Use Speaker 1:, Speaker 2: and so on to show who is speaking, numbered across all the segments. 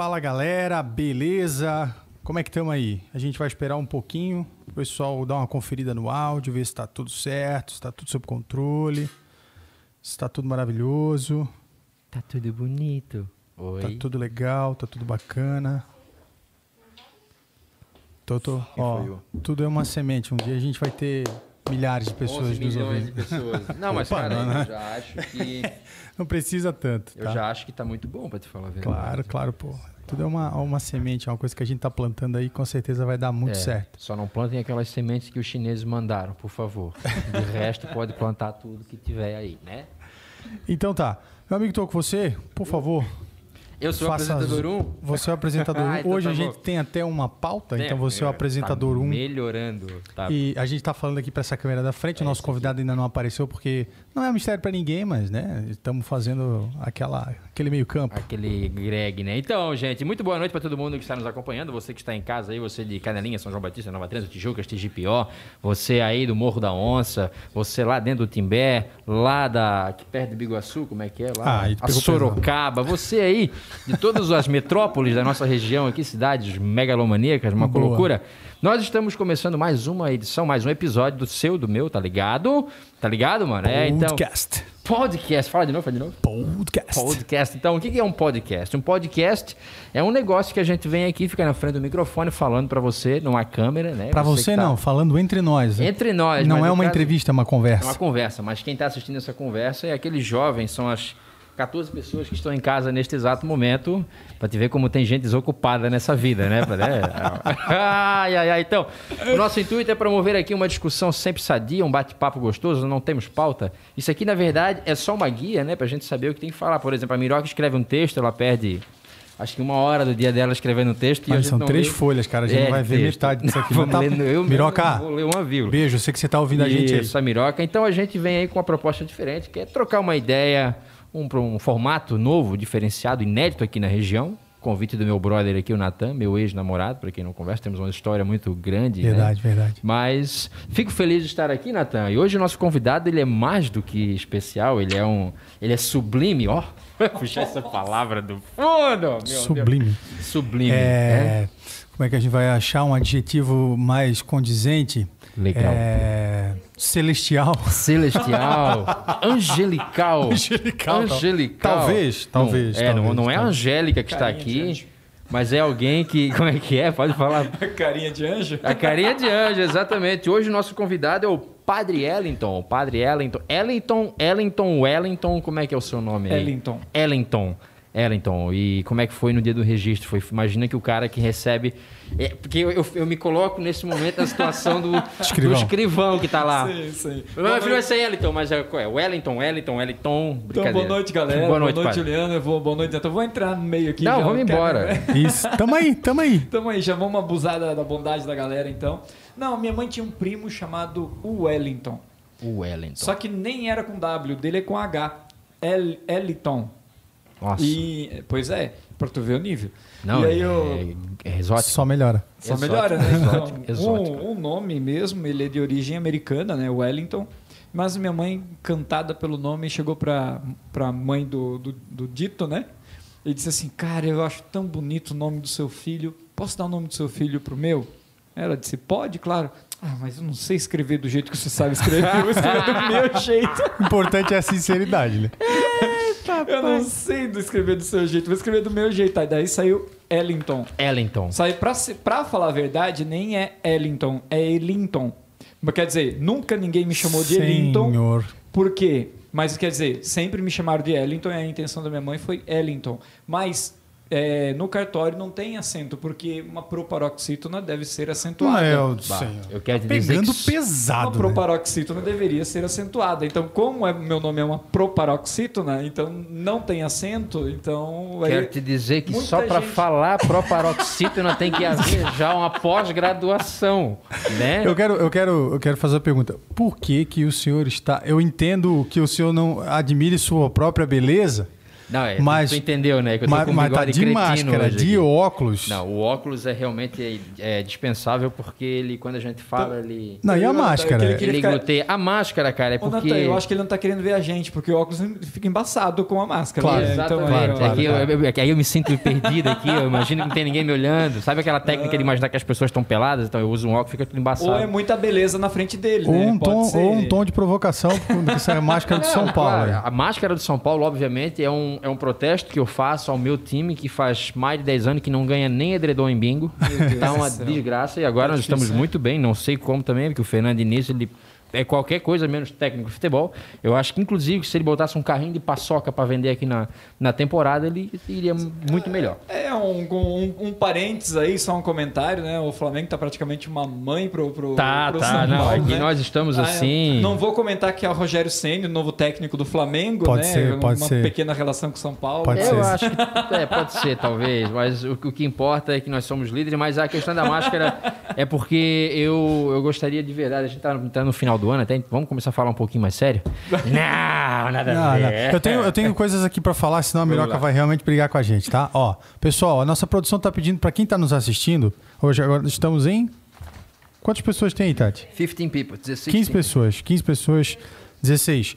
Speaker 1: Fala, galera, beleza? Como é que estamos aí? A gente vai esperar um pouquinho, o pessoal dar uma conferida no áudio, ver se está tudo certo, se está tudo sob controle, se está tudo maravilhoso,
Speaker 2: Tá tudo bonito. Oi.
Speaker 1: tá tudo legal, tá tudo bacana. Tô, tô, ó, tudo é uma semente. Um dia a gente vai ter milhares de pessoas
Speaker 2: 11
Speaker 1: nos
Speaker 2: milhões de
Speaker 1: ouvindo.
Speaker 2: pessoas. Não, mas
Speaker 1: Opa,
Speaker 2: cara,
Speaker 1: não, né?
Speaker 2: eu já acho que
Speaker 1: Não precisa tanto,
Speaker 2: eu
Speaker 1: tá?
Speaker 2: já acho que tá muito bom pra te falar a verdade.
Speaker 1: Claro, claro, pô. Tudo é uma, uma semente, é uma coisa que a gente tá plantando aí, com certeza vai dar muito
Speaker 2: É,
Speaker 1: certo.
Speaker 2: Só não plantem aquelas sementes que os chineses mandaram, por favor. De resto, pode plantar tudo que tiver aí, né?
Speaker 1: Então tá. Meu amigo, tô com você, por favor.
Speaker 2: Eu sou o apresentador
Speaker 1: as-
Speaker 2: 1.
Speaker 1: Você é o apresentador 1.
Speaker 2: Ah, então
Speaker 1: Hoje
Speaker 2: tá
Speaker 1: a gente tem até uma pauta, então você é o apresentador
Speaker 2: tá
Speaker 1: 1.
Speaker 2: Melhorando. Tá.
Speaker 1: E a gente tá falando aqui para essa câmera da frente, o
Speaker 2: É,
Speaker 1: nosso
Speaker 2: esse
Speaker 1: convidado ainda não apareceu porque não é um mistério para ninguém, mas né, estamos fazendo aquela aquele meio-campo.
Speaker 2: Aquele Greg, né? Então, gente, muito boa noite para todo mundo que está nos acompanhando. Você que está em casa aí, você de Canelinha, São João Batista, Nova Trento, Tijucas, TGPO, você aí do Morro da Onça, você lá dentro do Timbé, lá da aqui perto de Biguaçu, como é que é? Lá,
Speaker 1: Ah,
Speaker 2: a Sorocaba, você aí de todas as metrópoles da nossa região aqui, cidades megalomaníacas, uma
Speaker 1: Boa.
Speaker 2: loucura. Nós estamos começando mais uma edição, mais um episódio do seu, do meu, tá ligado? Tá ligado, mano? É, então.
Speaker 1: Podcast.
Speaker 2: Podcast, fala de novo, fala de novo.
Speaker 1: Podcast.
Speaker 2: Podcast. Então, o que é um podcast? Um podcast é um negócio que a gente vem aqui, fica na frente do microfone falando pra você, numa câmera, né?
Speaker 1: Para você
Speaker 2: que tá-
Speaker 1: não, falando entre nós. né?
Speaker 2: Entre nós.
Speaker 1: não é uma
Speaker 2: caso-
Speaker 1: entrevista, é uma
Speaker 2: É
Speaker 1: conversa.
Speaker 2: uma conversa, mas quem está assistindo essa conversa é aqueles jovens, são as 14 pessoas que estão em casa neste exato momento, para te ver como tem gente desocupada nessa vida, né? Né? ai, ai, ai. Então, o nosso intuito é promover aqui uma discussão sempre sadia, um bate-papo gostoso, não temos pauta. Isso aqui, na verdade, é só uma guia, né? Pra gente saber o que tem que falar. Por exemplo, a Miroca escreve um texto, ela perde... Acho que uma hora do dia dela escrevendo um texto e a
Speaker 1: Mas são três
Speaker 2: lê.
Speaker 1: folhas, cara. A gente
Speaker 2: É,
Speaker 1: não vai ver
Speaker 2: texto.
Speaker 1: metade disso aqui.
Speaker 2: Vamos
Speaker 1: tá-
Speaker 2: ler, eu
Speaker 1: Miroca,
Speaker 2: vou ler uma vírgula.
Speaker 1: beijo. Eu sei que você tá ouvindo a gente aí.
Speaker 2: Isso, a Miroca. Então a gente vem aí com uma proposta diferente, que é trocar uma ideia, um, um formato novo, diferenciado, inédito aqui na região. Convite do meu brother aqui, o Natan, meu ex-namorado, para quem não conversa, temos uma história muito grande. né?
Speaker 1: Verdade, verdade.
Speaker 2: Mas fico feliz de estar aqui, Natan. E hoje o nosso convidado, ele é mais do que especial, ele é um. Ele é sublime, ó. Puxar essa palavra do fundo, meu Deus.
Speaker 1: Sublime.
Speaker 2: Sublime.
Speaker 1: É, Como é que a gente vai achar um adjetivo mais condizente?
Speaker 2: Legal.
Speaker 1: É, celestial.
Speaker 2: Celestial, angelical.
Speaker 1: Angelical, tal-
Speaker 2: Angelical.
Speaker 1: talvez,
Speaker 2: Não,
Speaker 1: talvez,
Speaker 2: É, não,
Speaker 1: talvez,
Speaker 2: não é a
Speaker 1: talvez.
Speaker 2: Angélica que está
Speaker 3: Carinha de
Speaker 2: aqui, mas é alguém que. Como é que é? Pode falar.
Speaker 3: Carinha de anjo?
Speaker 2: A carinha de anjo, exatamente. Hoje o nosso convidado é o Padre Ellington. O Padre Ellington. Ellington, Ellington, Wellington, como é que é o seu nome aí?
Speaker 3: Ellington.
Speaker 2: Ellington. Ellington. E como é que foi no dia do registro? Foi, imagina que o cara que recebe. é, porque eu, eu, eu me coloco nesse momento na situação do
Speaker 1: Escrivão.
Speaker 2: do escrivão que tá lá.
Speaker 3: Sim, sim.
Speaker 2: Meu nome vai ser Ellington, mas é, é? Wellington, Wellington, Wellington.
Speaker 3: Então, boa noite, galera.
Speaker 2: Boa noite, padre.
Speaker 3: Juliana. Eu vou, boa noite. Eu vou entrar no meio aqui.
Speaker 2: Não,
Speaker 3: já,
Speaker 2: vamos embora.
Speaker 1: Isso. Tamo aí, tamo aí.
Speaker 3: Tamo aí, já vamos abusar da, da bondade da galera, então. Não, minha mãe tinha um primo chamado Wellington.
Speaker 2: O Wellington.
Speaker 3: Só que nem era com W, dele é com H. El, Eliton.
Speaker 2: Nossa.
Speaker 3: E, pois é, pra tu ver o nível.
Speaker 2: Não,
Speaker 3: e aí
Speaker 2: é,
Speaker 3: eu...
Speaker 2: é exótico.
Speaker 1: Só melhora.
Speaker 3: Só
Speaker 2: Exótico,
Speaker 3: melhora, né?
Speaker 2: exótico,
Speaker 3: Então,
Speaker 2: exótico.
Speaker 3: O, o nome mesmo, ele é de origem americana, né? Wellington. Mas minha mãe, encantada pelo nome, chegou pra, pra mãe do, do, do dito, né? E disse assim, cara, eu acho tão bonito o nome do seu filho. Posso dar o nome do seu filho pro meu? Ela disse, pode, claro. Ah, mas eu não sei escrever do jeito que você sabe escrever. Eu vou escrever do meu jeito.
Speaker 1: O importante é a sinceridade, né?
Speaker 3: Eu não sei do escrever do seu jeito. Vou escrever do meu jeito. Aí daí saiu Ellington.
Speaker 2: Ellington.
Speaker 3: Sai, pra, se- pra falar a verdade, nem é Ellington, é Elinton. Mas quer dizer, nunca ninguém me chamou de Elinton.
Speaker 1: Senhor.
Speaker 3: Por quê? Mas quer dizer, sempre me chamaram de Ellington e a intenção da minha mãe foi Ellington. Mas é, no cartório não tem acento, porque uma proparoxítona deve ser acentuada.
Speaker 1: Meu
Speaker 2: Bah,
Speaker 1: senhor.
Speaker 2: eu quero te dizer
Speaker 1: Pegando
Speaker 2: que-
Speaker 3: Uma
Speaker 1: pesado. né?
Speaker 3: proparoxítona deveria ser acentuada. Então, como é, meu nome é uma proparoxítona, então não tem acento, então... aí-
Speaker 2: Quero te dizer que só para
Speaker 3: gente-
Speaker 2: falar proparoxítona tem que haver já uma pós-graduação, né?
Speaker 1: Eu quero, eu, quero, eu quero fazer a pergunta. Por que, que o senhor está. Eu entendo que o senhor não admire sua própria beleza,
Speaker 2: Não, é,
Speaker 1: Mas-
Speaker 2: tu entendeu, né? Que eu tô
Speaker 1: Mas,
Speaker 2: com um
Speaker 1: mas tá de máscara, de
Speaker 2: aqui.
Speaker 1: óculos.
Speaker 2: Não, o óculos é realmente é, dispensável porque ele, quando a gente fala, ele.
Speaker 1: Não, e a
Speaker 3: Eu-
Speaker 1: máscara?
Speaker 3: que-
Speaker 2: Ele
Speaker 3: fica-
Speaker 2: gluteia. A máscara, cara, é
Speaker 3: Ô,
Speaker 2: porque.
Speaker 3: Natan, eu acho que ele não tá querendo ver a gente, porque o óculos fica embaçado com a máscara.
Speaker 1: Claro.
Speaker 3: né?
Speaker 2: Exatamente.
Speaker 1: claro,
Speaker 2: é,
Speaker 1: claro,
Speaker 2: que eu-
Speaker 1: claro.
Speaker 2: é que aí eu me sinto perdido aqui, eu imagino que não tem ninguém me olhando. Sabe aquela técnica de imaginar que as pessoas estão peladas? Então eu uso um óculos e fica tudo embaçado.
Speaker 3: Ou é muita beleza na frente dele,
Speaker 1: Ou
Speaker 3: né?
Speaker 1: um, tom,
Speaker 3: ser.
Speaker 1: ou um tom de provocação, porque essa é a máscara de São Paulo.
Speaker 2: claro, a máscara do São Paulo, obviamente, é um, é um protesto que eu faço ao meu time, que faz mais de 10 anos que não ganha nem edredom em bingo. Tá uma desgraça. E agora
Speaker 3: Tá
Speaker 2: nós estamos
Speaker 3: né?
Speaker 2: muito bem, não sei como também, porque o Fernando Diniz, ele é qualquer coisa menos técnico de futebol. Eu acho que, inclusive, se ele botasse um carrinho de paçoca para vender aqui na, na temporada, ele iria muito melhor.
Speaker 3: É, um, um, um parênteses aí, só um comentário, né? O Flamengo tá praticamente uma mãe pro, pro,
Speaker 2: Tá,
Speaker 3: pro
Speaker 2: tá,
Speaker 3: São
Speaker 2: não,
Speaker 3: Paulo,
Speaker 2: aqui
Speaker 3: né?
Speaker 2: nós estamos
Speaker 3: Ah, é.
Speaker 2: assim.
Speaker 3: Não vou comentar que é o Rogério Senna, o novo técnico do Flamengo,
Speaker 1: Pode
Speaker 3: né?
Speaker 1: ser, pode
Speaker 3: uma
Speaker 1: ser.
Speaker 3: pequena relação com o São Paulo.
Speaker 1: Pode
Speaker 2: Eu
Speaker 1: ser.
Speaker 2: acho que é, pode ser, talvez, mas o, o que importa é que nós somos líderes, mas a questão da máscara é porque eu, eu gostaria de verdade, a gente tá, tá no final do ano, até, vamos começar a falar um pouquinho mais sério? Não, nada
Speaker 1: Não,
Speaker 2: a
Speaker 1: não.
Speaker 2: ver.
Speaker 1: Eu, tenho, eu tenho coisas aqui pra falar, senão a Miroca vai realmente brigar com a gente, tá? Ó, pessoal, a nossa produção tá pedindo pra quem tá nos assistindo, hoje agora estamos em... Quantas pessoas tem aí, Tati?
Speaker 2: 15 people, 16
Speaker 1: 15
Speaker 2: people.
Speaker 1: pessoas, 15 pessoas, 16.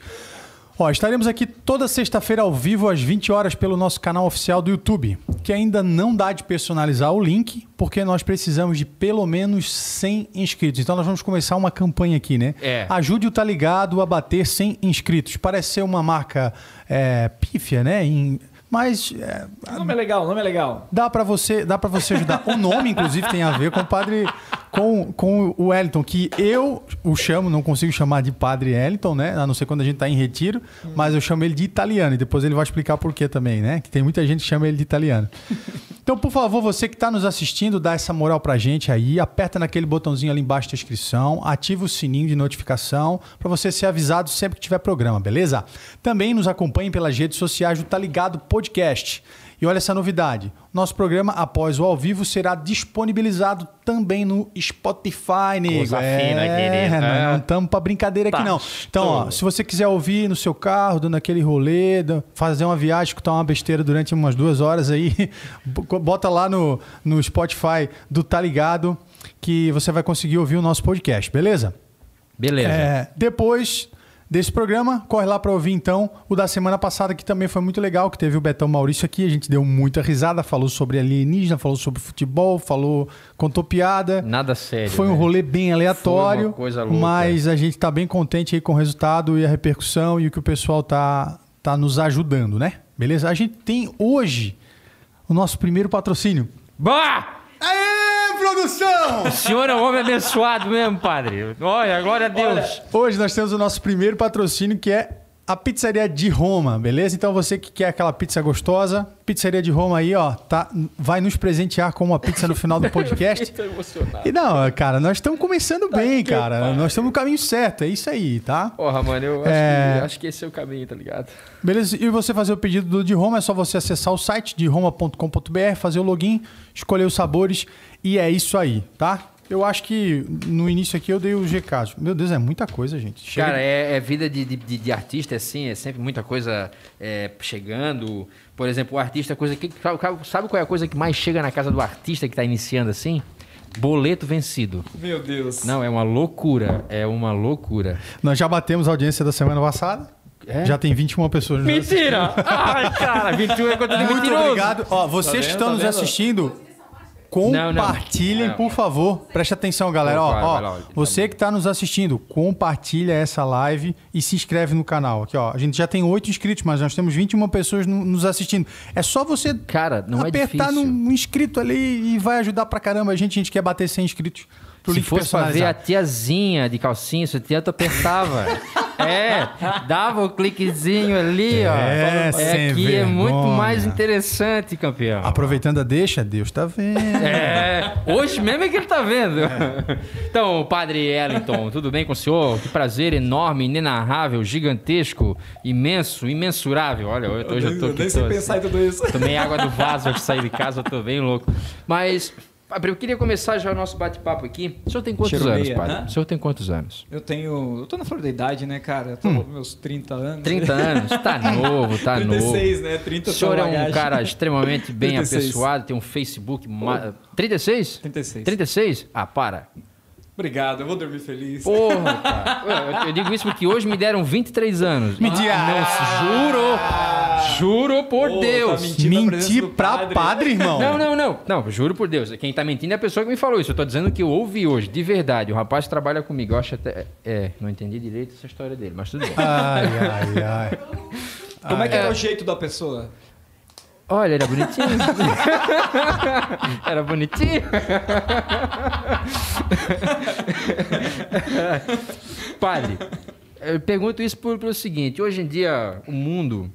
Speaker 1: Ó, estaremos aqui toda sexta-feira ao vivo às 20 horas pelo nosso canal oficial do YouTube, que ainda não dá de personalizar o link, porque nós precisamos de pelo menos 100 inscritos. Então nós vamos começar uma campanha aqui, né?
Speaker 2: É.
Speaker 1: Ajude o Tá Ligado a bater 100 inscritos. Parece ser uma marca é, pífia, né? Em- mas é,
Speaker 3: O nome é legal, o nome é legal.
Speaker 1: Dá pra você, dá para você ajudar. O nome, inclusive, tem a ver com o padre, com, com o Wellington, que eu o chamo, não consigo chamar de padre Wellington, né? A não ser quando a gente tá em retiro, mas eu chamo ele de italiano e depois ele vai explicar por quê também, né? Que tem muita gente que chama ele de italiano. Então, por favor, você que está nos assistindo, dá essa moral pra gente aí, aperta naquele botãozinho ali embaixo da descrição, ativa o sininho de notificação para você ser avisado sempre que tiver programa, beleza? Também nos acompanhe pelas redes sociais do Tá Ligado Podcast. E olha essa novidade: nosso programa, após o ao vivo, será disponibilizado também no Spotify, nego.
Speaker 2: Coisa fina, querido.
Speaker 1: nós não estamos para brincadeira aqui,
Speaker 2: Tá
Speaker 1: não. Então, ó, se você quiser ouvir no seu carro, dando aquele rolê, fazer uma viagem, escutar uma besteira durante umas duas horas aí, bo- bota lá no, no Spotify do Tá Ligado que você vai conseguir ouvir o nosso podcast, beleza?
Speaker 2: Beleza.
Speaker 1: É, depois desse programa, corre lá para ouvir então o da semana passada, que também foi muito legal, que teve o Betão Maurício aqui, a gente deu muita risada, falou sobre alienígena, falou sobre futebol, falou, contou piada.
Speaker 2: Nada sério.
Speaker 1: Foi um
Speaker 2: né?
Speaker 1: rolê bem aleatório,
Speaker 2: coisa louca.
Speaker 1: mas a gente tá bem contente aí com o resultado e a repercussão e o que o pessoal tá, tá nos ajudando, né? Beleza? A gente tem hoje o nosso primeiro patrocínio.
Speaker 2: Bah!
Speaker 1: Aê, produção!
Speaker 2: O senhor é um homem abençoado mesmo, padre. Olha, glória a Deus.
Speaker 1: Hoje nós temos o nosso primeiro patrocínio que é a Pizzaria de Roma, beleza? Então você que quer aquela pizza gostosa, Pizzaria de Roma aí, ó, tá, vai nos presentear com uma pizza no final do podcast.
Speaker 2: Tô emocionado.
Speaker 1: E não, cara, nós estamos começando bem, cara. Nós estamos no caminho certo, é isso aí, tá?
Speaker 2: Porra, mano, eu acho,
Speaker 1: É.
Speaker 2: que, acho que esse é o caminho, tá ligado?
Speaker 1: Beleza? E você fazer o pedido do de Roma é só você acessar o site de roma.com.br, fazer o login, escolher os sabores e é isso aí, tá? Eu acho que no início aqui eu dei os recados. Meu Deus, é muita coisa, gente. Chega
Speaker 2: Cara, é, é vida de, de, de- artista, assim, é sempre muita coisa é, chegando. Por exemplo, o artista, coisa que. Sabe qual é a coisa que mais chega na casa do artista que tá iniciando assim? Boleto vencido.
Speaker 3: Meu Deus.
Speaker 2: Não, é uma loucura. É uma loucura.
Speaker 1: Nós já batemos a audiência da semana passada.
Speaker 2: É?
Speaker 1: Já tem 21 pessoas.
Speaker 2: Mentira! Ai, cara, 21 é conta de
Speaker 1: Muito
Speaker 2: mentiroso.
Speaker 1: obrigado. Ó, vocês que
Speaker 3: vendo?
Speaker 1: estão
Speaker 3: Tá
Speaker 1: nos assistindo,
Speaker 2: Não, não.
Speaker 1: compartilhem,
Speaker 2: Não.
Speaker 1: por favor. Preste atenção, galera.
Speaker 2: Vai,
Speaker 1: Ó,
Speaker 2: vai
Speaker 1: ó, você que está nos assistindo, compartilha essa live e se inscreve no canal. Aqui, ó. A gente já tem oito inscritos, mas nós temos 21 pessoas no- nos assistindo. É só você
Speaker 2: Cara, não é
Speaker 1: apertar num inscrito ali e vai ajudar pra caramba a gente. A gente quer bater 100 inscritos
Speaker 2: Se
Speaker 1: link
Speaker 2: fosse pra ver a tiazinha de calcinha, sutiã, tu apertava. é, dava o cliquezinho ali, ó.
Speaker 1: É, sem
Speaker 2: aqui é muito
Speaker 1: vergonha.
Speaker 2: mais interessante, campeão.
Speaker 1: Aproveitando a deixa, Deus tá vendo.
Speaker 2: É, hoje mesmo é que ele tá vendo. Então, padre Ellington, tudo bem com o senhor? Que prazer enorme, inenarrável, gigantesco, imenso, imensurável. Olha, eu tô, hoje eu tô
Speaker 3: Eu nem sei pensar em tudo isso.
Speaker 2: Tomei água do vaso antes de sair de casa, eu tô bem louco. Mas Eu queria começar já o nosso bate-papo aqui. O senhor tem quantos
Speaker 3: Cheiro
Speaker 2: anos,
Speaker 3: meia,
Speaker 2: padre?
Speaker 3: né?
Speaker 2: O senhor tem quantos anos?
Speaker 3: Eu tenho. Eu tô na flor da idade, né, cara? Eu tô
Speaker 2: Hum.
Speaker 3: nos meus 30 anos.
Speaker 2: 30 anos? Tá novo, tá
Speaker 3: 36,
Speaker 2: novo.
Speaker 3: né? 30
Speaker 2: O senhor é um
Speaker 3: bagagem.
Speaker 2: cara extremamente bem
Speaker 3: 36.
Speaker 2: apessoado, tem um Facebook. Ma... 36?
Speaker 3: 36.
Speaker 2: 36? Ah, para.
Speaker 3: Obrigado, eu vou dormir feliz.
Speaker 2: Porra, cara. Eu, eu digo isso porque hoje me deram 23 anos.
Speaker 1: Mentira.
Speaker 2: Ah, não, juro. Juro por
Speaker 3: tá
Speaker 2: Deus.
Speaker 3: presença
Speaker 1: Mentir pra
Speaker 3: padre.
Speaker 1: padre, irmão.
Speaker 2: Não, não, não. Não, juro por Deus. Quem tá mentindo é a pessoa que me falou isso. Eu tô dizendo que eu ouvi hoje, de verdade. O rapaz trabalha comigo. Eu acho até. É, não entendi direito essa história dele, mas tudo bem.
Speaker 1: Ai, ai, ai.
Speaker 3: Como é que era
Speaker 2: é.
Speaker 3: o jeito da pessoa?
Speaker 2: Olha, era bonitinho. era bonitinho. Padre, eu pergunto isso por, pelo seguinte: hoje em dia o mundo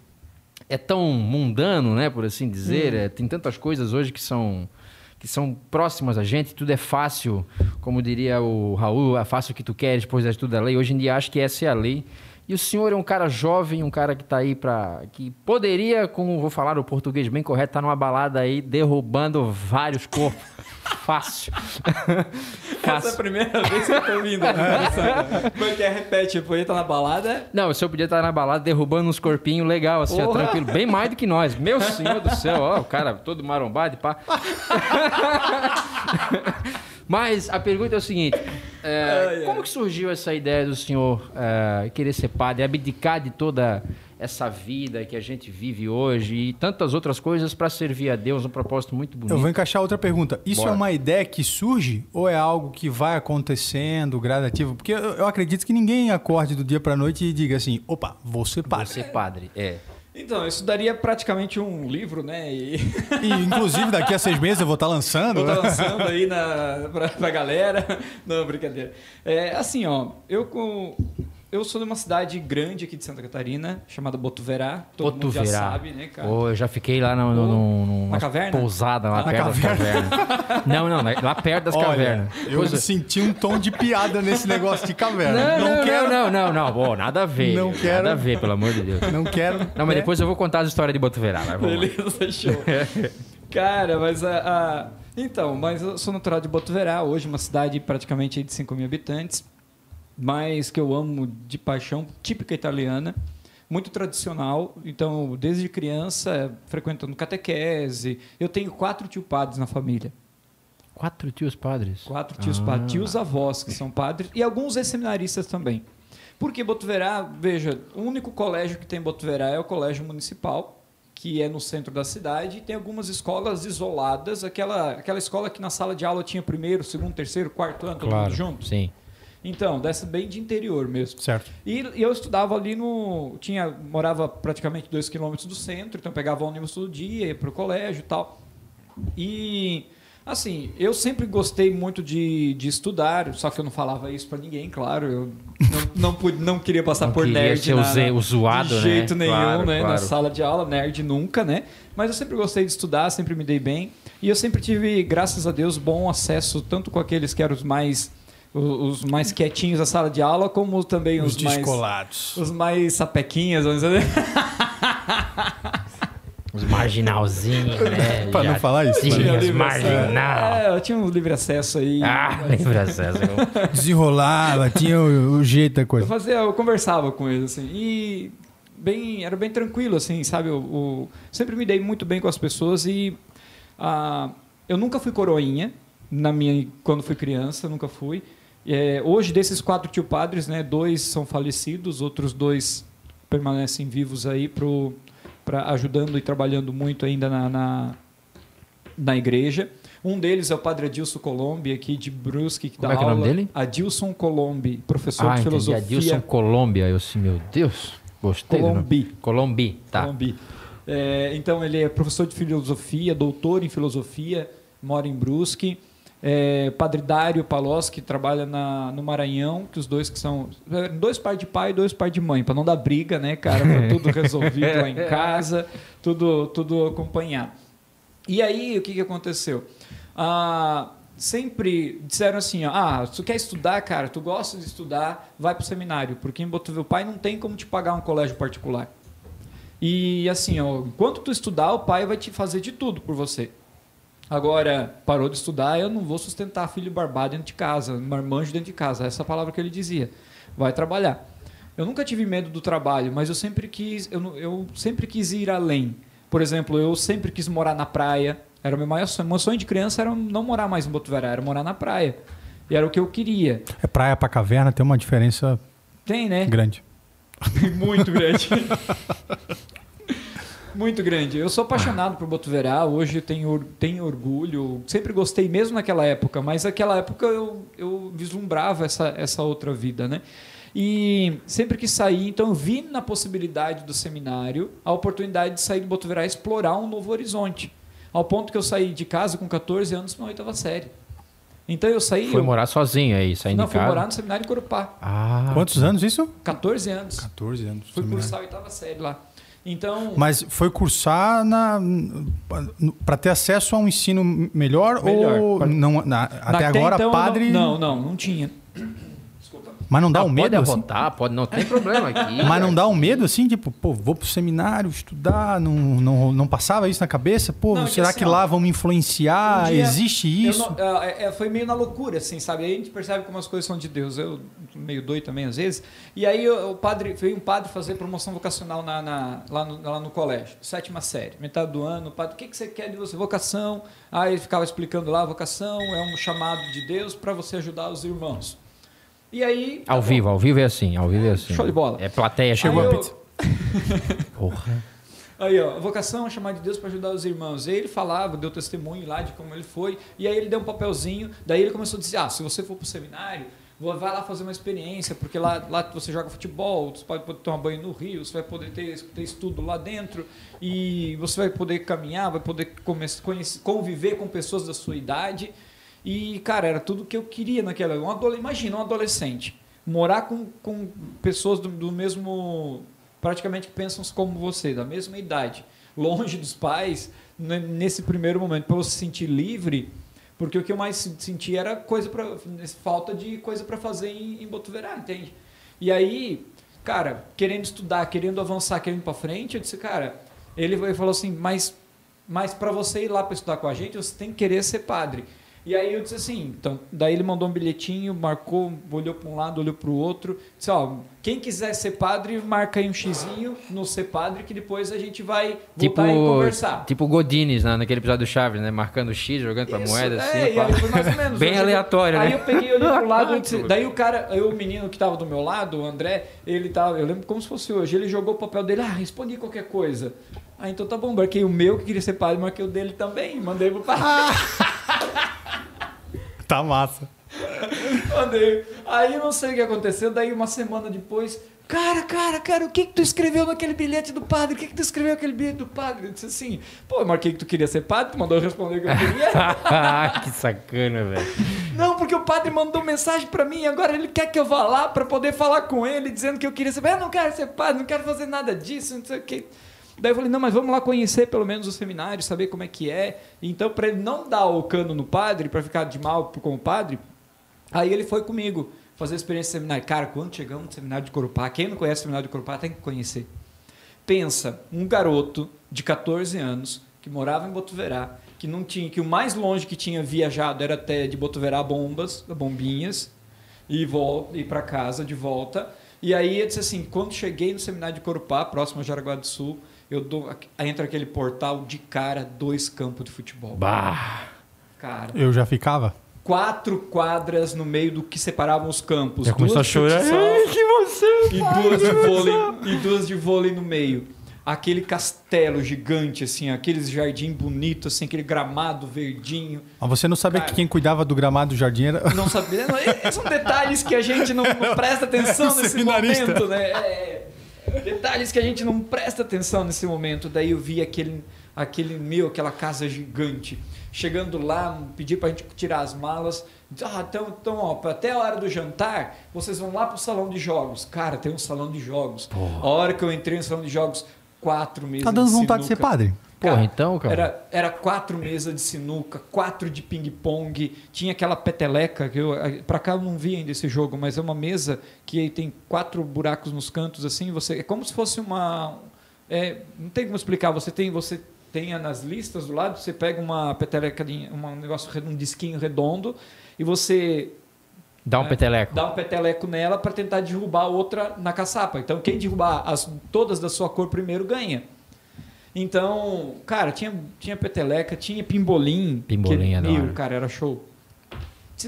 Speaker 2: é tão mundano, né, por assim dizer, é, tem tantas coisas hoje que são que são próximas a gente, tudo é fácil, como diria o Raul, é fácil o que tu queres, pois és tudo a lei. Hoje em dia acho que essa é a lei. E o senhor é um cara jovem, um cara que está aí para que poderia, como vou falar o português bem correto, estar numa balada aí derrubando vários corpos. Fácil.
Speaker 3: Essa é a primeira vez que eu tô ouvindo. Como é que é? Repete, tipo, ele tá na balada.
Speaker 2: Não, o senhor podia estar na balada derrubando uns corpinhos legal, assim, ó, tranquilo. Bem mais do que nós. Meu senhor do céu, ó, o cara todo marombado e pá. Mas a pergunta é o seguinte: é,
Speaker 3: Ai, ai.
Speaker 2: como que surgiu essa ideia do senhor é, querer ser padre, abdicar de toda essa vida que a gente vive hoje e tantas outras coisas para servir a Deus, um propósito muito bonito?
Speaker 1: Eu vou encaixar outra pergunta. Isso
Speaker 2: Bora.
Speaker 1: é uma ideia que surge ou é algo que vai acontecendo gradativo? Porque eu, eu acredito que ninguém acorde do dia pra noite e diga assim: opa, vou ser
Speaker 2: Vou
Speaker 1: padre.
Speaker 2: ser padre, é.
Speaker 3: Então, isso daria praticamente um livro, né? E
Speaker 1: E, inclusive, daqui a seis meses eu vou estar lançando.
Speaker 3: vou estar lançando aí na, pra, pra galera. Não, brincadeira. É, assim, ó, eu com. Eu sou de uma cidade grande aqui de Santa Catarina, chamada Botuverá. Todo mundo já
Speaker 2: Botuverá.
Speaker 3: sabe, né, cara?
Speaker 2: Pô, eu já fiquei lá no, no, no, numa
Speaker 3: Na caverna?
Speaker 2: pousada lá
Speaker 3: Na
Speaker 2: perto das cavernas. não, não, lá perto das
Speaker 1: Olha,
Speaker 2: cavernas.
Speaker 1: eu
Speaker 2: Coisa-
Speaker 1: senti um tom de piada nesse negócio de caverna.
Speaker 2: Não, não,
Speaker 1: quero.
Speaker 2: não, não, não, Pô, nada a ver.
Speaker 1: Não
Speaker 2: Nada
Speaker 1: quero.
Speaker 2: a ver, pelo amor de Deus.
Speaker 1: Não quero.
Speaker 2: Não, mas
Speaker 1: né?
Speaker 2: depois eu vou contar as histórias de Botuverá. Lá.
Speaker 3: Beleza, show. Cara, mas a, a- Então, mas eu sou natural de Botuverá, hoje uma cidade praticamente de 5 mil habitantes, mas que eu amo de paixão, típica italiana, muito tradicional. Então, desde criança, frequentando catequese. Eu tenho quatro tio padres na família.
Speaker 2: Quatro tios padres.
Speaker 3: Quatro tios
Speaker 2: Ah.
Speaker 3: padres, tios avós que são padres e alguns ex-seminaristas também. Porque Botuverá, veja, o único colégio que tem em Botuverá é o colégio municipal, que é no centro da cidade, e tem algumas escolas isoladas, aquela, aquela escola que na sala de aula tinha primeiro, segundo, terceiro, quarto ano, todo mundo junto.
Speaker 2: Sim.
Speaker 3: Então, dessa bem de interior mesmo.
Speaker 1: Certo.
Speaker 3: E, e eu estudava ali no. Tinha, morava praticamente dois quilômetros do centro, então eu pegava ônibus todo dia, ia para o colégio e tal. E, assim, eu sempre gostei muito de, de estudar, só que eu não falava isso para ninguém, claro. Eu não, não, pude, não queria passar
Speaker 2: Não
Speaker 3: por
Speaker 2: queria
Speaker 3: nerd.
Speaker 2: ser o ze- o zoado,
Speaker 3: de
Speaker 2: né?
Speaker 3: jeito nenhum,
Speaker 2: Claro,
Speaker 3: né? Na
Speaker 2: claro.
Speaker 3: sala de aula, nerd nunca, né? Mas eu sempre gostei de estudar, sempre me dei bem. E eu sempre tive, graças a Deus, bom acesso, tanto com aqueles que eram os mais. Os os mais quietinhos da sala de aula, como também
Speaker 1: Os
Speaker 3: os, mais
Speaker 1: descolados.
Speaker 3: os mais sapequinhas, vamos dizer.
Speaker 2: Os marginalzinhos, né?
Speaker 1: Pra não falar isso,
Speaker 2: tinha
Speaker 1: né?
Speaker 2: os
Speaker 3: Livre
Speaker 2: marginal.
Speaker 3: É, eu tinha um livre acesso aí.
Speaker 2: Ah, lembra César?
Speaker 1: Desenrolava, tinha o, o jeito da
Speaker 3: Eu
Speaker 1: coisa.
Speaker 3: fazia, eu conversava com eles assim e bem, era bem tranquilo assim, sabe? Eu, eu sempre me dei muito bem com as pessoas e ah, eu nunca fui coroinha na minha quando fui criança, nunca fui. É, hoje desses quatro tio padres, né, dois são falecidos, outros dois permanecem vivos aí pro para ajudando e trabalhando muito ainda na, na, na igreja. Um deles é o padre Adilson Colombi, aqui de Brusque, que
Speaker 2: Como
Speaker 3: dá
Speaker 2: é que é o
Speaker 3: aula.
Speaker 2: nome dele?
Speaker 3: Adilson Colombi, professor
Speaker 2: Ah,
Speaker 3: de
Speaker 2: entendi.
Speaker 3: filosofia.
Speaker 2: Adilson Colômbia. Eu assim, meu Deus. Gostei.
Speaker 3: Colombi.
Speaker 2: Colombi, tá.
Speaker 3: Colombi. É, então, ele é professor de filosofia, doutor em filosofia, mora em Brusque. É, padre Dário Palós, que trabalha na, no Maranhão, que os dois que são. é, Dois pais de pai e dois pais de mãe, para não dar briga, né, cara? Pra tudo resolvido lá em casa, tudo, tudo acompanhar. E aí, o que, que aconteceu? Ah, sempre disseram assim, ó, ah, tu quer estudar, cara, tu gosta de estudar, vai pro seminário, porque em Botuverá o pai não tem como te pagar um colégio particular. E assim, ó, enquanto tu estudar, o pai vai te fazer de tudo por você. Agora, parou de estudar, eu não vou sustentar filho barbado dentro de casa, marmanjo dentro de casa. Essa é palavra que ele dizia. Vai trabalhar. Eu nunca tive medo do trabalho, mas eu sempre quis, eu, eu sempre quis ir além. Por exemplo, eu sempre quis morar na praia. Era o meu maior sonho. Meu sonho de criança era não morar mais em Botuverá, era morar na praia. E era o que eu queria.
Speaker 1: É praia para caverna tem uma diferença
Speaker 3: Tem, né?
Speaker 1: grande.
Speaker 3: Muito grande. Muito grande. Eu sou apaixonado por Botuverá. Hoje tenho, tenho orgulho. Sempre gostei, mesmo naquela época. Mas naquela época eu, eu vislumbrava essa, essa outra vida, né? E sempre que saí, então vi na possibilidade do seminário a oportunidade de sair de Botuverá e explorar um novo horizonte. Ao ponto que eu saí de casa com 14 anos para uma oitava série. Então eu saí.
Speaker 2: Foi
Speaker 3: eu,
Speaker 2: morar sozinho aí, saindo
Speaker 3: não,
Speaker 2: de
Speaker 3: fui morar no seminário em Corupá.
Speaker 2: Ah,
Speaker 1: Quantos anos isso?
Speaker 3: 14 anos.
Speaker 1: 14 anos.
Speaker 3: Fui
Speaker 1: seminário.
Speaker 3: cursar a oitava série lá. Então.
Speaker 1: Mas foi cursar para ter acesso a um ensino melhor,
Speaker 3: Melhor.
Speaker 1: ou não na- até agora
Speaker 3: então,
Speaker 1: padre
Speaker 3: Não, não, não, não tinha.
Speaker 1: Mas não dá
Speaker 2: Ah,
Speaker 1: um medo
Speaker 2: pode
Speaker 1: assim?
Speaker 2: arrotar, pode, não tem problema aqui.
Speaker 1: Mas não dá um medo assim, tipo, pô, vou pro seminário estudar, não, não, não passava isso na cabeça? Pô,
Speaker 3: Não, que
Speaker 1: será
Speaker 3: assim,
Speaker 1: que
Speaker 3: ó,
Speaker 1: lá vão me influenciar?
Speaker 3: um dia
Speaker 1: Existe
Speaker 3: Eu
Speaker 1: isso?
Speaker 3: não- é, é, foi meio na loucura, assim, sabe? Aí a gente percebe como as coisas são de Deus. Eu meio doido também às vezes. E aí o o padre veio um padre fazer promoção vocacional na, na- lá, no, lá no colégio, sétima série, metade do ano. O padre, o que, que você quer de você? Vocação. Aí ele ficava explicando lá, vocação é um chamado de Deus para você ajudar os irmãos. E aí.
Speaker 2: Ao
Speaker 3: tá bom.
Speaker 2: vivo, ao vivo é assim, ao vivo é assim.
Speaker 3: Show de bola.
Speaker 2: É plateia,
Speaker 1: Chegou a pizza.
Speaker 2: Porra.
Speaker 3: Aí, ó, a vocação é chamar de Deus para ajudar os irmãos. E aí ele falava, deu testemunho lá de como ele foi. E aí ele deu um papelzinho. Daí ele começou a dizer: ah, se você for pro seminário, vou- vai lá fazer uma experiência, porque lá, lá você joga futebol, você pode poder tomar banho no rio, você vai poder ter, ter estudo lá dentro, e você vai poder caminhar, vai poder conviver com pessoas da sua idade. E, cara, era tudo que eu queria naquela. Um imagina um adolescente morar com, com pessoas do, do mesmo. praticamente que pensam como você, da mesma idade, longe dos pais, né, nesse primeiro momento, para você se sentir livre. Porque o que eu mais se- senti era coisa para falta de coisa para fazer em, em Botuverá, entende? E aí, cara, querendo estudar, querendo avançar, querendo ir para frente, eu disse, cara, ele ele falou assim, mas mas para você ir lá para estudar com a gente, você tem que querer ser padre. E aí eu disse assim, então, daí ele mandou um bilhetinho, marcou, olhou para um lado, olhou para o outro, disse, ó, quem quiser ser padre, marca aí um xizinho no ser padre que depois a gente vai
Speaker 2: Tipo,
Speaker 3: voltar e conversar.
Speaker 2: tipo Godines na- naquele episódio do Chaves, né? Marcando X, jogando
Speaker 3: Isso,
Speaker 2: moeda,
Speaker 3: é,
Speaker 2: assim.
Speaker 3: e aí foi mais ou menos.
Speaker 2: Bem
Speaker 3: Eu cheguei-
Speaker 2: aleatório,
Speaker 3: Aí
Speaker 2: né?
Speaker 3: eu peguei, olhei pro lado, eu disse- daí o cara, aí o menino que tava do meu lado, o André, ele tava, eu lembro como se fosse hoje, ele jogou o papel dele, ah, respondi qualquer coisa. Ah, então tá bom, marquei o meu que queria ser padre, marquei o dele também, mandei pro padre.
Speaker 1: Tá massa.
Speaker 3: Mandei. Aí eu não sei o que aconteceu, daí uma semana depois, cara, cara, cara, o que que tu escreveu naquele bilhete do padre? O que que tu escreveu naquele bilhete do padre? Eu disse assim, pô, eu marquei que tu queria ser padre, tu mandou eu responder o que eu queria.
Speaker 2: que sacana, velho.
Speaker 3: Não, porque o padre mandou mensagem pra mim, agora ele quer que eu vá lá pra poder falar com ele, dizendo que eu queria ser padre. Eu não quero ser padre, não quero fazer nada disso, não sei o que. Daí eu falei, não, mas vamos lá conhecer pelo menos o seminário, saber como é que é. Então, pra ele não dar o cano no padre, pra ficar de mal com o padre, aí ele foi comigo fazer a experiência de seminário. Cara, quando chegamos no seminário de Corupá, quem não conhece o seminário de Corupá tem que conhecer. Pensa, um garoto de 14 anos que morava em Botuverá, que não tinha, que o mais longe que tinha viajado era até de Botuverá Bombas, Bombinhas, e vol- ir para casa de volta. E aí eu disse assim, quando cheguei no seminário de Corupá, próximo a Jaraguá do Sul, eu dou, entra aquele portal de cara, dois campos de futebol.
Speaker 2: Bah.
Speaker 3: Cara,
Speaker 1: Eu já ficava?
Speaker 3: quatro quadras no meio do que separavam os campos.
Speaker 2: Já começou a chorar. Ai, que você.
Speaker 3: e duas de vôlei e duas de vôlei no meio. Aquele castelo gigante assim, aqueles jardim bonito assim, aquele gramado verdinho.
Speaker 1: Mas você não sabia
Speaker 3: Cara.
Speaker 1: que quem cuidava do gramado do jardim era.
Speaker 3: Não sabia, são detalhes que a gente não, não presta atenção nesse
Speaker 1: Seminarista.
Speaker 3: momento, né? É, detalhes que a gente não presta atenção nesse momento. Daí eu vi aquele aquele meu, aquela casa gigante. Chegando lá, pedi pra gente tirar as malas. Ah, então, então ó, até a hora do jantar, vocês vão lá pro salão de jogos. Cara, tem um salão de jogos. A hora que eu entrei no salão de jogos, quatro mesas
Speaker 1: Tá dando
Speaker 3: de
Speaker 1: vontade de ser padre?
Speaker 2: Porra, então, cara.
Speaker 3: Era, era quatro mesas de sinuca, quatro de ping-pong, tinha aquela peteleca, que eu, pra cá eu não vi ainda esse jogo, mas é uma mesa que tem quatro buracos nos cantos, assim, você é como se fosse uma... é, não tem como explicar, você tem, você tenha nas listas do lado, você pega uma peteleca, um negócio, um disquinho redondo, e você
Speaker 2: Dá um
Speaker 3: É,
Speaker 2: peteleco.
Speaker 3: dá um peteleco nela para tentar derrubar outra na caçapa. Então, quem derrubar as, todas da sua cor primeiro ganha. Então, cara, tinha, tinha peteleca, tinha pimbolim.
Speaker 2: Pimbolim é
Speaker 3: meu, cara, era show.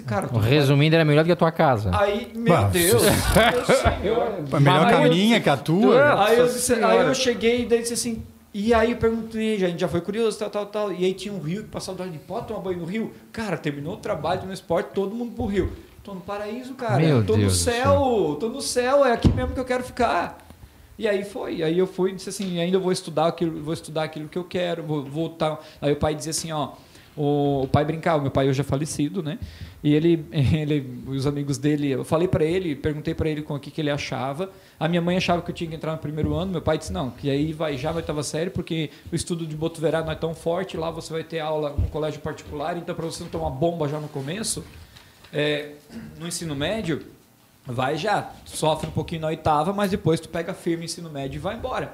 Speaker 3: Cara,
Speaker 2: Resumindo, era melhor do que a tua casa.
Speaker 3: Aí, meu
Speaker 1: Bah,
Speaker 3: Deus. meu senhor.
Speaker 1: A melhor caminha que a tua.
Speaker 3: Aí eu, disse- aí eu cheguei e daí disse assim. E aí eu perguntei, já- a gente já foi curioso, tal, tal, tal. E aí tinha um rio que passava do lado de pode tomar banho no rio? Cara, terminou o trabalho no esporte, todo mundo pro rio. Tô no paraíso, cara.
Speaker 2: Meu
Speaker 3: tô
Speaker 2: Deus
Speaker 3: no
Speaker 2: do
Speaker 3: céu, tô no céu, é aqui mesmo que eu quero ficar. E aí foi, aí eu fui e disse assim, ainda vou estudar aquilo, vou estudar aquilo que eu quero, vou voltar. Aí o pai dizia assim, ó, o, o pai brincava, meu pai hoje é falecido, né? E ele, ele os amigos dele, eu falei para ele, perguntei para ele com o que, que ele achava. A minha mãe achava que eu tinha que entrar no primeiro ano, meu pai disse não, que aí vai já vai estava sério, porque o estudo de Botuverá não é tão forte, lá você vai ter aula no colégio particular, então para você não tomar bomba já no começo, é, no ensino médio, vai já, sofre um pouquinho na oitava, mas depois tu pega firme ensino médio e vai embora.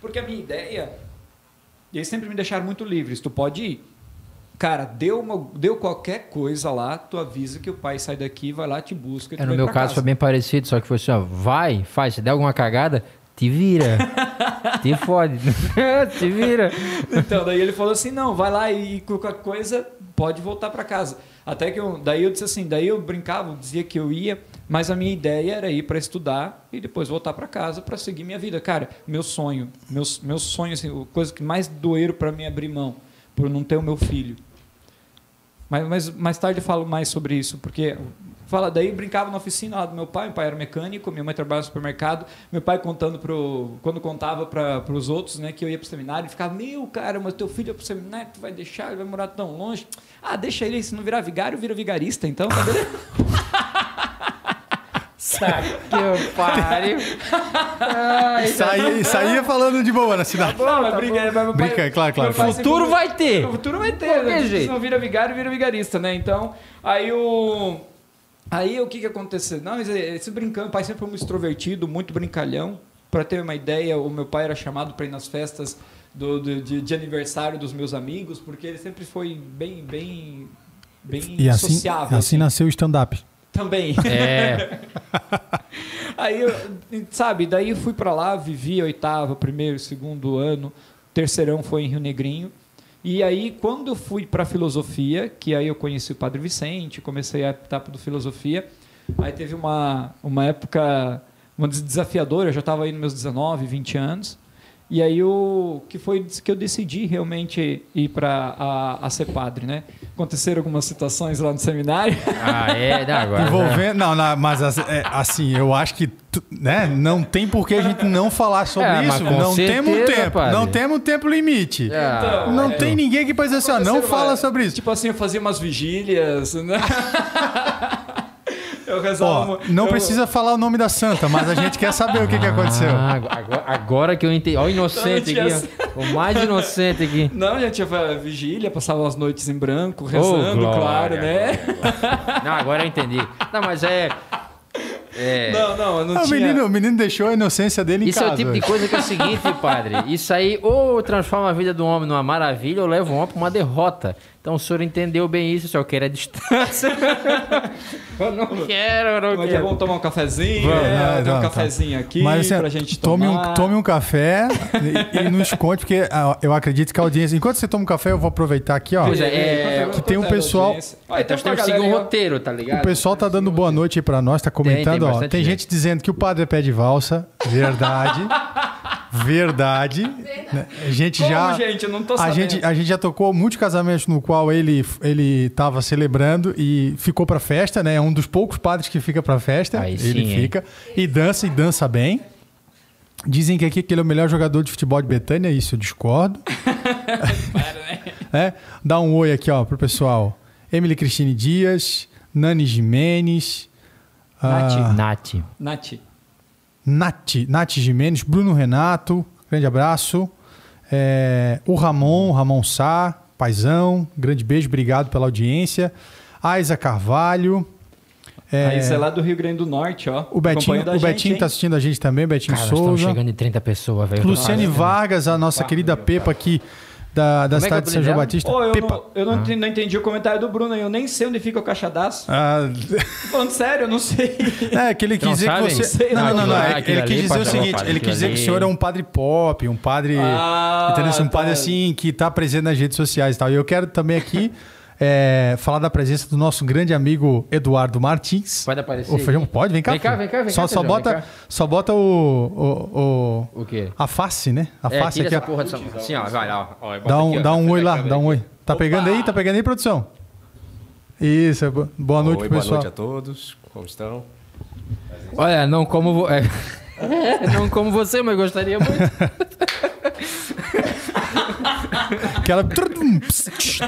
Speaker 3: Porque a minha ideia, e eles sempre me deixaram muito livres, tu pode ir. Cara, deu, uma, deu qualquer coisa lá, tu avisa que o pai sai daqui, vai lá, te busca. e tu
Speaker 2: É, no meu caso
Speaker 3: casa.
Speaker 2: foi bem parecido, só que foi assim, ó, vai, faz, se der alguma cagada, te vira. te fode. te vira.
Speaker 3: Então, daí ele falou assim: não, vai lá e qualquer coisa pode voltar para casa. Até que eu, daí eu disse assim: daí eu brincava, dizia que eu ia, mas a minha ideia era ir para estudar e depois voltar para casa para seguir minha vida. Cara, meu sonho, meus, meus sonhos, assim, a coisa que mais doeram para mim abrir mão, por não ter o meu filho. Mas, mas mais tarde eu falo mais sobre isso, porque fala daí brincava na oficina lá do meu pai, meu pai era mecânico, minha mãe trabalhava no supermercado, meu pai contando pro quando contava para os outros, né, que eu ia pro seminário, ele ficava: "Meu, cara, mas teu filho é pro seminário, tu vai deixar, ele vai morar tão longe". Ah, deixa ele, se não virar vigário, vira vigarista, então, tá beleza?
Speaker 2: Que pariu. Ai,
Speaker 1: Saía, saía falando de boa na cidade.
Speaker 3: mas briga, mas pai-
Speaker 1: Brinca, claro, claro,
Speaker 3: meu pai
Speaker 1: claro.
Speaker 3: sempre
Speaker 2: Futuro
Speaker 3: foi-
Speaker 2: vai ter.
Speaker 3: O futuro vai ter,
Speaker 2: Qualquer
Speaker 3: né? Se
Speaker 2: jeito.
Speaker 3: não vira vigário, vira vigarista, né? Então, aí o. Aí o que que aconteceu? Não, mas é, esse brincando, o pai sempre foi muito extrovertido, muito brincalhão. Pra ter uma ideia, o meu pai era chamado para ir nas festas do, do- de, de aniversário dos meus amigos, porque ele sempre foi bem, bem, bem
Speaker 1: E assim,
Speaker 3: sociável.
Speaker 1: assim nasceu o stand-up.
Speaker 3: Também.
Speaker 2: É,
Speaker 3: Aí, eu, sabe, daí eu fui pra lá, vivi a oitava, primeiro, segundo ano, terceirão foi em Rio Negrinho. E aí, quando eu fui para filosofia, que aí eu conheci o Padre Vicente, comecei a etapa do filosofia, aí teve uma, uma época uma des- desafiadora, eu já estava aí nos meus 19, 20 anos, e aí o que foi que eu decidi realmente ir para a, a ser padre, né? Aconteceram algumas situações lá no seminário.
Speaker 2: ah, é, não, agora.
Speaker 1: Envolvendo. Não, não, mas as- é, assim, eu acho que né, não tem por que a gente não falar sobre
Speaker 2: É, mas
Speaker 1: isso.
Speaker 2: com
Speaker 1: Não temos
Speaker 2: certeza,
Speaker 1: tempo.
Speaker 2: padre.
Speaker 1: Não temos tempo limite.
Speaker 2: Ah,
Speaker 1: Não
Speaker 3: é.
Speaker 1: tem ninguém que pode dizer assim, ó, não fala sobre isso.
Speaker 3: Tipo assim, eu fazia umas vigílias, né? eu rezava.
Speaker 1: Ó, não
Speaker 3: eu-
Speaker 1: precisa falar o nome da santa, mas a gente quer saber o que, que aconteceu.
Speaker 2: Ah, agora, agora que eu entendi. Olha o inocente
Speaker 3: Não,
Speaker 2: aqui, ó. O mais inocente aqui.
Speaker 3: Não, já tinha vigília, passava as noites em branco, rezando,
Speaker 2: glória,
Speaker 3: claro, né?
Speaker 2: Não, agora eu entendi. Não, mas é. É.
Speaker 3: Não, não, eu não
Speaker 1: Ah, o,
Speaker 3: tinha.
Speaker 1: menino, o menino deixou a inocência dele em
Speaker 2: Isso é
Speaker 1: casa.
Speaker 2: o tipo de coisa que é o seguinte, padre. Isso aí ou transforma a vida do homem numa maravilha ou leva o homem para uma derrota. Então o senhor entendeu bem isso, o senhor quer a distância. eu não quero, eu não
Speaker 3: Mas é
Speaker 2: quero.
Speaker 3: bom tomar um cafezinho,
Speaker 1: Vamos, não,
Speaker 3: Tem um
Speaker 1: tá.
Speaker 3: cafezinho aqui
Speaker 1: Mas assim,
Speaker 3: pra gente
Speaker 1: tome
Speaker 3: tomar.
Speaker 1: um, tome um café e, e nos conte, porque ah, eu acredito que a audiência. Enquanto você toma um café, eu vou aproveitar aqui, ó.
Speaker 2: Pois é, é,
Speaker 1: que tem um pessoal-
Speaker 3: Ah,
Speaker 2: Então temos que seguir um roteiro, tá ligado?
Speaker 1: O pessoal tá dando boa noite aí pra nós, tá comentando,
Speaker 2: Tem, tem
Speaker 1: ó. Tem gente.
Speaker 2: gente.
Speaker 1: dizendo que o padre é pé de valsa. Verdade. Verdade. Né? A gente
Speaker 3: Como,
Speaker 1: já.
Speaker 3: gente? Eu não tô
Speaker 1: A
Speaker 3: sabendo.
Speaker 1: gente, a gente já tocou muitos casamentos no qual ele ele estava celebrando e ficou pra festa, né? É um dos poucos padres que fica pra festa.
Speaker 2: Aí
Speaker 1: ele
Speaker 2: sim, hein?
Speaker 1: fica e dança e dança bem. Dizem que aqui que ele é o melhor jogador de futebol de Betânia, isso eu discordo. É, dá um oi aqui, ó, pro pessoal. Emily Cristine Dias, Nani Jimenez,
Speaker 3: Nath.
Speaker 1: ah,
Speaker 2: Nath.
Speaker 3: Nath.
Speaker 1: Nath, Nath Jimenez, Bruno Renato, grande abraço. É, o Ramon, Ramon Sá, paizão, grande beijo, obrigado pela audiência. Aiza Carvalho. é,
Speaker 3: Aí você é lá do Rio Grande do Norte, ó.
Speaker 1: o Betinho, o
Speaker 3: gente,
Speaker 1: Betinho
Speaker 3: hein?
Speaker 1: tá assistindo a gente também, Betinho
Speaker 2: Cara, estamos
Speaker 1: Souza.
Speaker 2: chegando em 30 pessoas, velho.
Speaker 1: Luciane Vargas, a nossa querida Pepa aqui, da, da
Speaker 2: Como é que é
Speaker 1: cidade de São João? Batista.
Speaker 3: Ô, eu,
Speaker 1: Pepa.
Speaker 3: não, eu não, entendi, não entendi o comentário do Bruno, eu nem sei onde fica o caixadaço.
Speaker 1: Ah,
Speaker 3: Tô falando sério, eu não sei.
Speaker 1: é, que ele quis
Speaker 2: Não
Speaker 1: dizer que
Speaker 2: sabe?
Speaker 1: você.
Speaker 3: Sei
Speaker 1: Não, não, não. não.
Speaker 2: aquilo
Speaker 1: é-
Speaker 2: ali,
Speaker 1: Ele quis dizer o seguinte:
Speaker 2: padre,
Speaker 1: ele quis dizer que o senhor é um padre pop, um padre.
Speaker 3: Ah,
Speaker 1: entendeu? Um padre
Speaker 3: tá.
Speaker 1: assim que tá presente nas redes sociais e tal. E eu quero também aqui é, falar da presença do nosso grande amigo Eduardo Martins.
Speaker 2: Pode aparecer.
Speaker 1: Ô, Feijão, pode? Vem cá.
Speaker 2: Vem cá, vem cá, vem
Speaker 1: só,
Speaker 2: cá,
Speaker 1: Só
Speaker 2: Feijão,
Speaker 1: bota,
Speaker 2: vem cá.
Speaker 1: só bota o, o, o-
Speaker 2: O quê?
Speaker 1: A face, né? A
Speaker 2: É,
Speaker 1: face aqui.
Speaker 2: essa porra dessa... Assim, ó, vai lá. ó, bota
Speaker 1: Dá um,
Speaker 2: aqui, ó,
Speaker 1: dá um oi lá, dá um oi. Tá pegando aí? Tá pegando aí, produção? Isso, é bo- boa noite,
Speaker 4: Oi, boa
Speaker 1: pessoal.
Speaker 4: noite a todos. Como estão?
Speaker 2: Olha, não como... vo- é. não como você, mas gostaria muito.
Speaker 1: Aquela...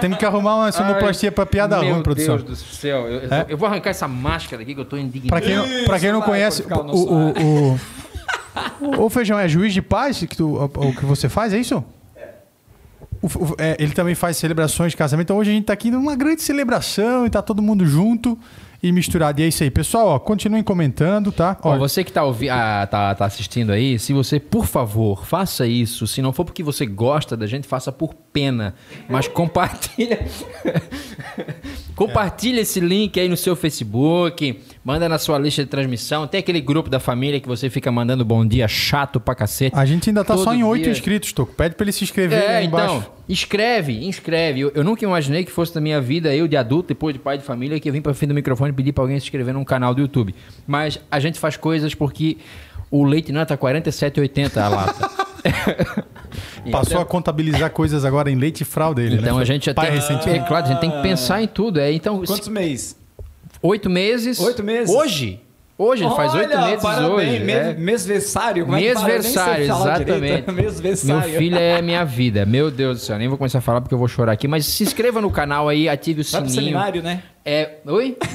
Speaker 1: Tem que arrumar uma sonoplastia pra piada
Speaker 2: Meu
Speaker 1: ruim, produção.
Speaker 2: Deus do céu. Eu,
Speaker 1: É?
Speaker 2: eu vou arrancar essa máscara aqui que eu tô indignado.
Speaker 1: Pra quem, não- pra quem não conhece, o, o, o, o- Feijão é juiz de paz que tu, o, o que você faz, é isso? O- o- é, ele também faz celebrações de casamento. Então hoje a gente tá aqui numa grande celebração e tá todo mundo junto e misturado. E é isso aí. Pessoal, ó, continuem comentando, tá?
Speaker 2: Ó, você que tá, ouvi- ah, tá, tá assistindo aí, se você, por favor, faça isso. Se não for porque você gosta da gente, faça por pena. Mas compartilha. compartilha esse link aí no seu Facebook. Manda na sua lista de transmissão. Tem aquele grupo da família que você fica mandando bom dia chato pra cacete.
Speaker 1: a gente ainda tá
Speaker 2: todo
Speaker 1: só em oito inscritos, Toco. Pede pra ele se inscrever
Speaker 2: É,
Speaker 1: aí embaixo.
Speaker 2: então, escreve, inscreve. Eu, eu nunca imaginei que fosse da minha vida, eu de adulto, depois de pai de família, que eu vim para fim do microfone pedir para alguém se inscrever num canal do YouTube. Mas a gente faz coisas porque o leite não tá 47,80 a lata.
Speaker 1: Passou a contabilizar coisas agora em leite e fralda dele,
Speaker 2: Então
Speaker 1: né?
Speaker 2: a gente já
Speaker 1: Pai
Speaker 2: tem,
Speaker 1: recentemente.
Speaker 2: é claro, a gente tem que pensar em tudo. É, então, se-
Speaker 3: Quantos meses?
Speaker 2: Oito meses.
Speaker 3: Oito meses?
Speaker 2: Hoje. Hoje, ele faz oito
Speaker 3: Olha,
Speaker 2: meses
Speaker 3: parabéns,
Speaker 2: hoje.
Speaker 3: me-
Speaker 2: é.
Speaker 3: Mesversário. é
Speaker 2: Mesversário,
Speaker 3: falar
Speaker 2: exatamente.
Speaker 3: Mesversário.
Speaker 2: Meu filho é minha vida. Meu Deus do céu, nem vou começar a falar porque eu vou chorar aqui. Mas se inscreva no canal aí, ative o
Speaker 3: Vai pro
Speaker 2: sininho.
Speaker 3: seminário, né?
Speaker 2: É. Oi?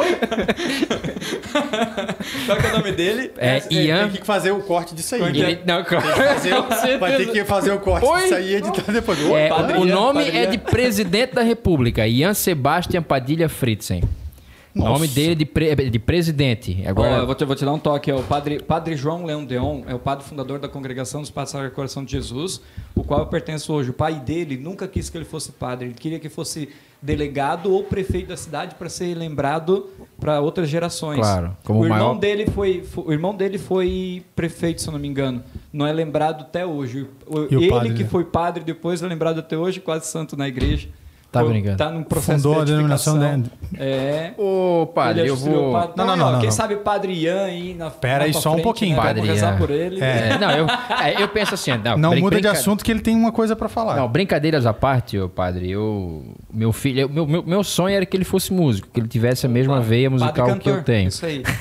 Speaker 3: Qual que é o nome dele?
Speaker 2: É Ian.
Speaker 1: Tem que fazer o corte disso aí.
Speaker 2: Ele, não, claro.
Speaker 1: Vai ter que fazer o corte
Speaker 2: Oi?
Speaker 1: disso aí e editar depois.
Speaker 2: É, o nome
Speaker 3: Padre
Speaker 2: é de presidente da República, Ian Sebastian Padilha Fritzen. O
Speaker 1: Nossa.
Speaker 2: nome dele é de, pre- de presidente. Agora,
Speaker 3: eu vou te, vou te dar um toque. É o padre, padre João Leão Deon é o padre fundador da Congregação dos Padres Sagrados Coração de Jesus, o qual eu pertenço hoje. O pai dele nunca quis que ele fosse padre. Ele queria que fosse delegado ou prefeito da cidade para ser lembrado para outras gerações.
Speaker 2: Claro, como
Speaker 3: o
Speaker 2: o
Speaker 3: irmão
Speaker 2: maior-
Speaker 3: dele foi, fo- o irmão dele foi prefeito, se eu não me engano. Não é lembrado até hoje. O-
Speaker 1: E o
Speaker 3: ele
Speaker 1: padre,
Speaker 3: que
Speaker 1: né?
Speaker 3: foi padre depois é lembrado até hoje, quase santo na igreja.
Speaker 2: Tá brincando.
Speaker 3: Tá num processo
Speaker 1: Fundou a
Speaker 3: de
Speaker 1: denominação, né?
Speaker 3: É.
Speaker 2: ô padre,
Speaker 3: Ele
Speaker 2: eu vou.
Speaker 3: padre-
Speaker 1: Não, não, não, não,
Speaker 3: Quem
Speaker 1: não.
Speaker 3: sabe Padre Ian aí na
Speaker 1: Pera aí só um
Speaker 3: frente,
Speaker 1: pouquinho,
Speaker 3: né?
Speaker 2: Padre
Speaker 3: rezar por ele.
Speaker 2: É, não, eu, é, eu penso assim, não,
Speaker 1: Não
Speaker 2: brin-
Speaker 1: muda de
Speaker 2: brinca-
Speaker 1: assunto que ele tem uma coisa pra falar.
Speaker 2: Não, brincadeiras à parte, ô padre, eu. Meu filho. eu- meu, meu, meu sonho era que ele fosse músico, que ele tivesse a mesma veia
Speaker 3: Padre
Speaker 2: musical que
Speaker 3: cantor,
Speaker 2: eu tenho.
Speaker 3: Isso aí.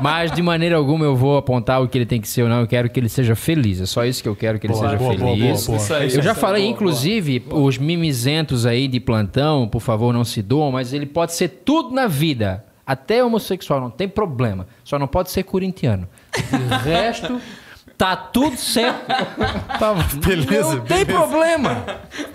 Speaker 2: Mas de maneira alguma eu vou apontar o que ele tem que ser ou não. Eu quero que ele seja feliz. É só isso que eu quero que ele
Speaker 1: Boa,
Speaker 2: seja
Speaker 1: boa,
Speaker 2: feliz.
Speaker 1: boa, boa.
Speaker 3: Isso aí,
Speaker 2: Eu
Speaker 3: isso
Speaker 2: já falei,
Speaker 3: boa,
Speaker 2: inclusive, os mimizentos aí de plantão, por favor, não se doam, mas ele pode ser tudo na vida. Até homossexual, não tem problema. Só não pode ser corintiano. De resto, tá tudo certo.
Speaker 1: Tá, beleza.
Speaker 2: não tem problema.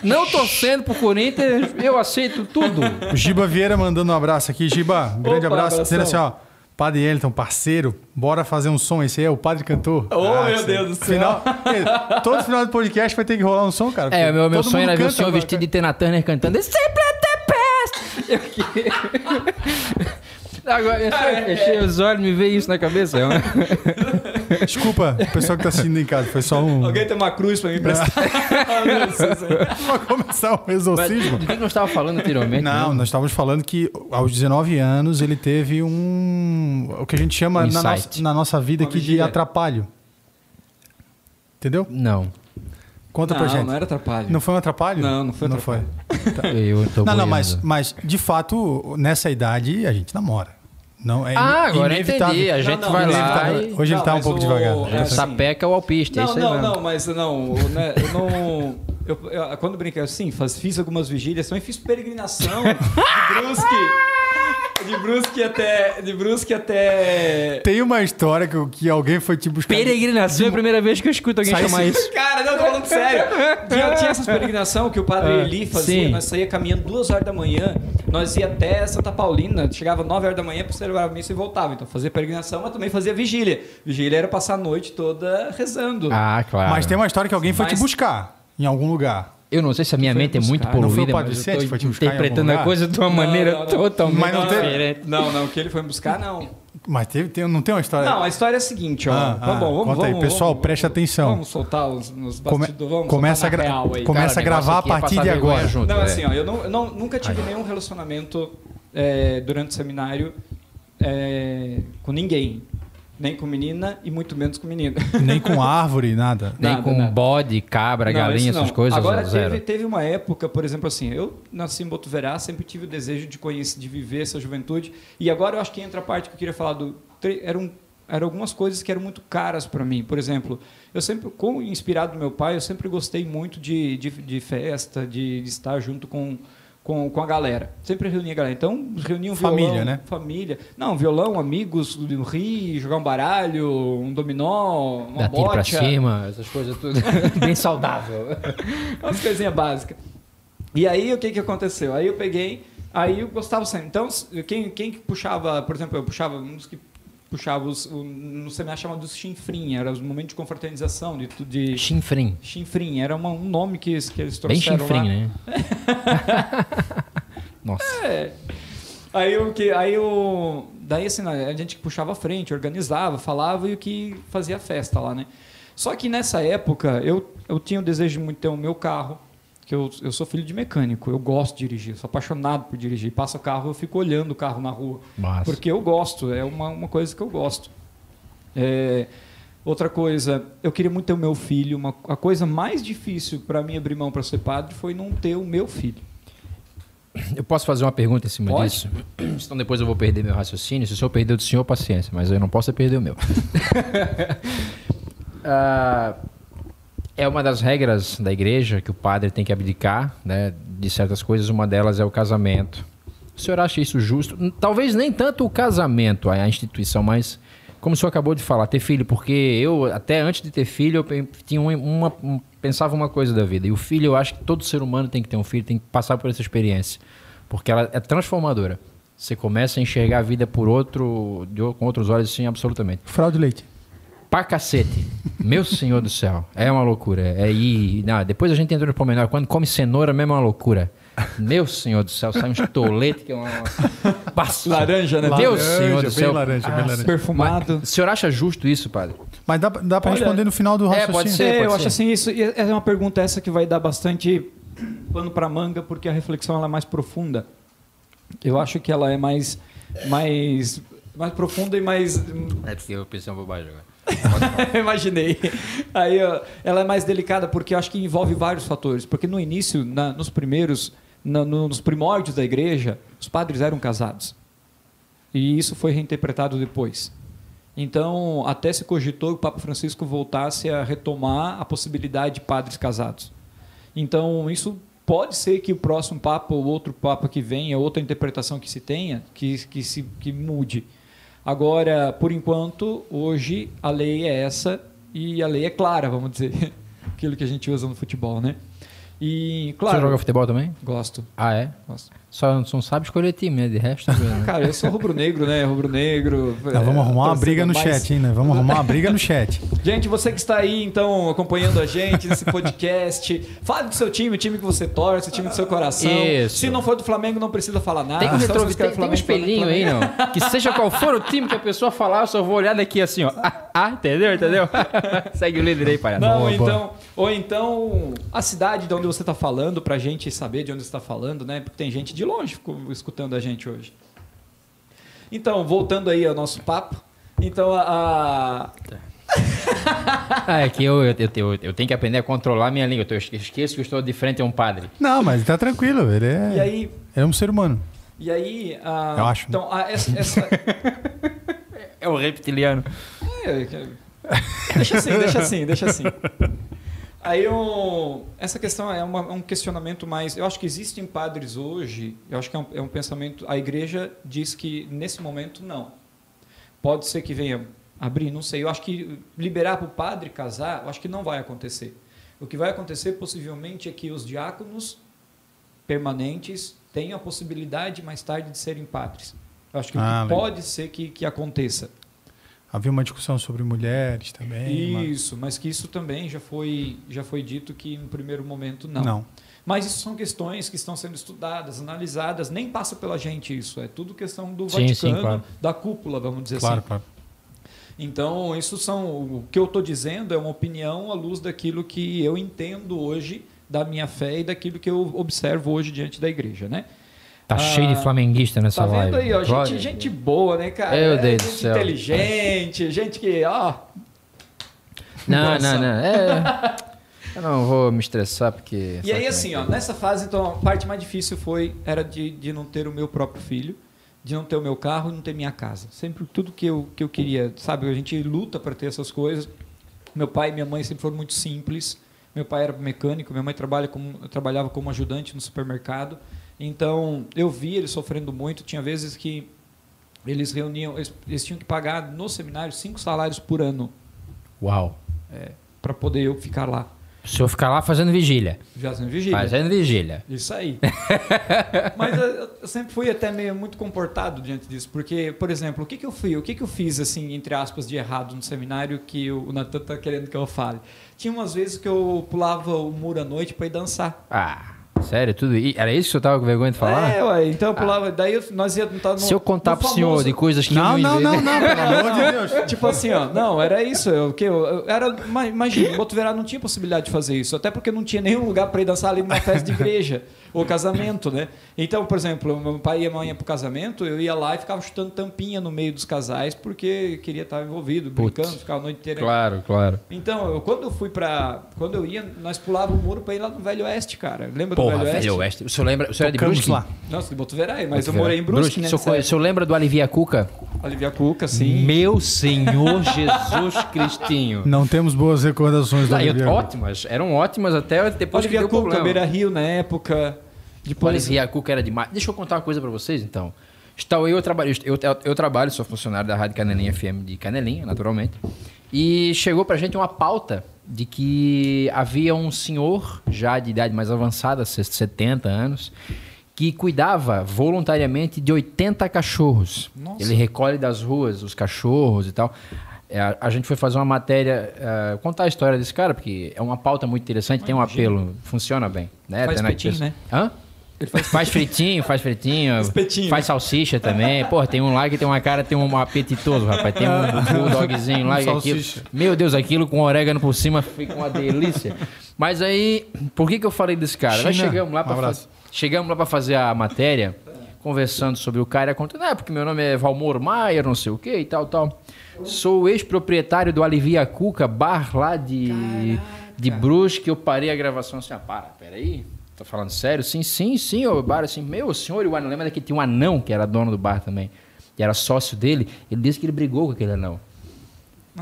Speaker 2: Não torcendo pro Corinthians, eu aceito tudo.
Speaker 1: O Giba Vieira mandando um abraço aqui. Giba, um grande
Speaker 3: Opa,
Speaker 1: abraço. Dizendo assim, ó. Padre Elton, parceiro, bora fazer um som. Esse aí é o Padre Cantor.
Speaker 3: Oh, meu
Speaker 1: esse
Speaker 3: Deus do céu.
Speaker 1: Final, todo final do podcast vai ter que rolar um som, cara.
Speaker 2: É, meu, meu sonho era ver o senhor
Speaker 1: agora,
Speaker 2: vestido de Tina Turner cantando simply the best. Eu que- Agora, eu fechei- os olhos e me veio isso na cabeça. É.
Speaker 1: Desculpa, o pessoal que tá assistindo em casa. Foi só um.
Speaker 3: Alguém tem uma cruz pra me emprestar? Ah.
Speaker 1: Pra começar um
Speaker 2: Mas,
Speaker 1: exorcismo.
Speaker 2: do que nós estávamos falando anteriormente?
Speaker 1: Não,
Speaker 2: né?
Speaker 1: nós estávamos falando que aos 19 anos ele teve um. O que a gente chama
Speaker 2: Um
Speaker 1: na, nossa, na nossa vida
Speaker 3: Uma
Speaker 1: aqui de
Speaker 3: vigília.
Speaker 1: atrapalho. Entendeu?
Speaker 2: Não.
Speaker 1: Conta pra
Speaker 3: Não,
Speaker 1: gente.
Speaker 3: não era atrapalho.
Speaker 1: Não foi um atrapalho?
Speaker 3: Não, não foi
Speaker 1: Não
Speaker 3: atrapalho.
Speaker 2: Eu tô
Speaker 1: Não, não,
Speaker 2: boiando.
Speaker 1: mas, mas de fato, nessa idade a gente namora. Não, é
Speaker 2: Ah, agora
Speaker 1: inevitável.
Speaker 2: entendi. A gente
Speaker 3: não,
Speaker 2: vai lá e...
Speaker 1: Hoje ele tá um pouco
Speaker 3: o-
Speaker 1: devagar.
Speaker 3: é assim,
Speaker 2: Sapeca o alpiste, é
Speaker 3: Não,
Speaker 2: isso aí
Speaker 3: não,
Speaker 2: mesmo.
Speaker 3: não, mas não, né, eu não. Eu, eu- quando eu brinquei assim, faz, fiz algumas vigílias, também fiz peregrinação de Brusque. De Brusque até. De Brusque até.
Speaker 1: Tem uma história que, que alguém foi te buscar.
Speaker 2: Peregrinação é a primeira vez que eu escuto alguém
Speaker 1: Sai
Speaker 2: chamar isso.
Speaker 3: Cara, não, tô falando sério. Tinha, tinha essas peregrinação que o padre
Speaker 2: Ah,
Speaker 3: Eli fazia,
Speaker 2: sim.
Speaker 3: nós saía caminhando duas horas da manhã, nós ia até Santa Paulina, chegava 9 horas da manhã para celebrar a missa e voltava. Então fazia peregrinação, mas também fazia vigília. Vigília era passar a noite toda rezando.
Speaker 2: Ah, claro.
Speaker 1: Mas tem uma história que alguém foi te
Speaker 3: Mas-
Speaker 1: buscar em algum lugar.
Speaker 2: Eu não sei se a minha
Speaker 3: Foi
Speaker 2: mente é muito
Speaker 3: buscar. Não
Speaker 1: foi o
Speaker 2: poluída,
Speaker 1: Padre
Speaker 2: mas
Speaker 1: que foi te buscar
Speaker 2: interpretando a coisa de uma
Speaker 3: Não,
Speaker 2: maneira
Speaker 3: não, não.
Speaker 2: totalmente
Speaker 1: Mas não tem-
Speaker 2: diferente.
Speaker 3: Não, não, o que ele foi me buscar, não.
Speaker 1: Mas teve, tem- não tem uma história.
Speaker 3: Não, a história é a seguinte, ó.
Speaker 1: Ah,
Speaker 3: tá
Speaker 1: ah,
Speaker 3: bom, vamos,
Speaker 1: conta aí,
Speaker 3: vamos,
Speaker 1: pessoal,
Speaker 3: vamos,
Speaker 1: preste atenção.
Speaker 3: Vamos soltar os,
Speaker 1: Come-
Speaker 3: bastidores, vamos
Speaker 1: começa
Speaker 3: soltar
Speaker 1: a gra-
Speaker 3: aí.
Speaker 1: come- Começa
Speaker 2: Cara,
Speaker 1: a gravar a
Speaker 2: é
Speaker 1: partir
Speaker 2: passar
Speaker 1: de agora.
Speaker 2: junto,
Speaker 3: Não,
Speaker 2: é.
Speaker 3: assim, ó, eu, não, não- nunca tive nenhum relacionamento é, durante o seminário é, com ninguém. Nem com menina e muito menos com menino.
Speaker 1: Nem com árvore, nada.
Speaker 2: Nem
Speaker 3: Nada,
Speaker 2: com
Speaker 3: nada.
Speaker 2: bode, cabra,
Speaker 3: Não,
Speaker 2: galinha, essas coisas,
Speaker 3: Agora
Speaker 2: zero.
Speaker 3: teve, teve uma época, por exemplo, assim, eu nasci em Botuverá, sempre tive o desejo de conhecer, de viver essa juventude. E agora eu acho que entra a parte que eu queria falar do. Eram, eram algumas coisas que eram muito caras para mim. Por exemplo, eu sempre, com inspirado no meu pai, eu sempre gostei muito de, de, de festa, de, de estar junto com, com, com a galera. Sempre reunia a galera. Então, reunia um
Speaker 1: Família,
Speaker 3: violão,
Speaker 1: né?
Speaker 3: família. Não, violão, amigos, do rio, jogar um baralho, um dominó, uma
Speaker 2: Dar tiro pra
Speaker 3: bocha.
Speaker 2: cima, essas coisas tudo. Bem saudável.
Speaker 3: Umas coisinhas básicas. E aí, o que, que aconteceu? Aí eu peguei, aí eu gostava sempre. Então, quem, quem que puxava, por exemplo, eu puxava dos que puxava os, o, no seminário chamado dos chinfrim, era os momentos de confraternização, de, tu- de
Speaker 2: Chinfrim.
Speaker 3: chinfrim, era uma- um nome que, eles- que eles
Speaker 2: Bem
Speaker 3: trouxeram
Speaker 2: chinfrim,
Speaker 3: lá.
Speaker 2: né? Nossa.
Speaker 3: É. Aí o que, aí o, daí assim, a gente puxava a frente, organizava, falava e o que fazia festa lá, né? Só que nessa época eu, eu tinha o desejo de muito ter o meu carro, que eu, eu sou filho de mecânico, eu gosto de dirigir, sou apaixonado por dirigir. Passa o carro, eu fico olhando o carro na rua,
Speaker 2: Massa.
Speaker 3: porque eu gosto, é uma, uma coisa que eu gosto. É, outra coisa, eu queria muito ter o meu filho. Uma, a coisa mais difícil para mim abrir mão para ser padre foi não ter o meu filho.
Speaker 2: Eu posso fazer uma pergunta em cima
Speaker 3: Pode.
Speaker 2: disso? Senão depois eu vou perder meu raciocínio. Se o senhor perdeu do senhor, paciência. Mas eu não posso perder o meu. Ah, é uma das regras da igreja que o padre tem que abdicar né, de certas coisas. Uma delas é o casamento. O senhor acha isso justo? Talvez nem tanto o casamento, a instituição, mas como o senhor acabou de falar, ter filho, porque eu, até antes de ter filho, eu tinha uma, uma- um- pensava uma coisa da vida. E o filho, eu acho que todo ser humano tem que ter um filho, tem que passar por essa experiência. Porque ela é transformadora. Você começa a enxergar a vida por outro, com outros olhos, sim, absolutamente.
Speaker 1: Fraude de leite.
Speaker 2: Pra cacete. Meu senhor do céu. É uma loucura. É ir. Não, depois a gente entra no pormenor. Quando come cenoura mesmo é uma loucura. Meu senhor do céu, sai um estolete que é uma.
Speaker 3: Laranja, né?
Speaker 2: Deus
Speaker 1: Laranja,
Speaker 2: senhor do
Speaker 1: bem
Speaker 2: céu.
Speaker 1: laranja, bem
Speaker 2: Ah,
Speaker 1: laranja.
Speaker 3: Perfumado.
Speaker 2: O senhor acha justo isso, padre?
Speaker 1: Mas dá, dá pra
Speaker 3: Olha,
Speaker 1: responder no final do
Speaker 2: é,
Speaker 1: raciocínio.
Speaker 2: pode ser.
Speaker 3: É, eu
Speaker 2: pode
Speaker 3: acho assim, isso é uma pergunta essa que vai dar bastante pano para manga, porque a reflexão ela é mais profunda. Eu acho que ela é mais, mais, mais profunda e mais.
Speaker 2: É porque eu pensei uma bobagem agora.
Speaker 3: Imaginei. Aí ó, ela é mais delicada porque eu acho que envolve vários fatores. Porque no início, na- nos primeiros, na- no- nos primórdios da igreja, os padres eram casados. E isso foi reinterpretado depois. Então, até se cogitou que o Papa Francisco voltasse a retomar a possibilidade de padres casados. Então, isso pode ser que o próximo Papa ou outro Papa que venha, outra interpretação que se tenha, que, que, se, que mude. Agora, por enquanto, hoje a lei é essa e a lei é clara, vamos dizer. Aquilo que a gente usa no futebol, né? E, claro,
Speaker 2: senhor joga futebol também?
Speaker 3: gosto,
Speaker 2: Ah, é?
Speaker 3: gosto.
Speaker 2: Só não sabe escolher time, né? De resto. né?
Speaker 3: Cara, eu sou rubro-negro, né? Rubro-negro.
Speaker 1: Vamos arrumar uma briga no
Speaker 3: mais-
Speaker 1: chat, hein? Nós vamos arrumar uma briga no chat.
Speaker 3: Gente, você que está aí, então, acompanhando a gente nesse podcast, fale do seu time, o time que você torce, o time do seu coração.
Speaker 2: Isso.
Speaker 3: Se não for do Flamengo, não precisa falar nada.
Speaker 2: Tem um, retrovisor,
Speaker 3: vocês querem
Speaker 2: tem, tem um
Speaker 3: Flamengo,
Speaker 2: espelhinho aí,
Speaker 3: Flamengo.
Speaker 2: não? Que seja qual for o time que a pessoa falar, eu só vou olhar daqui assim, ó. Ah, ah, entendeu? Entendeu? Segue o líder aí, palhaço.
Speaker 3: Não,
Speaker 1: Boa,
Speaker 3: então, ou então a cidade de onde você está falando, pra gente saber de onde você está falando, né? Porque tem gente de longe ficou escutando a gente hoje. Então, voltando aí ao nosso papo. Então, a. a-
Speaker 2: Ah, é que eu, eu, eu, eu tenho que aprender a controlar minha língua. Eu esque- esqueço que eu estou de frente a um padre.
Speaker 1: Não, mas tá tranquilo. Ele é,
Speaker 3: E aí,
Speaker 1: ele é um ser humano.
Speaker 3: e aí a-
Speaker 1: Eu acho?
Speaker 3: Então, a- essa, essa-
Speaker 2: É o reptiliano.
Speaker 3: É, que- deixa assim, deixa assim, deixa assim. Aí eu, essa questão é uma- um questionamento mais. Eu acho que existem padres hoje. Eu acho que é um, é um pensamento. A igreja diz que nesse momento não. Pode ser que venha abrir, não sei. Eu acho que liberar para o padre casar, eu acho que não vai acontecer. O que vai acontecer possivelmente é que os diáconos permanentes tenham a possibilidade mais tarde de serem padres. Eu acho que
Speaker 1: Ah,
Speaker 3: pode ser que, que aconteça.
Speaker 1: Havia uma discussão sobre mulheres também. uma-
Speaker 3: Isso, mas que isso também já foi, já foi dito que no primeiro momento não.
Speaker 1: Não.
Speaker 3: Mas isso são questões que estão sendo estudadas, analisadas, nem passa pela gente isso, é tudo questão do
Speaker 2: Sim, sim,
Speaker 3: Vaticano,
Speaker 2: claro.
Speaker 3: da cúpula, vamos dizer
Speaker 1: Claro,
Speaker 3: assim.
Speaker 1: claro.
Speaker 3: Então, isso são o que eu estou dizendo é uma opinião à luz daquilo que eu entendo hoje da minha fé e daquilo que eu observo hoje diante da igreja, né?
Speaker 2: Tá
Speaker 3: Ah,
Speaker 2: cheio de flamenguista nessa
Speaker 3: Tá vendo
Speaker 2: live.
Speaker 3: aí, ó,
Speaker 2: Glória
Speaker 3: gente, gente boa, né, cara?
Speaker 2: Meu
Speaker 3: É
Speaker 2: Deus do
Speaker 3: gente
Speaker 2: céu.
Speaker 3: inteligente, gente que, ó,
Speaker 2: Não,
Speaker 3: Nossa.
Speaker 2: não, não. É, eu não vou me estressar porque.
Speaker 3: E aí,
Speaker 2: é
Speaker 3: assim,
Speaker 2: que
Speaker 3: ó,
Speaker 2: é.
Speaker 3: nessa fase, então, a parte mais difícil foi, era de, de não ter o meu próprio filho, de não ter o meu carro e não ter minha casa. Sempre tudo que eu, que eu queria, sabe? A gente luta para ter essas coisas. Meu pai e minha mãe sempre foram muito simples. Meu pai era mecânico, minha mãe trabalha como, trabalhava como ajudante no supermercado. Então, eu vi eles sofrendo muito. Tinha vezes que eles reuniam, eles, eles tinham que pagar no seminário cinco salários por ano
Speaker 2: Uau.
Speaker 3: para poder eu ficar lá,
Speaker 2: O senhor fica lá fazendo vigília.
Speaker 3: fazendo vigília.
Speaker 2: Fazendo vigília.
Speaker 3: Isso aí. Mas eu, eu sempre fui até meio muito comportado diante disso, porque, por exemplo, o que, que eu fui, o que, que eu fiz assim, entre aspas, de errado no seminário que o, o Natan tá querendo que eu fale? Tinha umas vezes que eu pulava o muro à noite para ir dançar.
Speaker 2: Ah, sério, tudo. i- Era isso que o senhor tava com vergonha de falar?
Speaker 3: É, ué, então eu pulava, daí eu- nós ia estar no
Speaker 2: Se eu contar pro senhor
Speaker 3: famoso-
Speaker 2: de coisas que
Speaker 1: Não,
Speaker 2: eu
Speaker 1: não,
Speaker 2: inventei-
Speaker 1: não, não, pelo amor de Deus.
Speaker 3: Tipo assim, ó, não, era isso. Eu, que eu, eu era, ma- imagina, o Botuverá não tinha possibilidade de fazer isso, até porque não tinha nenhum lugar para ir dançar ali numa festa de igreja ou casamento, né? Então, por exemplo, meu pai e a mãe iam pro casamento, eu ia lá e ficava chutando tampinha no meio dos casais porque queria estar envolvido,
Speaker 2: Putz.
Speaker 3: brincando, ficava a noite inteira.
Speaker 2: Claro, claro.
Speaker 3: Então, eu, quando eu fui pra. Quando eu ia, nós pulávamos o muro para ir lá no Velho Oeste, cara. Lembra
Speaker 2: Porra,
Speaker 3: do Velho Oeste?
Speaker 2: Velho Oeste. O senhor lembra? O senhor é de Brusque?
Speaker 1: lá.
Speaker 3: Nossa, de Botuverá, mas eu morei em Brusque, né?
Speaker 2: O senhor, o senhor lembra do Alivia Cuca?
Speaker 3: Olivia Cuca, sim.
Speaker 2: Meu Senhor Jesus Cristinho.
Speaker 1: Não temos boas recordações do
Speaker 2: Ah,
Speaker 1: Oliveira.
Speaker 2: ótimas, eram ótimas até depois
Speaker 3: Olivia
Speaker 2: que deu
Speaker 3: Cuca,
Speaker 2: problema.
Speaker 3: Beira Rio na época.
Speaker 2: O
Speaker 3: Depois.
Speaker 2: Alivia Cuca era demais. Deixa eu contar uma coisa pra vocês, então. Está eu, eu trabalho, eu, eu, eu trabalho, sou funcionário da Rádio Canelinha FM de Canelinha, naturalmente. E chegou pra gente uma pauta de que havia um senhor, já de idade mais avançada, 70 anos, que cuidava voluntariamente de 80 cachorros.
Speaker 3: Nossa.
Speaker 2: Ele recolhe das ruas os cachorros e tal. É, a, gente foi fazer uma matéria, é, contar a história desse cara, porque é uma pauta muito interessante, tem um apelo, funciona bem. Né?
Speaker 3: Faz espetinho, né?
Speaker 2: Hã?
Speaker 3: Ele faz
Speaker 2: Faz fritinho, faz fritinho.
Speaker 3: Espetinho.
Speaker 2: Faz salsicha também. Pô, tem um lá que tem uma cara, tem um apetitoso, rapaz. Tem um bulldogzinho lá.
Speaker 1: Um
Speaker 2: que aquilo,
Speaker 1: salsicha.
Speaker 2: meu Deus, aquilo com orégano por cima fica uma delícia. Mas aí, por que, que eu falei desse cara? Nós chegamos lá
Speaker 1: um
Speaker 2: fazer, chegamos lá pra fazer a matéria, conversando sobre o cara, contando, ah, porque meu nome é Valmor Maier, não sei o que e tal, tal. Sou o ex-proprietário do Alivia Cuca, bar lá de, de Brusque. Eu parei a gravação assim, ah, para, peraí. Tá falando sério? Sim, sim, sim, o bar assim, meu senhor e o anão. Lembra que tinha um anão que era dono do bar também, que era sócio dele. Ele disse que ele brigou com aquele anão.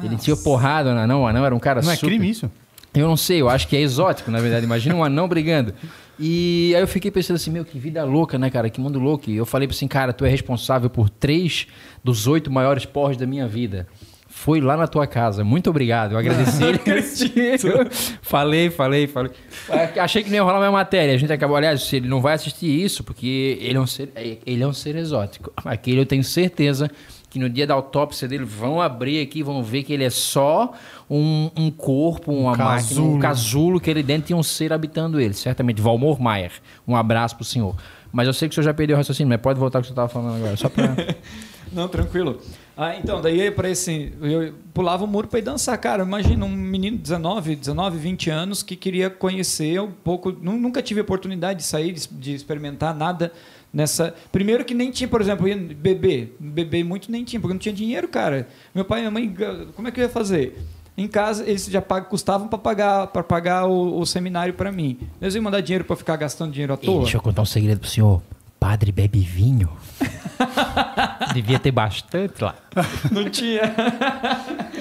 Speaker 2: Ele tinha porrada no anão, o anão era um cara
Speaker 1: Não é
Speaker 2: super...
Speaker 1: crime isso?
Speaker 2: Eu não sei, eu acho que é exótico, na verdade. Imagina um anão brigando. E aí eu fiquei pensando assim, meu, que vida louca, né, cara? Que mundo louco. E eu falei assim, cara, tu é responsável por três dos oito maiores porres da minha vida. Foi lá na tua casa. Muito obrigado. Eu agradeci ele. falei, falei, falei. Achei que não ia rolar minha matéria. A gente acabou, aliás, ele não vai assistir isso, porque ele é um ser, ele é um ser exótico. Aquele eu tenho certeza que no dia da autópsia dele vão abrir aqui, vão ver que ele é só um, um corpo, uma máquina, um
Speaker 1: casulo.
Speaker 2: casulo que ele dentro tinha um ser habitando ele. Certamente, Valmor Maier. Um abraço pro senhor. Mas eu sei que o senhor já perdeu o raciocínio, mas pode voltar ao que você estava falando agora. Só pra...
Speaker 3: Não, tranquilo. Ah, então, daí para esse. Eu pulava o muro para ir dançar. Cara, imagina um menino de 19, 19, 20 anos que queria conhecer um pouco. nu- Nunca tive oportunidade de sair, de, experimentar nada nessa. Primeiro que nem tinha, por exemplo, beber. Beber muito nem tinha, porque não tinha dinheiro, cara. Meu pai e minha mãe, como é que eu ia fazer? Em casa, eles já pag- custavam para pagar, pra pagar o, o seminário para mim. Eles iam mandar dinheiro para ficar gastando dinheiro à
Speaker 2: Ei,
Speaker 3: toa.
Speaker 2: deixa eu contar um segredo pro senhor. Padre bebe vinho? Devia ter bastante lá.
Speaker 3: Não tinha.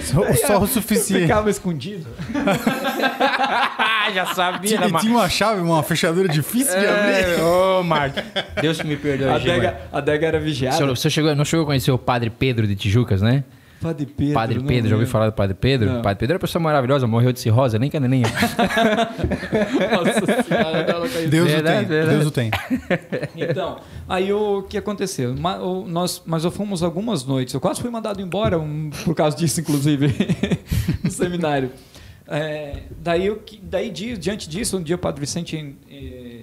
Speaker 1: Só, só o suficiente.
Speaker 3: Ficava escondido.
Speaker 2: Já sabia,
Speaker 1: Tinha,
Speaker 2: né,
Speaker 1: tinha uma chave, uma fechadura difícil de abrir.
Speaker 2: É, Ô, Marcos. Deus que me perdoe,
Speaker 3: A adega, a adega era
Speaker 2: O
Speaker 3: vigiada.
Speaker 2: senhor, o senhor chegou, não chegou a conhecer o Padre Pedro de Tijucas, né?
Speaker 3: Padre Pedro.
Speaker 2: Padre
Speaker 3: não
Speaker 2: Pedro, já ouviu
Speaker 3: lembro.
Speaker 2: falar do Padre Pedro?
Speaker 3: Não.
Speaker 2: Padre Pedro é uma pessoa maravilhosa, morreu de cirrose, nem canelinha.
Speaker 3: Nossa senhora, não, não conheço.
Speaker 1: Deus
Speaker 2: Verdade,
Speaker 1: o tem.
Speaker 2: verdade.
Speaker 1: Deus o tem.
Speaker 3: Então, aí o que aconteceu? Nós, mas eu fomos algumas noites. Eu quase fui mandado embora um, por causa disso, inclusive, no seminário. É, daí, eu que- daí di- diante disso, um dia o Padre Vicente eh,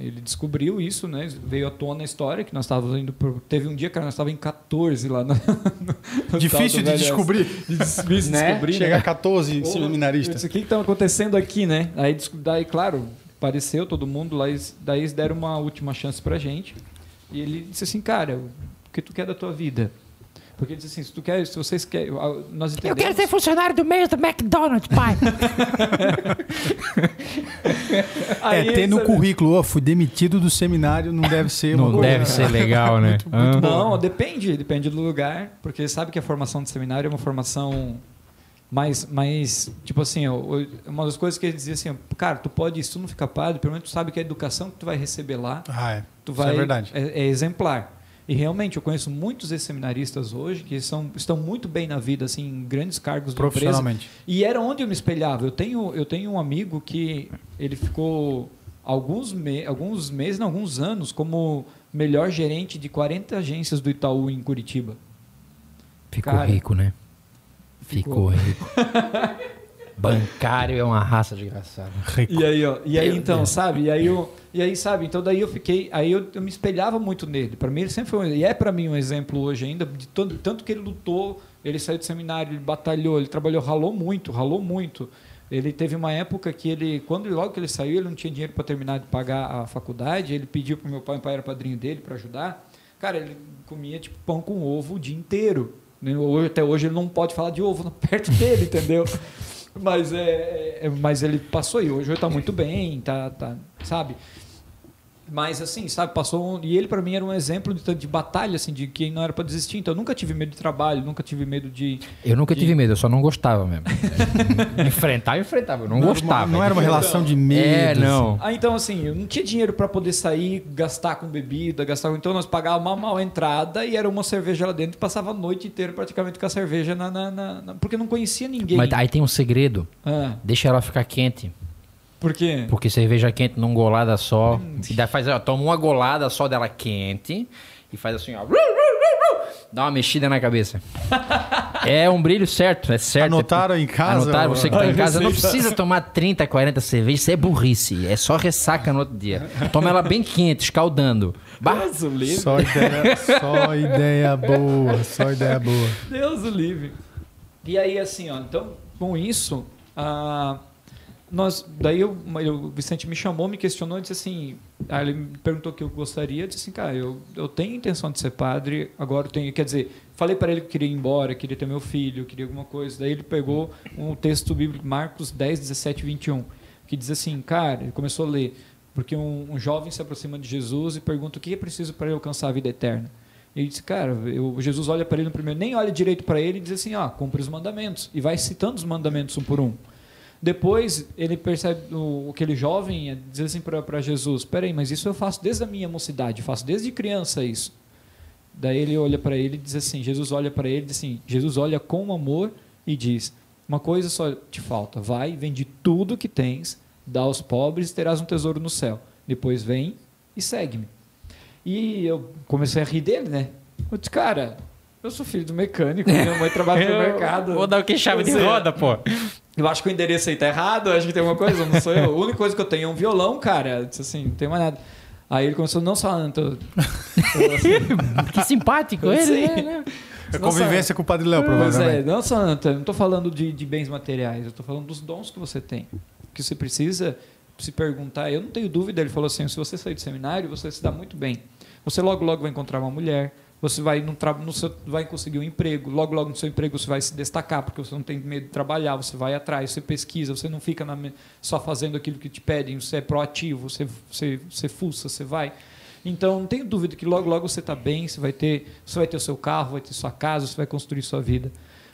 Speaker 3: ele descobriu isso, né? Veio à tona a história que nós estávamos indo por, teve um dia que nós estávamos em 14 lá no, no
Speaker 1: Difícil de descobrir.
Speaker 3: Difícil de
Speaker 2: Né?
Speaker 3: descobrir,
Speaker 1: Chegar a
Speaker 3: né?
Speaker 1: 14
Speaker 3: Eu
Speaker 1: seminaristas.
Speaker 3: o que está acontecendo aqui, né? Aí, daí, claro, apareceu todo mundo lá, daí eles deram uma última chance pra gente. E ele disse assim, cara, o que tu quer da tua vida? Porque ele disse assim, se tu quer, se vocês querem, nós
Speaker 4: Eu
Speaker 3: entendemos...
Speaker 4: quero ser funcionário do mês do McDonald's, pai.
Speaker 1: É, ter no currículo, ó, fui demitido do seminário, não deve ser
Speaker 2: Não
Speaker 1: coisa-
Speaker 2: deve ser legal, né? Ah.
Speaker 3: Não, depende, depende do lugar, porque sabe que a formação de seminário é uma formação mais, mais tipo assim, uma das coisas que ele dizia assim, cara, tu pode, se tu não ficar padre, pelo menos tu sabe que a educação que tu vai receber lá
Speaker 1: Ah, é.
Speaker 3: tu
Speaker 1: Isso
Speaker 3: vai
Speaker 1: é verdade.
Speaker 3: É, é exemplar. E realmente eu conheço muitos ex-seminaristas hoje que são, estão muito bem na vida, assim, em grandes cargos de empresa.
Speaker 1: Profissionalmente.
Speaker 3: E era onde eu me espelhava. Eu tenho, eu tenho um amigo que ele ficou alguns, me, alguns meses, não, alguns anos, como melhor gerente de 40 agências do Itaú em Curitiba.
Speaker 2: Ficou
Speaker 3: Cara,
Speaker 2: rico, né?
Speaker 3: ficou.
Speaker 2: Ficou rico. Bancário é uma raça desgraçada.
Speaker 1: Rico.
Speaker 3: E aí, ó, e aí então,
Speaker 2: Deus.
Speaker 3: sabe? E aí, eu, e aí, sabe? Então daí eu fiquei, aí eu, eu me espelhava muito nele. Para mim ele sempre foi, um- e é para mim um exemplo hoje ainda de tanto, tanto que ele lutou, ele saiu do seminário, ele batalhou, ele trabalhou, ralou muito, ralou muito. Ele teve uma época que ele, quando logo que ele saiu, ele não tinha dinheiro para terminar de pagar a faculdade, ele pediu pro meu pai, meu pai era padrinho dele para ajudar. Cara, ele comia tipo pão com ovo o dia inteiro. né? Hoje, até hoje ele não pode falar de ovo perto dele, entendeu? Mas, é, é- mas ele passou e hoje ele está muito bem, tá, tá, sabe? Mas assim, sabe, passou um- e ele para mim era um exemplo de, de batalha assim, de quem não era para desistir. Então eu nunca tive medo de trabalho, nunca tive medo de
Speaker 2: Eu nunca
Speaker 3: De-
Speaker 2: tive medo, eu só não gostava mesmo. enfrentar, eu enfrentava, eu não,
Speaker 1: Não,
Speaker 2: gostava.
Speaker 1: Não era uma relação de medo.
Speaker 2: É, não.
Speaker 3: Ah, então assim, eu não tinha dinheiro para poder sair, gastar com bebida, gastar com... Então nós pagávamos uma mal entrada e era uma cerveja lá dentro e passava a noite inteira praticamente com a cerveja na... na- na- na- Porque não conhecia ninguém.
Speaker 2: Mas aí tem um segredo.
Speaker 3: Ah,
Speaker 2: Deixa ela ficar quente.
Speaker 3: Por quê?
Speaker 2: Porque cerveja quente num golada só. E daí faz, ó, toma uma golada só dela quente e faz assim, ó. Dá uma mexida na cabeça. É um brilho certo, é certo.
Speaker 1: Anotaram em casa?
Speaker 2: Anotaram, você que tá em casa não precisa tomar 30, 40 cervejas, isso é burrice. É só ressaca no outro dia. Toma ela bem quente, escaldando.
Speaker 3: Deus o livre.
Speaker 1: Só ideia, só ideia boa, só ideia boa.
Speaker 3: Deus o livre. E aí, assim, ó, então, com isso, ah, nós, daí eu, o Vicente me chamou, me questionou e disse assim, aí ele me perguntou o que eu gostaria, eu disse assim, cara, eu, eu tenho intenção de ser padre, agora eu tenho, quer dizer, falei para ele que queria ir embora, queria ter meu filho, queria alguma coisa, daí ele pegou um texto bíblico, Marcos 10, 17, 21, que diz assim, cara, ele começou a ler, porque um, um jovem se aproxima de Jesus e pergunta o que é preciso para ele alcançar a vida eterna. Ele disse, cara, eu, Jesus olha para ele no primeiro, nem olha direito para ele e diz assim, ó, cumpre os mandamentos. E vai citando os mandamentos um por um. Depois ele percebe, o, aquele jovem diz assim para Jesus, peraí, mas isso eu faço desde a minha mocidade, faço desde criança isso. Daí ele olha para ele e diz assim, Jesus olha para ele e diz assim, Jesus olha com amor e diz, uma coisa só te falta, vai, vende tudo que tens, dá aos pobres e terás um tesouro no céu. Depois vem e segue-me. E eu comecei a rir dele, né? Eu disse, cara, eu sou filho do mecânico, minha mãe trabalha no mercado.
Speaker 2: Vou dar o que? Chave de
Speaker 3: dizer,
Speaker 2: roda, pô.
Speaker 3: Eu acho que o endereço aí tá errado, acho que tem uma coisa, não sou eu. A única coisa que eu tenho é um violão, cara. Eu disse assim, não tem mais nada. Aí ele começou, não, Santo. Eu, assim,
Speaker 2: Que simpático ele, é, né?
Speaker 1: É convivência com o Padre Léo,
Speaker 3: é,
Speaker 1: provavelmente.
Speaker 3: não, Santa, não estou falando de, de bens materiais, eu estou falando dos dons que você tem. Que você precisa se perguntar. Eu não tenho dúvida, ele falou assim: se você sair do seminário, você se dá muito bem. Você logo, logo vai encontrar uma mulher, você vai, no, no seu, vai conseguir um emprego, logo, logo no seu emprego você vai se destacar, porque você não tem medo de trabalhar, você vai atrás, você pesquisa, você não fica na só fazendo aquilo que te pedem, você é proativo, você, você, você fuça, você vai. Então, não tenho dúvida que logo, logo você está bem, você vai, ter, você vai ter o seu carro, vai ter sua casa, você vai construir sua vida.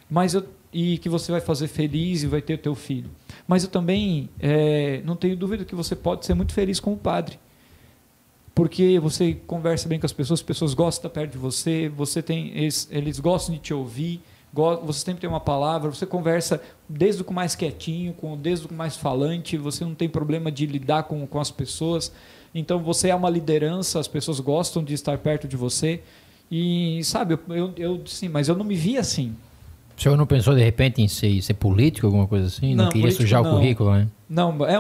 Speaker 3: Mas eu, e que você vai fazer feliz e vai ter o teu filho. Mas eu também é, não tenho dúvida que você pode ser muito feliz como padre. Porque você conversa bem com as pessoas, as pessoas gostam de estar perto de você, você tem, eles, eles gostam de te ouvir, você sempre tem uma palavra, você conversa desde o mais quietinho, com, desde o mais falante, você não tem problema de lidar com, com as pessoas. Então você é uma liderança, as pessoas gostam de estar perto de você. E sabe, eu, eu sim, mas eu não me vi assim.
Speaker 2: O senhor não pensou de repente em ser, ser político, alguma coisa assim? Não,
Speaker 3: Não,
Speaker 2: queria
Speaker 3: político
Speaker 2: sujar
Speaker 3: não.
Speaker 2: o currículo, né?
Speaker 3: Não, é,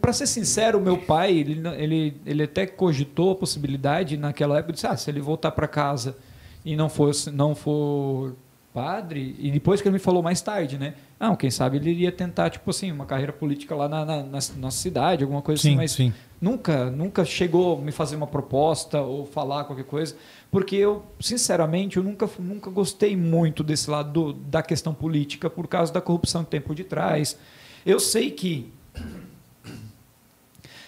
Speaker 3: para ser sincero, o meu pai, ele, ele, ele até cogitou a possibilidade naquela época, disse, ah, se ele voltar para casa e não for, não for padre, e depois que ele me falou mais tarde, né? Não, quem sabe ele iria tentar, tipo assim, uma carreira política lá na, na, na nossa cidade, alguma coisa assim,
Speaker 1: Sim,
Speaker 3: mas
Speaker 1: sim.
Speaker 3: Nunca, nunca chegou a me fazer uma proposta ou falar qualquer coisa, porque eu, sinceramente, eu nunca, nunca gostei muito desse lado do- da questão política por causa da corrupção que tem por detrás. Eu sei que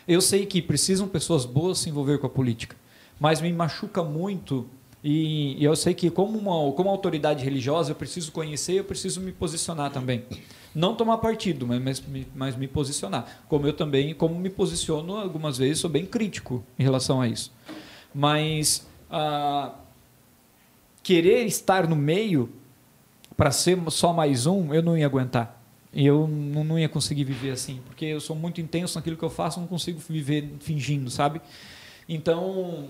Speaker 3: eu sei que precisam pessoas boas se envolver com a política, mas me machuca muito e e eu sei que como uma como autoridade religiosa eu preciso conhecer, eu preciso me posicionar também. Não tomar partido, mas, mas, mas me posicionar. Como eu também, como me posiciono algumas vezes, sou bem crítico em relação a isso. Mas ah, querer estar no meio para ser só mais um, eu não ia aguentar. E eu não, ia conseguir viver assim, porque eu sou muito intenso naquilo que eu faço, não consigo viver fingindo, sabe? Então,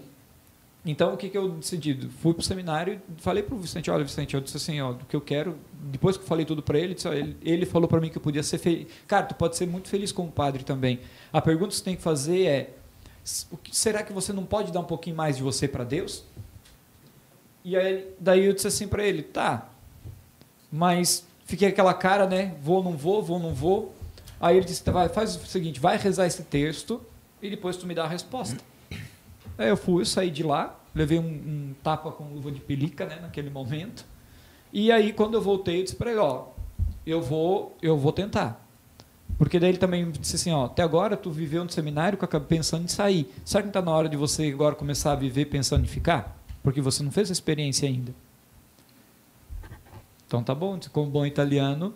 Speaker 3: então o que, que eu decidi? Fui pro seminário e falei pro Vicente, olha, Vicente, eu disse assim, ó, do que eu quero, depois que eu falei tudo para ele, ele, falou para mim que eu podia ser feliz. Cara, tu pode ser muito feliz como padre também. A pergunta que você tem que fazer é, será que você não pode dar um pouquinho mais de você para Deus? E aí, daí eu disse assim para ele, tá, mas fiquei aquela cara, né? Vou, não vou, vou, não vou. Aí ele disse, tá, vai, faz o seguinte, vai rezar esse texto e depois tu me dá a resposta. Aí eu fui, eu saí de lá, levei um, um tapa com luva de pelica, né, naquele momento. E aí quando eu voltei, eu disse para ele, ó, eu vou, eu vou tentar. Porque daí ele também disse assim, ó, até agora tu viveu no seminário que eu acabei pensando em sair. Será que não está na hora de você agora começar a viver pensando em ficar? Porque você não fez a experiência ainda. Então tá bom, como bom italiano.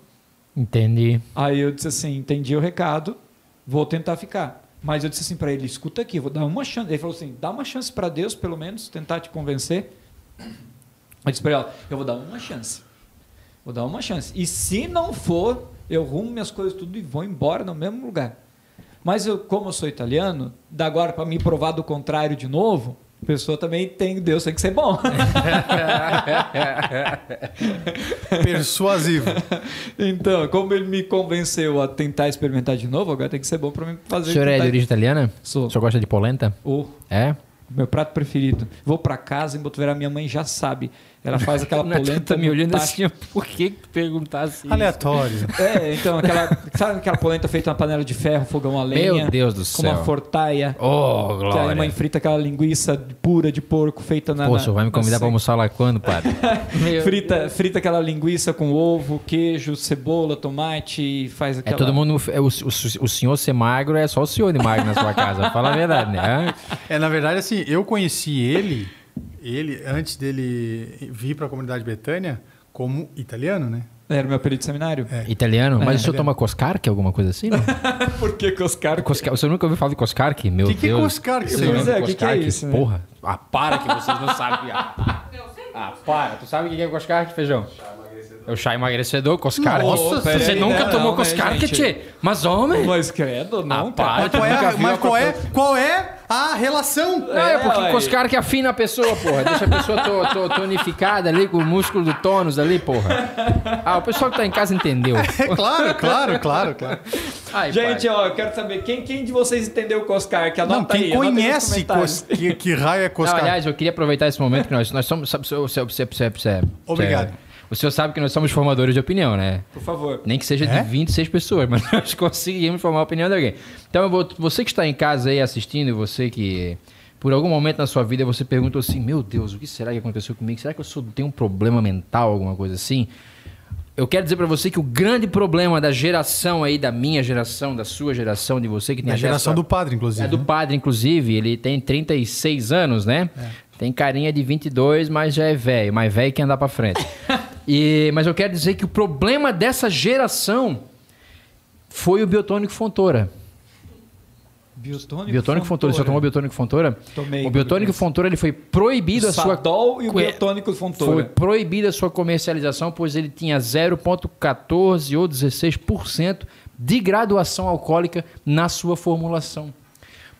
Speaker 2: Entendi.
Speaker 3: Aí eu disse assim, entendi o recado, vou tentar ficar. Mas eu disse assim para ele, escuta aqui, vou dar uma chance. Ele falou assim, dá uma chance para Deus, pelo menos, tentar te convencer. Eu disse para ele, ó, eu vou dar uma chance. Vou dar uma chance. E se não for, eu rumo minhas coisas tudo e vou embora no mesmo lugar. Mas eu, como eu sou italiano, da agora para me provar do contrário de novo, a pessoa também tem, Deus tem que ser bom.
Speaker 1: Persuasivo.
Speaker 3: então, como ele me convenceu a tentar experimentar de novo, agora tem que ser bom para mim
Speaker 2: O
Speaker 3: fazer.
Speaker 2: senhor é de origem italiana?
Speaker 3: Sou.
Speaker 2: O senhor gosta de polenta?
Speaker 3: Oh,
Speaker 2: É?
Speaker 3: meu prato preferido. Vou para casa em Botuverá, minha mãe já sabe. Ela faz aquela polenta.
Speaker 2: tá me olhando assim, por que que tu perguntasse isso?
Speaker 1: Aleatório.
Speaker 3: É, então, aquela, sabe aquela polenta feita na panela de ferro, fogão a lenha?
Speaker 2: Meu Deus do
Speaker 3: Com
Speaker 2: céu.
Speaker 3: uma fortaia.
Speaker 2: Oh,
Speaker 3: Que a mãe
Speaker 2: glória.
Speaker 3: frita aquela linguiça pura de porco feita na.
Speaker 2: Senhor vai me convidar pra
Speaker 3: seca.
Speaker 2: almoçar lá quando, padre? Meu
Speaker 3: Frita, frita aquela linguiça com ovo, queijo, cebola, tomate e faz
Speaker 2: É
Speaker 3: aquela.
Speaker 2: todo mundo. é, O, o, o senhor ser magro é só o senhor de magro na sua casa. Fala a verdade, né?
Speaker 1: É, na verdade, assim, eu conheci ele, ele, antes dele vir para a comunidade Betânia, como italiano, né?
Speaker 3: Era meu apelido de seminário?
Speaker 1: É.
Speaker 2: Italiano? Mas
Speaker 3: É.
Speaker 2: o senhor toma Coscarque, alguma coisa assim? Não?
Speaker 3: Por que que os caras.
Speaker 2: Coscar... O senhor nunca ouviu falar de Coscarque? Meu
Speaker 1: Que que é
Speaker 2: Deus.
Speaker 1: Coscarque,
Speaker 2: Você
Speaker 1: senhor?
Speaker 2: lembra
Speaker 3: Pois é,
Speaker 2: de
Speaker 3: que que é
Speaker 2: Coscarque?
Speaker 3: isso, né?
Speaker 2: Porra. Ah, para que vocês não sabem. Ah, ah para. Tu sabe o que é Coscarque, feijão? É o chá emagrecedor, Coscarque.
Speaker 1: Nossa,
Speaker 2: Você nunca
Speaker 3: não,
Speaker 2: tomou
Speaker 3: né,
Speaker 2: Coscarque,
Speaker 3: gente?
Speaker 2: tchê? Mas homem...
Speaker 3: Mas credo, não,
Speaker 2: Ah,
Speaker 3: cara.
Speaker 2: para.
Speaker 1: Qual é, mas qual é, qual é a relação?
Speaker 2: Não, é porque
Speaker 3: ué.
Speaker 2: Coscarque afina a pessoa, porra. Deixa a pessoa to- to- tonificada ali, com o músculo do tônus ali, porra. Ah, o pessoal que tá em casa entendeu.
Speaker 1: É claro, claro, claro, claro.
Speaker 2: Ai,
Speaker 3: Gente,
Speaker 2: pai.
Speaker 3: ó, eu quero saber quem, quem de vocês entendeu o Coscar? Que anota
Speaker 1: Não, quem
Speaker 3: aí,
Speaker 1: conhece cos, que, que raio é
Speaker 2: Não,
Speaker 1: Coscar?
Speaker 2: aliás, eu queria aproveitar esse momento que nós, nós somos.
Speaker 1: Obrigado.
Speaker 2: O senhor sabe que nós somos formadores de opinião, né?
Speaker 3: Por favor.
Speaker 2: Nem que seja
Speaker 1: É?
Speaker 2: de 26 pessoas, mas nós conseguimos formar a opinião de alguém. Então, eu vou, você que está em casa aí assistindo, você que por algum momento na sua vida você perguntou assim: Meu Deus, o que será que aconteceu comigo? Será que eu sou, tenho um problema mental, alguma coisa assim? eu quero dizer pra você que o grande problema da geração aí, da minha geração, da sua geração, de você que tem
Speaker 1: Na
Speaker 2: acesso
Speaker 1: geração
Speaker 2: a-
Speaker 1: do padre, inclusive.
Speaker 2: é do
Speaker 1: né?
Speaker 2: padre, inclusive, ele tem 36 anos, né? Tem carinha de 22, mas já é velho, mais velho que andar pra frente. e, mas eu quero dizer que o problema dessa geração foi o biotônico Fontoura.
Speaker 3: Biotônico,
Speaker 2: Biotônico Fontoura, você já tomou biotônico Fontoura?
Speaker 3: Tomei,
Speaker 2: O biotônico Fontoura ele foi proibido a sua
Speaker 3: Sadol e o biotônico
Speaker 2: foi
Speaker 3: Fontoura.
Speaker 2: proibida a sua comercialização, pois ele tinha 0,14 ou 16% de graduação alcoólica na sua formulação.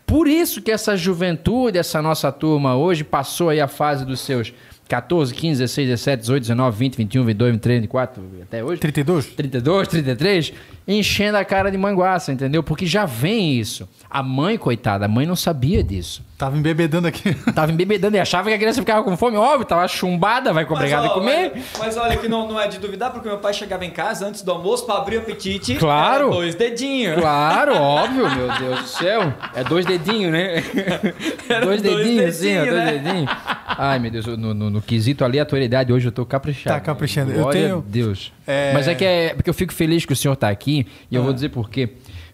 Speaker 2: Por isso que essa juventude, essa nossa turma hoje passou aí a fase dos seus 14, 15, 16, 17, 18, 19, 20, 21, 22, 23, 24, até hoje.
Speaker 1: 32?
Speaker 2: 32, 33, enchendo a cara de manguaça, entendeu? Porque já vem isso. A mãe, coitada, a mãe não sabia disso.
Speaker 1: Tava embebedando aqui.
Speaker 2: Tava embebedando e achava que a criança ficava com fome, óbvio, tava chumbada, vai obrigada a comer.
Speaker 3: Mas, mas olha que não, não é de duvidar, porque meu pai chegava em casa antes do almoço pra abrir o apetite.
Speaker 2: Claro.
Speaker 3: era dois dedinhos.
Speaker 2: Claro, óbvio, meu Deus do céu. É dois dedinhos, né?
Speaker 3: Era
Speaker 2: dois
Speaker 3: dois
Speaker 2: dedinhos, sim, é
Speaker 3: dedinhos,
Speaker 2: dois
Speaker 3: né?
Speaker 2: dedinhos. Ai, meu Deus, no, no, no quesito aleatoriedade hoje eu tô caprichado.
Speaker 1: Tá caprichando. Eu
Speaker 2: Glória
Speaker 1: tenho-
Speaker 2: Deus.
Speaker 1: É-
Speaker 2: Mas é que é porque eu fico feliz que o senhor tá aqui e eu vou dizer por quê.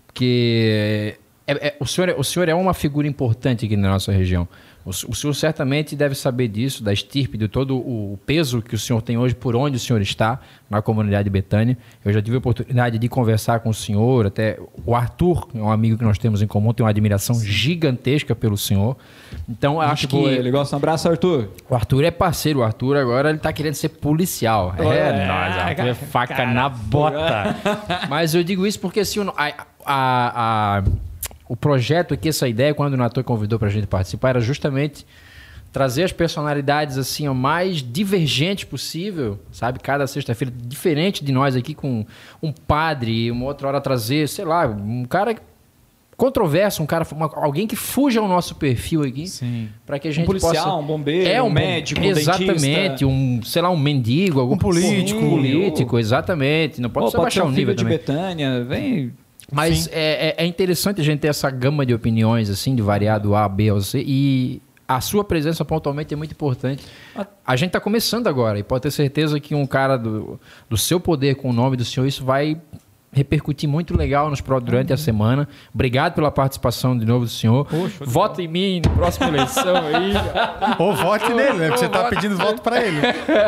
Speaker 2: Porque é- é- o, senhor, é- o senhor é uma figura importante aqui na nossa região. O, o senhor certamente deve saber disso, da estirpe, de todo o peso que o senhor tem hoje, por onde o senhor está na comunidade de Betânia. Eu já tive a oportunidade de conversar com o senhor, até o Arthur, é um amigo que nós temos em comum, tem uma admiração gigantesca pelo senhor. Então, acho
Speaker 3: Acho
Speaker 2: que
Speaker 3: que ele gosta. Um abraço, Arthur.
Speaker 2: o Arthur é parceiro, o Arthur agora ele tá querendo ser policial. É,
Speaker 3: É,
Speaker 2: nós, Arthur é faca
Speaker 3: cara,
Speaker 2: na bota. Mas eu digo isso porque assim, o- a, a- a- o projeto aqui, essa ideia, quando o Natan convidou pra gente participar, era justamente trazer as personalidades assim o mais divergentes possível, sabe? Cada sexta-feira, diferente de nós aqui com um padre, uma outra hora trazer, sei lá, um cara controverso, um cara, uma- alguém que fuja ao nosso perfil aqui, para que a
Speaker 3: Um
Speaker 2: gente
Speaker 3: policial,
Speaker 2: possa
Speaker 3: um bombeiro,
Speaker 2: é
Speaker 3: um
Speaker 2: um
Speaker 3: médico, um
Speaker 2: exatamente, um sei lá um mendigo, algum
Speaker 1: Um político.
Speaker 2: um político, exatamente, não pode
Speaker 3: Pô,
Speaker 2: só
Speaker 3: pode
Speaker 2: baixar
Speaker 3: um
Speaker 2: o
Speaker 3: filho
Speaker 2: nível
Speaker 3: de
Speaker 2: também.
Speaker 3: Betânia. Vem.
Speaker 2: Mas é, é- é interessante a gente ter essa gama de opiniões, assim, de variado A, B ou C, e a sua presença pontualmente é muito importante. A gente está começando agora, e pode ter certeza que um cara do, do seu poder com o nome do senhor, isso vai repercutir muito legal nos pro- durante a semana. Obrigado pela participação de novo do senhor. Vota em mim na próxima eleição aí.
Speaker 1: Ou vote nele, né? Porque você tá
Speaker 2: vote.
Speaker 1: pedindo voto pra ele.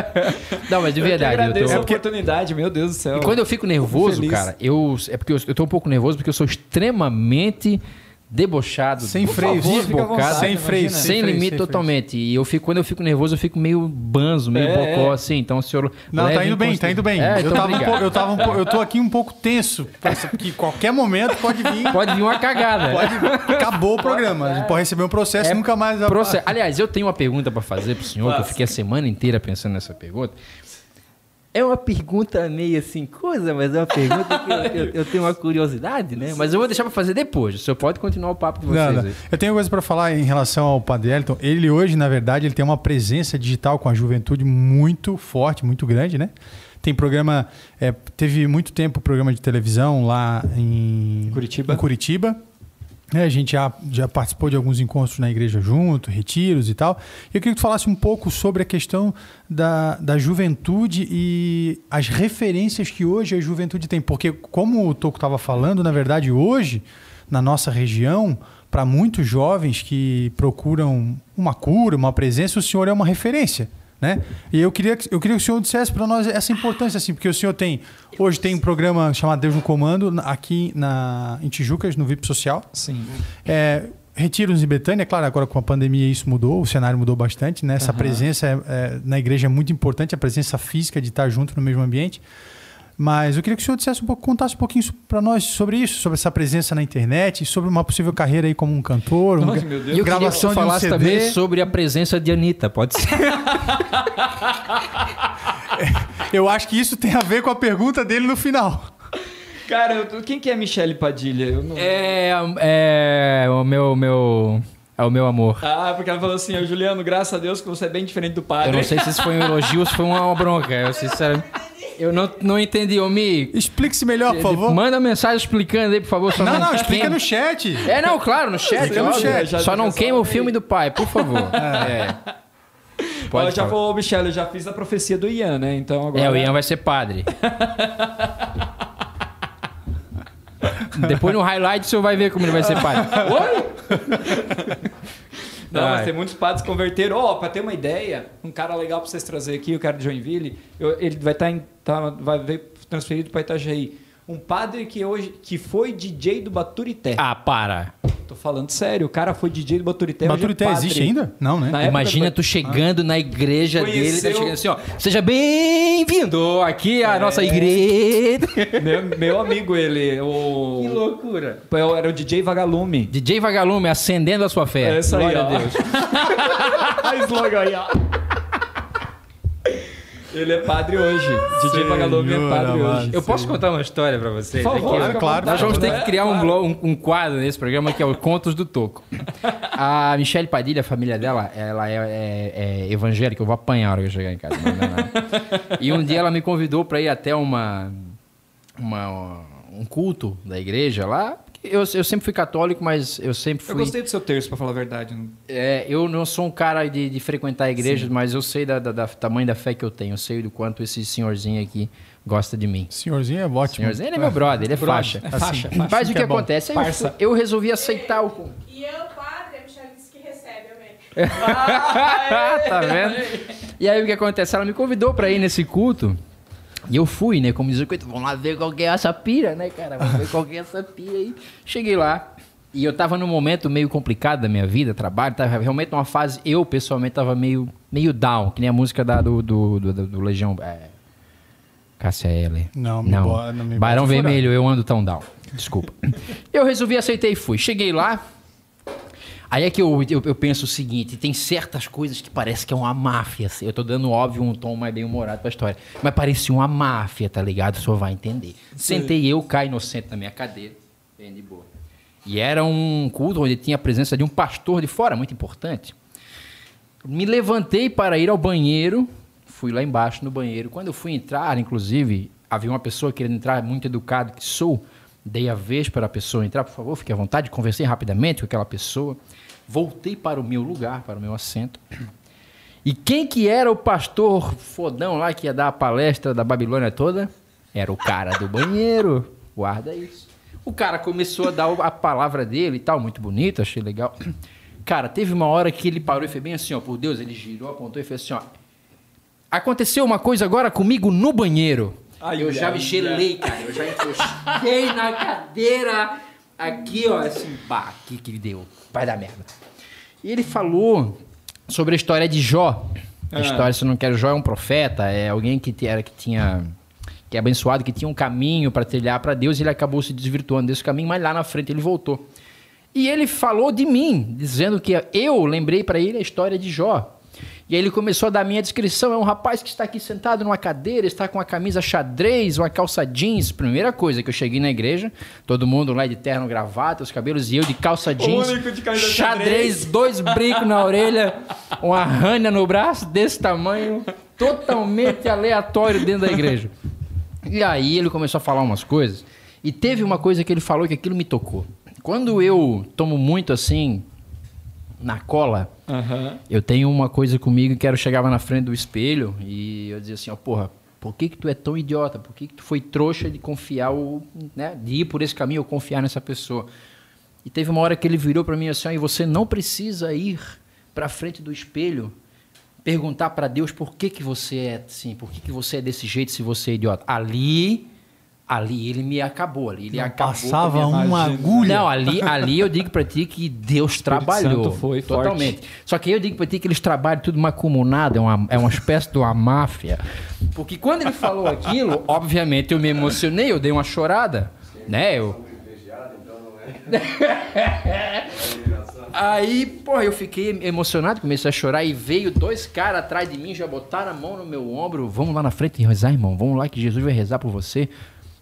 Speaker 2: Não, mas de verdade, eu,
Speaker 3: agradeço
Speaker 2: tô...
Speaker 3: a oportunidade, meu Deus do céu.
Speaker 2: E quando eu fico nervoso, cara, eu é porque eu, eu tô um pouco nervoso porque eu sou extremamente debochado,
Speaker 1: Sem freio,
Speaker 2: desbocado,
Speaker 1: sem freio,
Speaker 2: sem,
Speaker 1: sem
Speaker 2: limite
Speaker 1: freio.
Speaker 2: totalmente. E eu fico quando eu fico nervoso, eu fico meio banzo, meio
Speaker 3: É,
Speaker 2: bocó
Speaker 3: é.
Speaker 2: assim. Então o senhor
Speaker 1: Não, tá indo bem, tá indo bem.
Speaker 2: É,
Speaker 1: eu,
Speaker 2: então
Speaker 1: tava um pouco, eu, tava um pouco- eu tô aqui um pouco tenso, porque qualquer momento pode vir.
Speaker 2: Pode vir uma cagada.
Speaker 1: Pode, acabou o programa. A gente pode receber um processo
Speaker 2: É
Speaker 1: e nunca mais.
Speaker 2: Proce- Aliás, eu tenho uma pergunta para fazer pro senhor, que eu fiquei a semana inteira pensando nessa pergunta. É uma pergunta meio assim, coisa, mas é uma pergunta que eu, eu- eu tenho uma curiosidade, né? Mas eu vou deixar para fazer depois. O senhor pode continuar o papo de vocês
Speaker 1: Não, não.
Speaker 2: aí.
Speaker 1: Eu tenho coisa para falar em relação ao Padre Elton. Ele hoje, na verdade, ele tem uma presença digital com a juventude muito forte, muito grande, né? Tem programa, é, teve muito tempo programa de televisão lá em
Speaker 3: Curitiba.
Speaker 1: em Curitiba. É, a gente já, já participou de alguns encontros na igreja junto, retiros e tal. Eu queria que tu falasse um pouco sobre a questão da, da juventude e as referências que hoje a juventude tem. Porque, como o Toco estava falando, na verdade, hoje, na nossa região, para muitos jovens que procuram uma cura, uma presença, o senhor é uma referência. Né? E eu queria, que- eu queria que o senhor dissesse para nós essa importância, assim, porque o senhor tem. Hoje tem um programa chamado Deus no Comando, aqui na, em Tijucas, no VIP Social.
Speaker 3: Sim.
Speaker 1: É, retiros em Betânia, claro, agora com a pandemia isso mudou, o cenário mudou bastante, né? Essa
Speaker 3: Aham.
Speaker 1: presença é- é, na igreja é muito importante, a presença física de estar junto no mesmo ambiente. Mas eu queria que o senhor dissesse um pouco, contasse um pouquinho para nós sobre isso, sobre essa presença na internet, sobre uma possível carreira aí como um cantor, um,
Speaker 3: Nossa, meu Deus.
Speaker 2: E eu
Speaker 1: gravação
Speaker 2: você
Speaker 1: de um
Speaker 2: falasse
Speaker 1: CD.
Speaker 2: também sobre a presença de Anitta, pode ser?
Speaker 1: Eu acho que isso tem a ver com a pergunta dele no final.
Speaker 3: Cara, eu- quem que é Michele Padilha? Eu não...
Speaker 2: É, é o meu, meu, é o meu amor.
Speaker 3: Ah, porque ela falou assim, "Ô, Juliano, graças a Deus que você é bem diferente do padre.
Speaker 2: Eu não sei se isso foi um elogio ou se foi uma bronca. Eu sinceramente, eu não, não entendi, ô Mi.
Speaker 1: Explique-se melhor, por favor.
Speaker 2: Manda mensagem explicando aí, por favor. Só
Speaker 1: Não, não, explica
Speaker 2: queima-
Speaker 1: no chat.
Speaker 2: É, não, claro, no chat.
Speaker 1: Explica no
Speaker 2: óbvio.
Speaker 1: chat.
Speaker 2: Só
Speaker 3: já
Speaker 2: não queima o filme do pai, por favor. É. pode
Speaker 3: eu já
Speaker 2: falar.
Speaker 3: vou, Michele, eu já fiz a profecia do Ian, né? Então agora.
Speaker 2: É, o Ian vai ser padre. Depois no highlight o senhor vai ver como ele vai ser padre.
Speaker 3: Não, mas tem muitos padres que converteram. Ó, pra ter uma ideia, um cara legal pra vocês trazer aqui, o cara de Joinville, eu- ele vai estar tá, vai ver transferido pra Itajaí. Um padre que hoje que foi DJ do Baturité.
Speaker 2: Ah, para.
Speaker 3: Tô falando sério, o cara foi DJ do Baturité. é
Speaker 1: Baturité
Speaker 3: padre.
Speaker 1: existe ainda? Não, né?
Speaker 3: Na época
Speaker 2: Imagina
Speaker 3: do-
Speaker 2: tu chegando na igreja dele e tá
Speaker 3: Conheceu-
Speaker 2: chegando assim, ó. Seja bem-vindo aqui à nossa igreja.
Speaker 3: Meu, meu amigo, ele, o.
Speaker 2: Que loucura.
Speaker 3: Eu Era o DJ Vagalume.
Speaker 2: DJ Vagalume acendendo a sua fé.
Speaker 3: É isso aí,
Speaker 2: Glória
Speaker 3: ó.
Speaker 2: a Deus.
Speaker 3: slogan aí, ó. Ele é padre hoje. DJ Vagalume é padre
Speaker 1: amado.
Speaker 3: hoje.
Speaker 2: Eu posso contar uma história pra vocês?
Speaker 3: Por favor,
Speaker 2: Aqui,
Speaker 3: fica à
Speaker 1: claro.
Speaker 2: Nós vamos ter que criar
Speaker 3: né?
Speaker 2: um,
Speaker 3: Claro.
Speaker 2: um, um quadro nesse programa que é o Contos do Toco. A Michelle Padilha, a família dela, ela é, é- é evangélica. Eu vou apanhar a hora que eu chegar em casa. E um dia ela me convidou para ir até uma, uma- um culto da igreja lá. Eu, eu sempre fui católico, mas eu sempre fui.
Speaker 3: Eu gostei do seu terço, pra falar a verdade.
Speaker 2: É, eu não sou um cara de, de frequentar igrejas, mas eu sei da, da- da tamanho da fé que eu tenho. Eu sei do quanto esse senhorzinho aqui gosta de mim.
Speaker 1: Senhorzinho é ótimo.
Speaker 2: Senhorzinho, ele é meu brother, ele é faixa.
Speaker 3: É faixa,
Speaker 1: Assim.
Speaker 3: faixa.
Speaker 2: Mas o que,
Speaker 1: que é
Speaker 2: acontece? Aí eu, eu resolvi aceitar o.
Speaker 5: E eu, padre, a Michelle disse que recebe, amém.
Speaker 2: tá vendo? E aí o que acontece? Ela me convidou pra ir nesse culto. E eu fui, né? Como diz o coito, vamos lá ver qual que é essa pira, né, cara? Vamos ver qual que é essa pira aí. Cheguei lá. E eu tava num momento meio complicado da minha vida, trabalho, tava realmente numa fase, eu pessoalmente tava meio, meio down, que nem a música da, do, do, do, do Legião. É, Cássia.
Speaker 1: Não, me bo- não me
Speaker 2: Barão. Vermelho, eu ando tão down. Desculpa. eu resolvi, aceitei e fui. Cheguei lá, Aí é que eu, eu, eu penso o seguinte, tem certas coisas que parece que é uma máfia. assim. Eu tô dando, óbvio, um tom mais bem humorado pra história. Mas parecia uma máfia, tá ligado? O senhor vai entender. Sentei eu, cá inocente na minha cadeira, bem de boa. E era um culto onde tinha a presença de um pastor de fora, muito importante. Me levantei para ir ao banheiro, fui lá embaixo no banheiro. Quando eu fui entrar, inclusive, havia uma pessoa querendo entrar, muito educado que sou. Dei a vez para a pessoa entrar, por favor, fique à vontade. Conversei rapidamente com aquela pessoa. Voltei para o meu lugar, para o meu assento. E quem que era o pastor fodão lá que ia dar a palestra da Babilônia toda? Era o cara do banheiro. Guarda isso. O cara começou a dar a palavra dele e tal, muito bonito, achei legal. Cara, teve uma hora que ele parou e fez bem assim, ó, por Deus, ele girou, apontou e fez assim, ó. Aconteceu uma coisa agora comigo no banheiro.
Speaker 3: Ai,
Speaker 2: eu já me gelei, cara. Eu já encostei na cadeira aqui, ó, assim, pá, que que deu? Vai dar merda. E ele falou sobre a história de Jó. A
Speaker 3: Ah.
Speaker 2: história, se eu não quero, Jó é um profeta, é alguém que era que tinha que é abençoado, que tinha um caminho para trilhar para Deus, e ele acabou se desvirtuando desse caminho, mas lá na frente ele voltou. E ele falou de mim, dizendo que eu lembrei para ele a história de Jó. E aí ele começou a dar a minha descrição. É um rapaz que está aqui sentado numa cadeira, está com uma camisa xadrez, uma calça jeans. Primeira coisa que eu cheguei na igreja, todo mundo lá de terno, gravata, os cabelos, e eu de calça jeans,
Speaker 3: único de camisa
Speaker 2: xadrez, dois brincos na orelha, uma rana no braço desse tamanho, totalmente aleatório dentro da igreja. E aí ele começou a falar umas coisas. E teve uma coisa que ele falou que aquilo me tocou. Quando eu tomo muito assim na cola,
Speaker 3: Aham.
Speaker 2: eu tenho uma coisa comigo que era eu chegava na frente do espelho e eu dizia assim, ó, porra, por que que tu é tão idiota? Por que que tu foi trouxa de confiar o, né, de ir por esse caminho ou confiar nessa pessoa? E teve uma hora que ele virou para mim assim, e você não precisa ir para frente do espelho perguntar para Deus por que que você é assim, por que que você é desse jeito se você é idiota. Ali, ali ele me acabou, ali ele
Speaker 1: Não
Speaker 2: acabou
Speaker 1: passava uma agulha.
Speaker 2: não, ali, ali eu digo pra ti que Deus trabalhou.
Speaker 3: Santo foi forte.
Speaker 2: totalmente. Só que eu digo pra ti que eles trabalham tudo macumunado, é uma, é uma espécie de uma máfia. Porque quando ele falou aquilo, obviamente eu me emocionei, eu dei uma chorada. Né? Eu... Aí, porra, eu fiquei emocionado, comecei a chorar e veio dois caras atrás de mim, já botaram a mão no meu ombro. Vamos lá na frente e rezar, irmão. Vamos lá que Jesus vai rezar por você.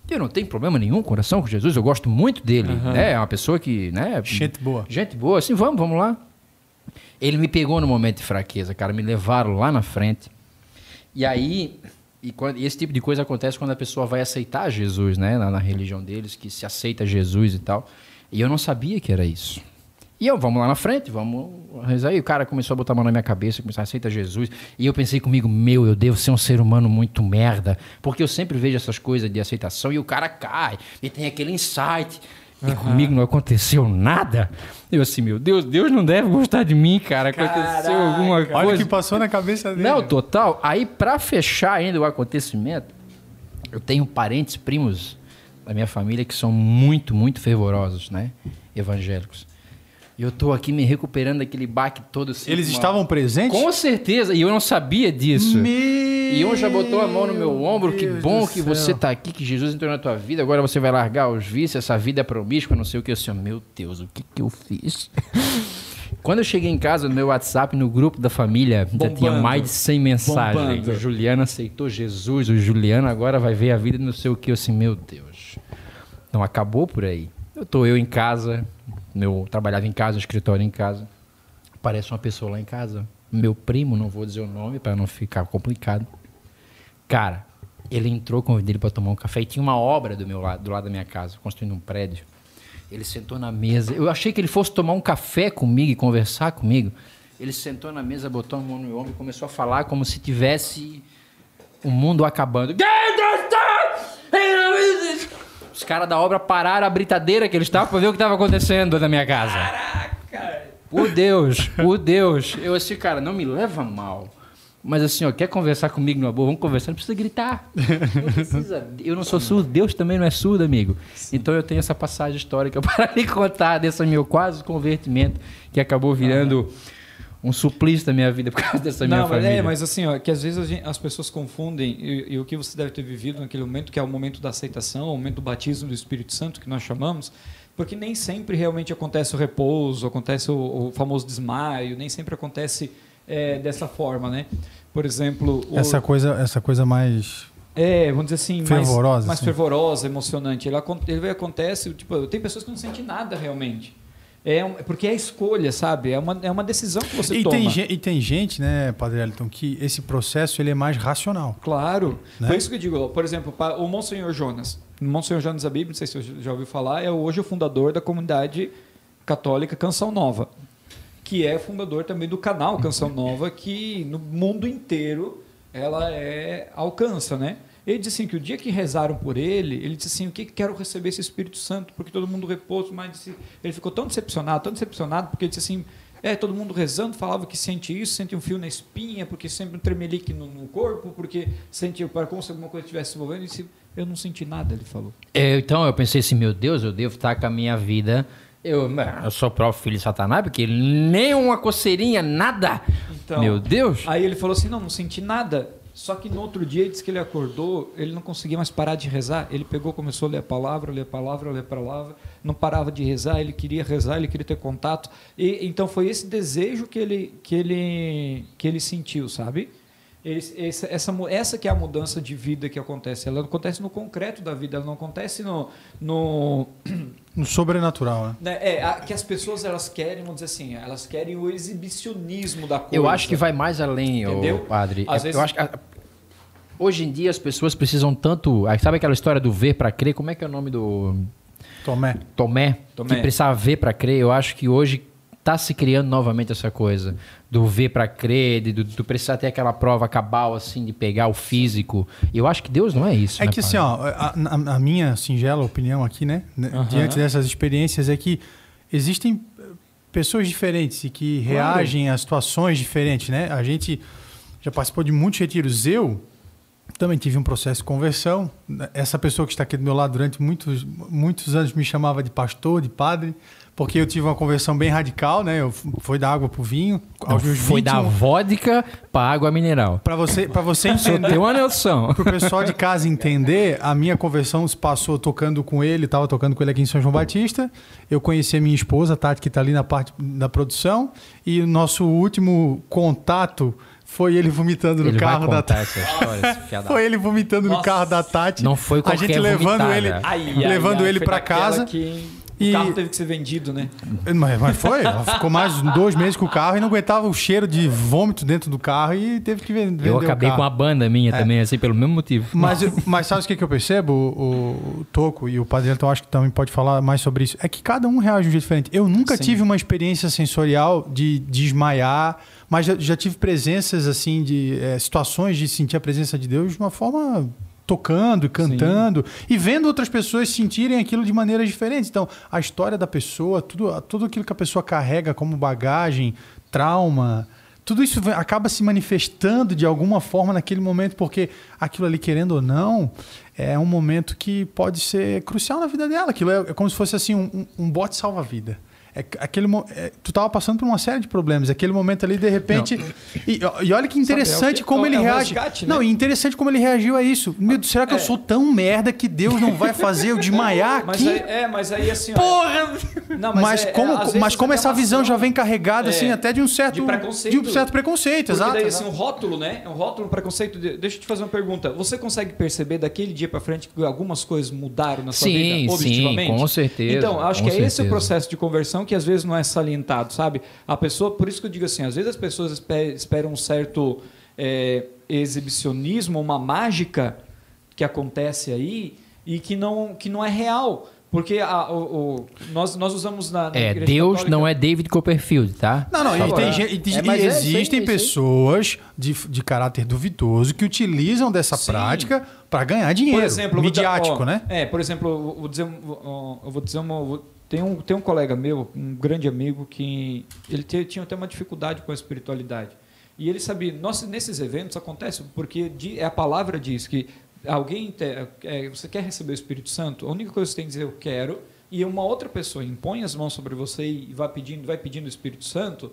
Speaker 2: Eu não tenho problema nenhum com coração com Jesus, eu gosto muito dele. né? É uma pessoa que, né?
Speaker 1: Gente boa.
Speaker 2: Gente boa, assim, vamos, vamos lá. Ele me pegou no momento de fraqueza, cara, me levaram lá na frente. E aí, e quando, e esse tipo de coisa acontece quando a pessoa vai aceitar Jesus, né, na, na religião deles, que se aceita Jesus e tal. E eu não sabia que era isso. E eu, vamos lá na frente, vamos rezar. E o cara começou a botar a mão na minha cabeça, começou a aceitar Jesus. E eu pensei comigo, meu, eu devo ser um ser humano muito merda. Porque eu sempre vejo essas coisas de aceitação e o cara cai. E tem aquele insight. E comigo não aconteceu nada. Eu assim, meu Deus, Deus não deve gostar de mim, cara. Aconteceu alguma coisa.
Speaker 1: Olha o que passou na cabeça dele.
Speaker 2: Não, total. Aí, pra fechar ainda o acontecimento, eu tenho parentes, primos da minha família que são muito, muito fervorosos, né? Evangélicos. E eu tô aqui me recuperando daquele baque todo. assim,
Speaker 1: Eles
Speaker 2: uma-
Speaker 1: estavam presentes?
Speaker 2: Com certeza, e eu não sabia disso.
Speaker 1: Meu
Speaker 2: E um já botou a mão no meu ombro, que
Speaker 1: Deus
Speaker 2: bom
Speaker 1: do
Speaker 2: que
Speaker 1: céu.
Speaker 2: você tá aqui, que Jesus entrou na tua vida, agora você vai largar os vícios, essa vida é promíscua, não sei o que. Eu assim, meu Deus, o que que eu fiz? Quando eu cheguei em casa, no meu WhatsApp, no grupo da família, já tinha
Speaker 3: Bombando.
Speaker 2: mais de 100 mensagens.
Speaker 3: Bombando.
Speaker 2: O Juliano aceitou Jesus, o Juliano agora vai ver a vida não sei o que. Eu assim, meu Deus. Não acabou por aí. Eu tô eu em casa, meu trabalhava em casa, escritório em casa. Aparece uma pessoa lá em casa, meu primo, não vou dizer o nome para não ficar complicado. Cara, ele entrou, convidei ele para tomar um café e tinha uma obra do meu lado, do lado da minha casa, construindo um prédio. Ele sentou na mesa. Eu achei que ele fosse tomar um café comigo e conversar comigo. Ele sentou na mesa, botou a mão no ombro e começou a falar como se tivesse o mundo acabando. Os caras da obra pararam a britadeira que eles estavam para ver o que estava acontecendo na minha casa. Por Deus, por Deus. Eu assim, cara, não me leva mal. Mas assim, ó, quer conversar comigo numa boa? Vamos conversar, não precisa gritar. Não precisa. Eu não sou surdo, Deus também não é surdo, amigo. Então eu tenho essa passagem histórica para lhe contar desse meu quase convertimento que acabou virando um suplício da minha vida por causa dessa minha
Speaker 3: Não, mas
Speaker 2: família.
Speaker 3: é, mas assim, ó, que às vezes a gente- as pessoas confundem e, e o que você deve ter vivido naquele momento, que é o momento da aceitação, o momento do batismo do Espírito Santo, que nós chamamos, porque nem sempre realmente acontece o repouso, acontece o, o famoso desmaio, nem sempre acontece é, dessa forma, né? Por exemplo, o-
Speaker 1: Essa coisa, essa coisa mais.
Speaker 3: é, vamos dizer assim,
Speaker 1: Fervorosa,
Speaker 3: mais, mais
Speaker 1: assim.
Speaker 3: fervorosa, emocionante. Ele, ele acontece, tipo, tem pessoas que não sentem nada realmente. É um- porque é escolha, sabe? É uma, é uma decisão que você
Speaker 1: E
Speaker 3: toma.
Speaker 1: tem, e tem gente, né, Padre Elton, que esse processo ele é mais racional.
Speaker 3: Claro.
Speaker 1: Né?
Speaker 3: Foi isso que eu digo. Por exemplo, o Monsenhor Jonas. O Monsenhor Jonas da Bíblia, não sei se você já ouviu falar, é hoje o fundador da comunidade católica Canção Nova, que é fundador também do canal Canção Nova, que no mundo inteiro ela é alcança, né? Ele disse assim que o dia que rezaram por ele, ele disse assim, o que que quero receber esse Espírito Santo, porque todo mundo repouso, mas disse- ele ficou tão decepcionado, tão decepcionado, porque ele disse assim, é, todo mundo rezando, falava que sente isso, sente um fio na espinha, porque sempre um tremelique no, no corpo, porque sente para como se alguma coisa estivesse se envolvendo. Ele disse, eu não senti nada, ele falou.
Speaker 2: É, então eu pensei assim, meu Deus, eu devo estar com a minha vida. Eu, eu sou próprio filho de Satanás, porque nem uma coceirinha, nada.
Speaker 3: Então,
Speaker 2: meu Deus.
Speaker 3: Aí ele falou assim, não, não senti nada. Só que no outro dia, ele disse que ele acordou, ele não conseguia mais parar de rezar. Ele pegou, começou a ler a palavra, ler a palavra, ler a palavra, não parava de rezar, ele queria rezar, ele queria ter contato. E então foi esse desejo que ele que ele que ele sentiu, sabe? Esse- essa, essa, essa que é a mudança de vida que acontece. Ela acontece no concreto da vida, ela não acontece no, no
Speaker 1: No sobrenatural, né?
Speaker 3: né, é, a- que as pessoas elas querem, vamos dizer assim, elas querem o exibicionismo da coisa.
Speaker 2: Eu acho que vai mais além,
Speaker 3: Entendeu?
Speaker 2: padre.
Speaker 3: Às
Speaker 2: É,
Speaker 3: vezes-
Speaker 2: Eu acho que a- hoje em dia as pessoas precisam tanto. Sabe aquela história do ver para crer? Como é que é o nome do
Speaker 1: Tomé.
Speaker 2: Tomé?
Speaker 3: Tomé.
Speaker 2: Que precisava ver para crer. Eu acho que hoje está se criando novamente essa coisa do ver para crer, de, do, do precisar ter aquela prova cabal assim de pegar o físico. Eu acho que Deus não é isso.
Speaker 1: É
Speaker 2: né,
Speaker 1: que
Speaker 2: padre?
Speaker 1: assim, ó, a, a- minha singela opinião aqui, né,
Speaker 3: Aham.
Speaker 1: diante dessas experiências é que existem eh, pessoas diferentes e que reagem a situações diferentes, né? A gente já participou de muitos retiros. Eu também tive um processo de conversão. Essa pessoa que está aqui do meu lado durante muitos, muitos anos me chamava de pastor, de padre, porque eu tive uma conversão bem radical, né? Eu f- foi da água para o vinho. Aos meus
Speaker 2: foi da
Speaker 1: 21.
Speaker 2: vodka para água mineral.
Speaker 1: Para você, para você
Speaker 2: Só
Speaker 1: entender.
Speaker 2: tem uma noção.
Speaker 1: Para o pessoal de casa entender, a minha conversão se passou tocando com ele, estava tocando com ele aqui em São João Batista. Eu conheci a minha esposa, a Tati, que está ali na parte da produção. E o nosso último contato foi ele vomitando no
Speaker 2: Ele
Speaker 1: carro da Tati.
Speaker 2: essa história.
Speaker 1: Foi ele vomitando no
Speaker 3: Nossa.
Speaker 1: carro da Tati.
Speaker 2: Não foi
Speaker 1: A
Speaker 2: qualquer
Speaker 1: gente levando
Speaker 2: vomitada.
Speaker 1: ele,
Speaker 3: Ai, ai,
Speaker 1: levando
Speaker 3: ai,
Speaker 1: ele para casa.
Speaker 3: que-
Speaker 1: E-
Speaker 3: O carro teve que ser vendido, né?
Speaker 1: Mas, mas foi, ela ficou mais de dois meses com o carro e não aguentava o cheiro de vômito dentro do carro e teve que ven- vender
Speaker 2: Eu
Speaker 1: o
Speaker 2: acabei
Speaker 1: carro.
Speaker 2: com a banda minha também, assim, pelo mesmo motivo.
Speaker 1: Mas, mas sabe o que, que eu percebo? O, o Toco e o Padre Elton, eu acho que também pode falar mais sobre isso. É que cada um reage de um jeito diferente. Eu nunca
Speaker 3: Sim.
Speaker 1: tive uma experiência sensorial de desmaiar, mas já, já tive presenças, assim, de eh, situações de sentir a presença de Deus de uma forma tocando e cantando e vendo outras pessoas sentirem aquilo de maneiras diferentes. Então, a história da pessoa, tudo, tudo aquilo que a pessoa carrega como bagagem, trauma, tudo isso acaba se manifestando de alguma forma naquele momento, porque aquilo ali, querendo ou não, é um momento que pode ser crucial na vida dela. Aquilo é, é como se fosse assim um- um bote salva-vida. É, aquele, é, tu estava passando por uma série de problemas. Aquele momento ali, de repente. E, e olha que interessante
Speaker 3: é o que-
Speaker 1: como
Speaker 3: é
Speaker 1: ele
Speaker 3: é
Speaker 1: reage.
Speaker 3: resgate, né?
Speaker 1: Não, e interessante como ele reagiu a isso. Meu Deus, será que eu
Speaker 3: É.
Speaker 1: sou tão merda que Deus não vai fazer eu desmaiar
Speaker 3: Mas
Speaker 1: aqui?
Speaker 3: aí, é, mas aí assim.
Speaker 1: Porra!
Speaker 3: Não,
Speaker 1: Mas,
Speaker 3: é- é,
Speaker 1: como, mas como essa visão já vem carregada, assim,
Speaker 3: É,
Speaker 1: até de um certo.
Speaker 3: de preconceito.
Speaker 1: de um certo preconceito,
Speaker 3: Porque
Speaker 1: exato.
Speaker 3: daí, assim, um rótulo, né? É um rótulo, um preconceito. de- Deixa eu te fazer uma pergunta. Você consegue perceber daquele dia pra frente que algumas coisas mudaram na sua
Speaker 2: Sim,
Speaker 3: vida
Speaker 2: sim,
Speaker 3: positivamente?
Speaker 2: com certeza,
Speaker 3: Então, acho que é esse o
Speaker 2: certeza.
Speaker 3: processo de conversão que às vezes não é salientado, sabe? A pessoa, por isso que eu digo assim, às vezes as pessoas espe- esperam um certo é, exibicionismo, uma mágica que acontece aí e que não, que não é real. Porque a- o, o- nós, nós usamos na, na
Speaker 2: É,
Speaker 3: igreja
Speaker 2: Deus
Speaker 3: católica-
Speaker 2: não é David Copperfield, tá?
Speaker 1: Não, não, e, tem e,
Speaker 2: é, mas
Speaker 1: e
Speaker 2: é
Speaker 1: existem
Speaker 2: é
Speaker 1: pessoas de, de caráter duvidoso que utilizam dessa
Speaker 3: Sim.
Speaker 1: prática para ganhar dinheiro.
Speaker 3: Por exemplo, eu vou dar-
Speaker 1: midiático,
Speaker 3: ó,
Speaker 1: né?
Speaker 3: É, por exemplo, eu vou dizer, eu vou dizer uma. eu vou- tem, um, tem um colega meu, um grande amigo, que ele te- tinha até uma dificuldade com a espiritualidade. E ele sabia, nós, nesses eventos acontece porque di- a palavra diz que alguém te- é, você quer receber o Espírito Santo, a única coisa que você tem que dizer eu quero, e uma outra pessoa impõe as mãos sobre você e vai pedindo, vai pedindo o Espírito Santo,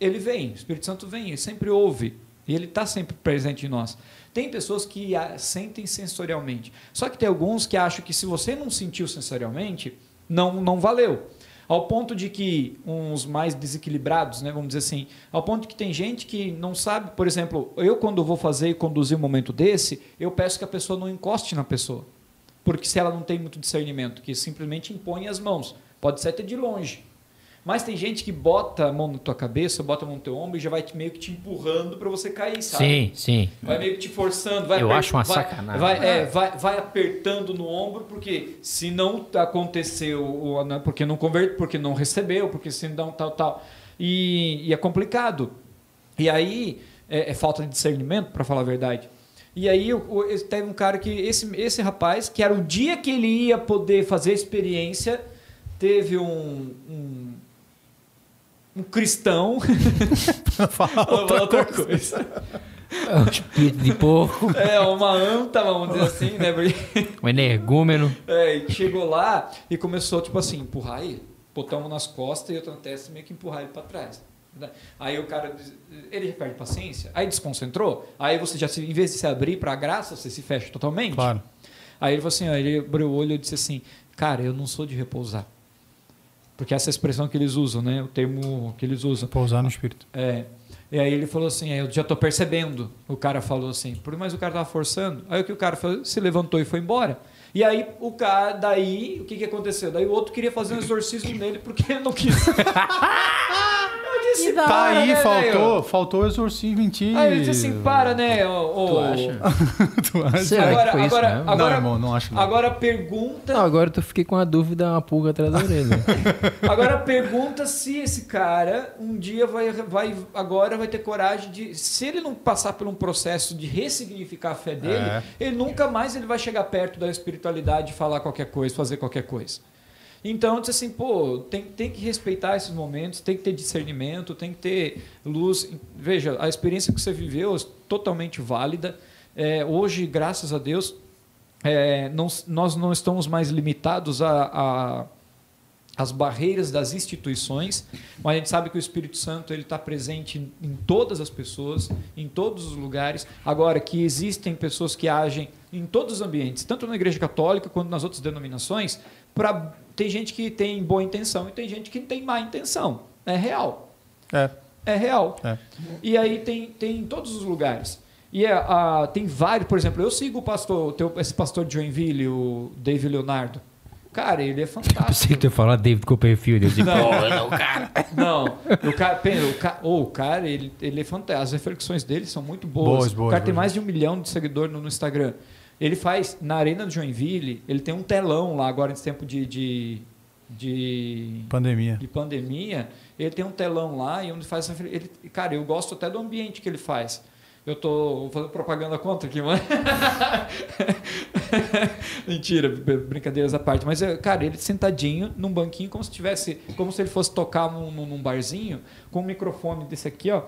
Speaker 3: ele vem, o Espírito Santo vem, ele sempre ouve. E ele está sempre presente em nós. Tem pessoas que sentem sensorialmente. Só que tem alguns que acham que se você não sentiu sensorialmente, não, não valeu. Ao ponto de que uns mais desequilibrados, né, vamos dizer assim, ao ponto que tem gente que não sabe, por exemplo, eu quando vou fazer e conduzir um momento desse, eu peço que a pessoa não encoste na pessoa. Porque se ela não tem muito discernimento, que simplesmente impõe as mãos, pode ser até de longe. Mas tem gente que bota a mão na tua cabeça, bota a mão no teu ombro e já vai te- meio que te empurrando para você cair, sabe?
Speaker 2: Sim, sim.
Speaker 3: Vai meio que te forçando, vai
Speaker 2: Eu
Speaker 3: aper-
Speaker 2: acho uma
Speaker 3: vai-
Speaker 2: sacanagem.
Speaker 3: Vai, é, vai, vai apertando no ombro, porque se não aconteceu, né, porque não converte, porque não recebeu, porque se não tal, tal. E, e é complicado. E aí é, é falta de discernimento, para falar a verdade. E aí teve um cara que, esse, esse rapaz, que era o dia que ele ia poder fazer a experiência, teve um, um, um cristão.
Speaker 1: Fala
Speaker 3: outra coisa.
Speaker 2: É o espírito de porco,
Speaker 3: É, uma anta, vamos dizer assim, né?
Speaker 2: Um energúmeno.
Speaker 3: É, e chegou lá e começou, tipo assim, empurrar ele. Botar uma nas costas e outra na testa, meio que empurrar ele para trás. né? Aí o cara, ele perde paciência, aí desconcentrou, aí você já, se, em vez de se abrir para a graça, você se fecha totalmente.
Speaker 1: Claro.
Speaker 3: Aí ele falou assim, ó, ele abriu o olho e disse assim, cara, eu não sou de repousar. Porque essa é expressão que eles usam, né? O termo que eles usam.
Speaker 1: Pousar no espírito.
Speaker 3: É. E aí ele falou assim, "É, eu já tô percebendo. O cara falou assim, por mas o cara tava forçando. Aí o que o cara fez, se levantou e foi embora. E aí o cara, daí, o que que aconteceu? Daí o outro queria fazer um exorcismo nele porque ele não quis.
Speaker 1: Tá
Speaker 3: para,
Speaker 1: aí,
Speaker 3: né,
Speaker 1: faltou,
Speaker 3: velho?
Speaker 1: faltou o exorcismo em ti.
Speaker 3: Aí ele disse assim, para, né? ô- ô-
Speaker 2: Tu acha?
Speaker 1: tu acha?
Speaker 2: Será
Speaker 3: Agora,
Speaker 2: que foi isso
Speaker 3: agora,
Speaker 2: mesmo?
Speaker 3: agora,
Speaker 1: Não, irmão, não acho não.
Speaker 3: Agora pergunta
Speaker 2: Não, agora eu fiquei com a dúvida, uma pulga atrás da orelha.
Speaker 3: Agora pergunta se esse cara um dia vai, vai agora vai ter coragem de, se ele não passar por um processo de ressignificar a fé dele,
Speaker 1: É.
Speaker 3: ele nunca mais ele vai chegar perto da espiritualidade e falar qualquer coisa, fazer qualquer coisa. Então, eu disse assim, pô, tem, tem que respeitar esses momentos, tem que ter discernimento, tem que ter luz. Veja, a experiência que você viveu é totalmente válida. É, hoje, graças a Deus, é, não- nós não estamos mais limitados a, a as barreiras das instituições, mas a gente sabe que o Espírito Santo ele está presente em, todas as pessoas, em todos os lugares. Agora que existem pessoas que agem em todos os ambientes, tanto na Igreja Católica quanto nas outras denominações, para tem gente que tem boa intenção e tem gente que tem má intenção. É real.
Speaker 1: É,
Speaker 3: É real.
Speaker 1: é.
Speaker 3: E aí tem, tem em todos os lugares. E é, ah, tem vários, por exemplo, eu sigo o pastor, o teu- esse pastor de Joinville, o David Leonardo. Cara, ele é
Speaker 2: Pensei
Speaker 3: fantástico.
Speaker 2: que tu ia falar David Copperfield. Eu digo,
Speaker 3: Não.
Speaker 2: "Porra, não, cara.
Speaker 3: Não, o cara, pensa, o cara, oh, o cara ele, ele é fantástico. As reflexões dele são muito boas.
Speaker 1: Boas, boas,
Speaker 3: o cara tem
Speaker 1: boas.
Speaker 3: mais de um milhão de seguidores no, no Instagram. Ele faz, na Arena do Joinville, ele tem um telão lá agora nesse tempo de, de, de,
Speaker 1: Pandemia.
Speaker 3: de pandemia. Ele tem um telão lá e onde faz essa. Ele, cara, eu gosto até do ambiente que ele faz. Eu tô fazendo propaganda contra aqui, mas. Mentira, brincadeiras à parte. Mas, é, cara, ele sentadinho num banquinho, como se tivesse. Como se ele fosse tocar num, num- barzinho, com um microfone desse aqui, ó.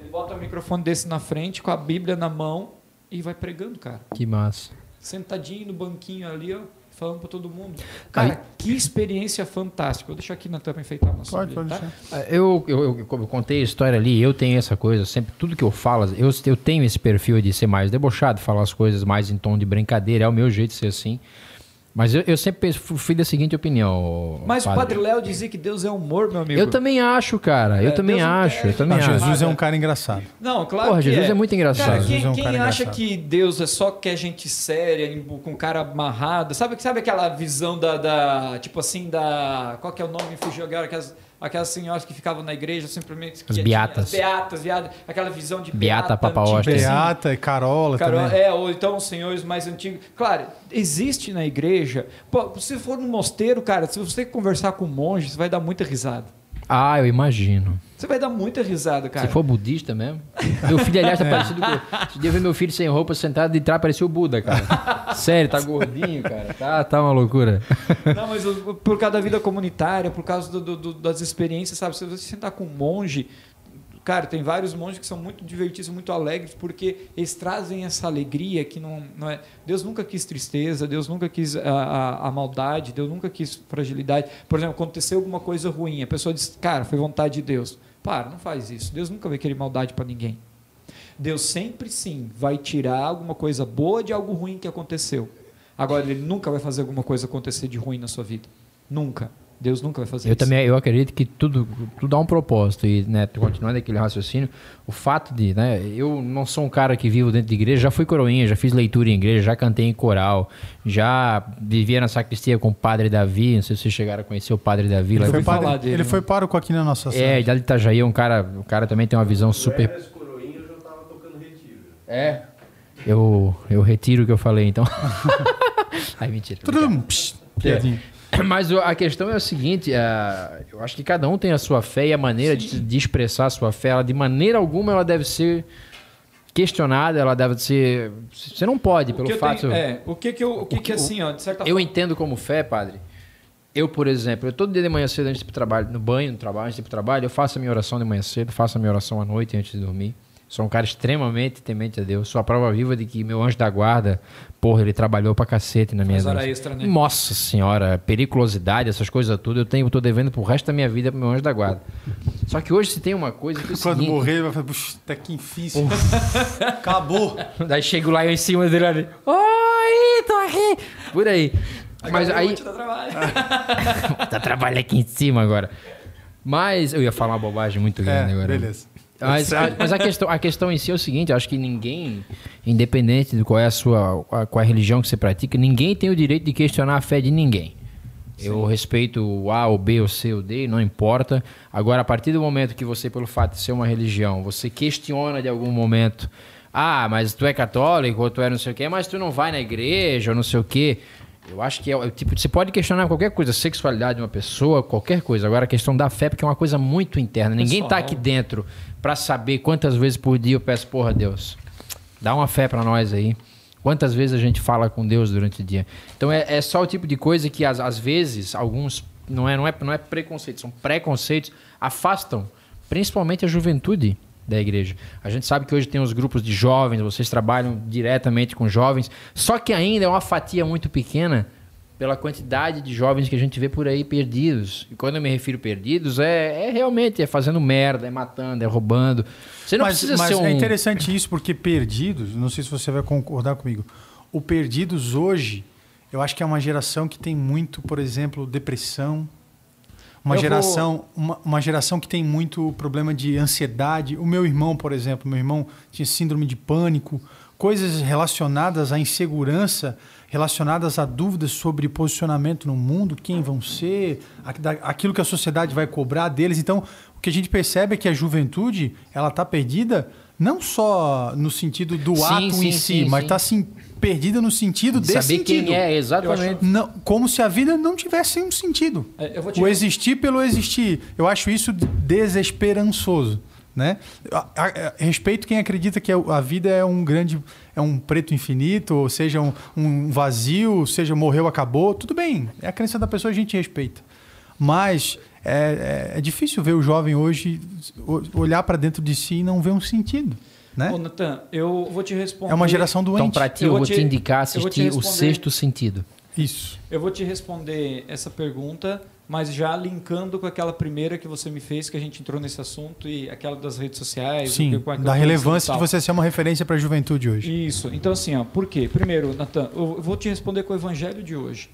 Speaker 3: Ele bota o microfone desse na frente, com a Bíblia na mão e vai pregando, cara.
Speaker 2: Que massa.
Speaker 3: Sentadinho no banquinho ali, ó. Falando pra todo mundo. Cara, que experiência fantástica. Vou deixar aqui na tampa enfeitar a nossa
Speaker 1: Pode, pode
Speaker 3: tá?
Speaker 1: deixar.
Speaker 2: Eu, eu, eu- eu contei a história ali, eu tenho essa coisa, sempre tudo que eu falo, eu, eu tenho esse perfil de ser mais debochado, falar as coisas mais em tom de brincadeira, é o meu jeito de ser assim. Mas eu, eu sempre fui da seguinte opinião.
Speaker 3: Mas o Padre Léo dizia que Deus é humor, meu amigo.
Speaker 2: Eu também acho, cara. Eu
Speaker 3: É,
Speaker 2: também
Speaker 3: Deus não
Speaker 2: acho.
Speaker 3: quer,
Speaker 2: Eu também
Speaker 1: Não,
Speaker 2: acho.
Speaker 1: Jesus é um cara engraçado.
Speaker 3: Não, claro
Speaker 2: Porra,
Speaker 3: que
Speaker 2: Jesus é muito engraçado.
Speaker 3: Cara, quem,
Speaker 1: Jesus é um
Speaker 3: quem
Speaker 1: cara
Speaker 3: acha
Speaker 1: engraçado.
Speaker 3: que Deus é só quer gente séria, com cara amarrada, sabe, sabe aquela visão da, da- tipo assim, da... Qual que é o nome? Fugiu agora, aquelas, aquelas senhoras que ficavam na igreja simplesmente...
Speaker 2: As beatas.
Speaker 3: As beatas, beatas, aquela visão de
Speaker 2: Beata
Speaker 3: beata,
Speaker 2: Papa
Speaker 3: assim.
Speaker 1: Beata e Carola
Speaker 3: Cara,
Speaker 1: também.
Speaker 3: é, ou então os senhores mais antigos. Claro, existe na igreja. Pô, se for no mosteiro, cara, se você conversar com um monge, você vai dar muita risada.
Speaker 2: Ah, eu imagino.
Speaker 3: Você vai dar muita risada, cara.
Speaker 2: Se for budista mesmo. Meu filho, aliás, tá parecido com. Dia eu vi meu filho sem roupa, sentado de trás, parecia o Buda, cara. Sério, tá gordinho, cara. Tá, tá uma loucura.
Speaker 3: Não, mas por causa da vida comunitária, por causa do- do- das experiências, sabe? Se você sentar com um monge, cara, tem vários monges que são muito divertidos, muito alegres, porque eles trazem essa alegria que não, não é. Deus nunca quis tristeza, Deus nunca quis a, a- a maldade, Deus nunca quis fragilidade. Por exemplo, aconteceu alguma coisa ruim, a pessoa diz, cara, foi vontade de Deus. Para, não faz isso. Deus nunca vai querer maldade para ninguém. Deus sempre sim vai tirar alguma coisa boa de algo ruim que aconteceu. Agora, ele nunca vai fazer alguma coisa acontecer de ruim na sua vida. Nunca. Deus nunca vai fazer
Speaker 2: Eu
Speaker 3: isso.
Speaker 2: também eu acredito que tudo, tudo há um propósito. E, né, continuando aquele raciocínio, o fato de, né, eu não sou um cara que vivo dentro de igreja, já fui coroinha, já fiz leitura em igreja, já cantei em coral, já vivia na sacristia com o padre Davi. Não sei se vocês chegaram a conhecer o padre Davi. lá
Speaker 1: Ele, foi,
Speaker 3: ouvi
Speaker 1: padre-
Speaker 3: dele,
Speaker 1: ele
Speaker 3: né?
Speaker 1: foi pároco aqui na nossa
Speaker 2: É,
Speaker 1: sala.
Speaker 2: de Itajaí, um cara, o cara também tem uma visão super.
Speaker 6: Era coroinha, eu já tava tocando retiro.
Speaker 2: É. Eu, eu retiro o que eu falei, então. Ai, mentira.
Speaker 1: Tudum, psh, piadinha.
Speaker 2: Mas o- a questão é o seguinte, eu acho que cada um tem a sua fé e a maneira de, de expressar a sua fé, ela, de maneira alguma ela deve ser questionada, ela deve ser... Você não pode,
Speaker 3: O
Speaker 2: pelo
Speaker 3: que
Speaker 2: fato...
Speaker 3: tenho- é, o que que eu, o que, que assim, ó, de certa
Speaker 2: Eu
Speaker 3: forma,
Speaker 2: entendo como fé, padre. Eu, por exemplo, eu todo dia de manhã cedo antes de ir pro trabalho, no banho, no trabalho, antes de ir pro trabalho, eu faço a minha oração de manhã cedo, faço a minha oração à noite antes de dormir. Sou um cara extremamente temente a Deus. Sou a prova viva de que meu anjo da guarda, porra, ele trabalhou pra cacete na minha
Speaker 3: Faz hora
Speaker 2: vida.
Speaker 3: extra, né?
Speaker 2: Nossa senhora, periculosidade, essas coisas tudo, eu tenho, eu tô devendo pro resto da minha vida pro meu anjo da guarda. Só que hoje se tem uma coisa que é o
Speaker 1: Quando
Speaker 2: seguinte,
Speaker 1: morrer, ele vai falar, puxa, até que enfim. Acabou.
Speaker 2: daí chego lá eu em cima dele ali, oi, tô aqui, por aí. Mas aí,
Speaker 3: dar trabalho.
Speaker 2: tá trabalhando aqui em cima agora. Mas eu ia falar uma bobagem muito grande
Speaker 1: É,
Speaker 2: agora.
Speaker 1: beleza.
Speaker 2: Mas, a, mas a, questão, a questão em si é o seguinte, eu acho que ninguém, independente de qual é a sua a- qual é a religião que você pratica, ninguém tem o direito de questionar a fé de ninguém. Eu respeito o A, o B, o C, o D, não importa. Agora, a partir do momento que você, pelo fato de ser uma religião, você questiona de algum momento, ah, mas tu é católico, ou tu é não sei o quê, mas tu não vai na igreja, ou não sei o quê. Eu acho que é o tipo, você pode questionar qualquer coisa, sexualidade de uma pessoa, qualquer coisa. Agora, a questão da fé, porque é uma coisa muito interna. Ninguém tá
Speaker 3: Pessoal.
Speaker 2: aqui dentro pra saber quantas vezes por dia eu peço, porra, Deus, dá uma fé pra nós aí. Quantas vezes a gente fala com Deus durante o dia? Então é, é só o tipo de coisa que às, às vezes alguns não é não é não é preconceito, são preconceitos afastam principalmente a juventude da igreja. A gente sabe que hoje tem os grupos de jovens, vocês trabalham diretamente com jovens, só que ainda é uma fatia muito pequena pela quantidade de jovens que a gente vê por aí perdidos. E quando eu me refiro perdidos, é, é realmente é fazendo merda, é matando, é roubando. Você não
Speaker 1: mas
Speaker 2: precisa
Speaker 1: mas
Speaker 2: ser um
Speaker 1: é interessante isso, porque Perdidos, não sei se você vai concordar comigo, o Perdidos hoje, eu acho que é uma geração que tem muito, por exemplo, depressão. Uma
Speaker 3: Eu
Speaker 1: geração, uma, uma geração que tem muito problema de ansiedade. O meu irmão, por exemplo, meu irmão tinha síndrome de pânico. coisas relacionadas à insegurança, relacionadas a dúvidas sobre posicionamento no mundo, quem vão ser, aquilo que a sociedade vai cobrar deles. Então, o que a gente percebe é que a juventude ela está perdida não só no sentido do
Speaker 2: Sim,
Speaker 1: ato
Speaker 2: sim,
Speaker 1: em si,
Speaker 2: sim,
Speaker 1: mas
Speaker 2: sim.
Speaker 1: está assim, perdida no sentido
Speaker 2: De
Speaker 1: desse
Speaker 2: saber
Speaker 1: sentido.
Speaker 2: quem é, exatamente.
Speaker 1: Não, como se a vida não tivesse um sentido.
Speaker 3: É, eu vou te-
Speaker 1: O existir pelo existir. Eu acho isso desesperançoso. Né? A- a- a- respeito quem acredita que a vida é um grande. é um preto infinito, ou seja, um, um vazio, seja morreu, acabou. Tudo bem. É a crença da pessoa, a gente respeita. Mas é, é- é difícil ver o jovem hoje olhar para dentro de si e não ver um sentido. Né?
Speaker 3: Ô, Natan, eu vou te responder.
Speaker 1: É uma geração
Speaker 2: Então,
Speaker 1: doente.
Speaker 2: pra ti,
Speaker 3: Eu
Speaker 2: eu
Speaker 3: vou te-
Speaker 2: te indicar
Speaker 3: vou te
Speaker 2: assistir o. Sexto Sentido.
Speaker 1: Isso.
Speaker 3: Eu vou te responder essa pergunta, mas já linkando com aquela primeira que você me fez, que a gente entrou nesse assunto, e aquela das redes sociais.
Speaker 1: Sim,
Speaker 3: que-
Speaker 1: da relevância de você ser uma referência para a juventude hoje.
Speaker 3: Isso. Então, assim, ó, por quê? Primeiro, Natan, eu vou te responder com o evangelho de hoje.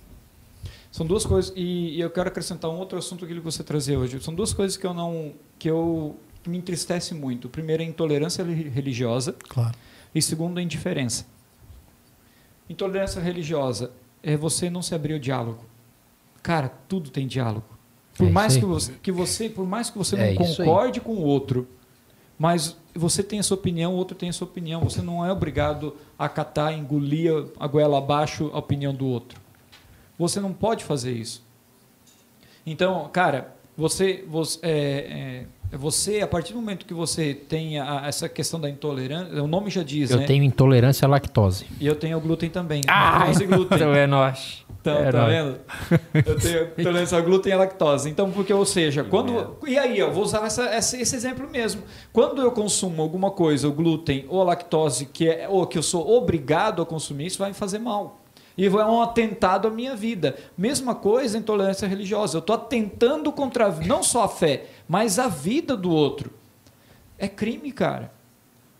Speaker 3: São duas coisas, e, e eu quero acrescentar um outro assunto que você trazer hoje. São duas coisas que eu não. que eu me entristece muito. Primeiro é a intolerância re- religiosa,
Speaker 1: Claro.
Speaker 3: e segundo, a indiferença. Intolerância religiosa é você não se abrir ao diálogo. Cara, tudo tem diálogo. Por
Speaker 2: É
Speaker 3: mais que você, que você, por mais que você
Speaker 2: É
Speaker 3: não concorde com o outro, mas você tem a sua opinião, o outro tem a sua opinião. Você não é obrigado a acatar, engolir a goela abaixo a opinião do outro. Você não pode fazer isso. Então, cara, você, você, é, é, você a partir do momento que você tem a- essa questão da intolerância, o nome já diz,
Speaker 2: Eu
Speaker 3: né?
Speaker 2: tenho intolerância à lactose.
Speaker 3: E eu tenho o glúten também.
Speaker 2: Ah,
Speaker 3: e glúten.
Speaker 2: então é nós.
Speaker 3: Então,
Speaker 2: é
Speaker 3: tá
Speaker 2: nóis.
Speaker 3: vendo? Eu tenho intolerância ao glúten e à lactose. Então, porque, ou seja, quando. E aí, eu vou usar essa, essa- esse exemplo mesmo. Quando eu consumo alguma coisa, o glúten ou a lactose, que é, ou que eu sou obrigado a consumir, isso vai me fazer mal. E é um atentado à minha vida. Mesma coisa a intolerância religiosa. Eu estou atentando contra a- não só a fé, mas a vida do outro. É crime, cara.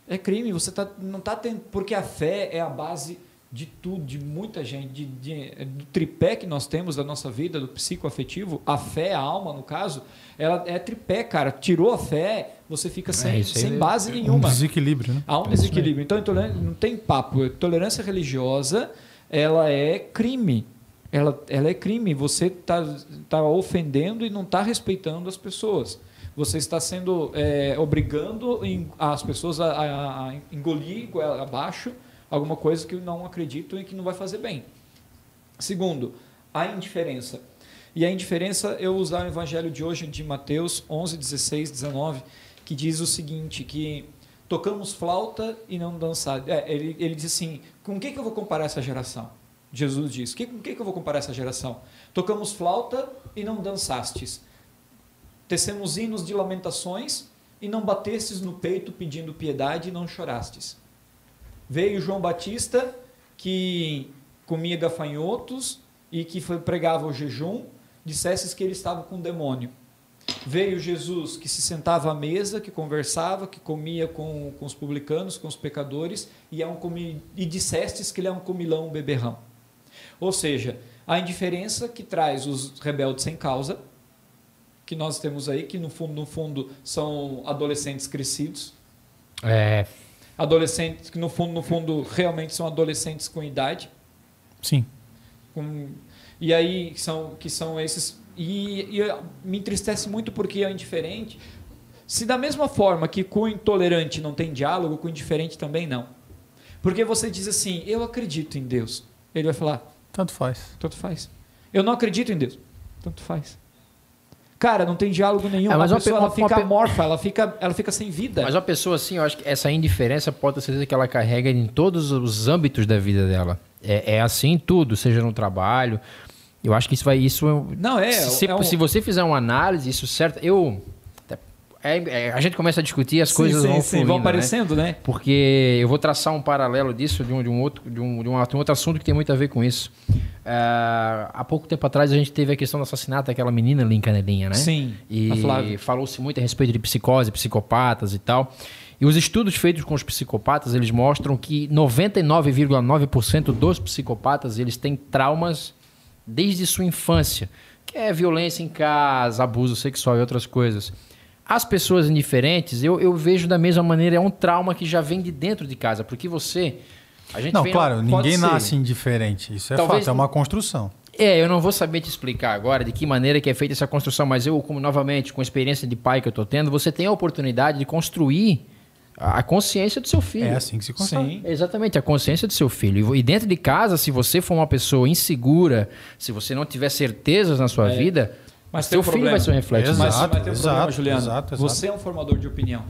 Speaker 3: É crime. Você tá, não está tendo. Porque a fé é a base de tudo, de muita gente, de, de- do tripé que nós temos da nossa vida, do psicoafetivo, a fé, a alma, no caso, ela é tripé, cara. Tirou a fé, você fica sem,
Speaker 2: isso aí
Speaker 3: sem base
Speaker 1: Um
Speaker 3: nenhuma.
Speaker 1: desequilíbrio, né?
Speaker 3: Há um desequilíbrio. Então, não tem papo. Tolerância religiosa, ela é crime. Ela, ela é crime. Você está tá ofendendo e não está respeitando as pessoas. Você está sendo é, obrigando as pessoas a, a- a engolir abaixo alguma coisa que não acreditam e que não vai fazer bem. Segundo, a indiferença. E a indiferença, eu usar o evangelho de hoje de Mateus 11, 16, 19, que diz o seguinte, que tocamos flauta e não dançar. É, ele, ele diz assim, com o que, que eu vou comparar essa geração? Jesus diz, que, com que, que eu vou comparar essa geração? Tocamos flauta e não dançastes. Tecemos hinos de lamentações e não batestes no peito pedindo piedade e não chorastes. Veio João Batista, que comia gafanhotos e que foi, pregava o jejum, dissesses que ele estava com demônio. Veio Jesus, que se sentava à mesa, que conversava, que comia com, com os publicanos, com os pecadores, e, é um comi, e dissestes que ele é um comilão, um beberrão. Ou seja, a indiferença que traz os rebeldes sem causa, que nós temos aí, que no fundo, no fundo são adolescentes crescidos,
Speaker 2: É,
Speaker 3: adolescentes que no fundo, no fundo, realmente são adolescentes com idade,
Speaker 1: Sim.
Speaker 3: com- e aí são que são esses e, e me entristece muito porque é indiferente. Se da mesma forma que com o intolerante não tem diálogo, com o indiferente também não. Porque você diz assim, eu acredito em Deus. Ele vai falar,
Speaker 1: Tanto faz.
Speaker 3: tanto faz. Eu não acredito em Deus. Tanto faz. Cara, não tem diálogo nenhum.
Speaker 2: É, mas
Speaker 3: a
Speaker 2: uma
Speaker 3: pessoa
Speaker 2: pe-
Speaker 3: ela
Speaker 2: uma-
Speaker 3: fica
Speaker 2: uma
Speaker 3: amorfa, ela fica, ela fica sem vida.
Speaker 2: Mas uma pessoa assim, eu acho que essa indiferença pode ter certeza que ela carrega em todos os âmbitos da vida dela. É, é assim em tudo, seja no trabalho. Eu acho que isso vai. Isso
Speaker 3: Não, é.
Speaker 2: se,
Speaker 3: é um-
Speaker 2: se você fizer uma análise, isso certo. Eu. É- é- a gente começa a discutir, as
Speaker 3: Sim,
Speaker 2: coisas
Speaker 3: sim,
Speaker 2: vão
Speaker 3: sim,
Speaker 2: fluindo,
Speaker 3: vão
Speaker 2: né?
Speaker 3: aparecendo, né?
Speaker 2: Porque eu vou traçar um paralelo disso, de um, de um outro, de um, de um outro assunto que tem muito a ver com isso. Ah, há pouco tempo atrás a gente teve a questão do assassinato daquela menina ali em Canelinha, né?
Speaker 3: Sim, a
Speaker 2: E
Speaker 3: Flávia.
Speaker 2: falou-se muito a respeito de psicose, psicopatas e tal. E os estudos feitos com os psicopatas, eles mostram que 99,9% dos psicopatas, eles têm traumas desde sua infância, que é violência em casa, abuso sexual e outras coisas. As pessoas indiferentes, eu, eu vejo da mesma maneira, é um trauma que já vem de dentro de casa, porque você. A gente
Speaker 1: Não,
Speaker 2: vem-
Speaker 1: claro, ninguém
Speaker 3: ser.
Speaker 1: nasce indiferente. Isso é
Speaker 2: Talvez
Speaker 1: fato, é uma construção.
Speaker 2: É, eu não vou saber te explicar agora de que maneira que é feita essa construção, mas eu, como novamente, com a experiência de pai que eu tô tendo, você tem a oportunidade de construir a a consciência do seu filho.
Speaker 1: É assim que se constrói.
Speaker 3: Sim.
Speaker 2: Exatamente, a consciência do seu filho. E dentro de casa, se você for uma pessoa insegura, se você não tiver certezas na sua vida,
Speaker 3: Mas tem um
Speaker 2: filho
Speaker 3: problema.
Speaker 2: vai ser um reflexo.
Speaker 1: Exato.
Speaker 3: Mas, mas tem um
Speaker 1: exato,
Speaker 3: problema, Juliano.
Speaker 1: exato, exato.
Speaker 3: Você é um formador de opinião.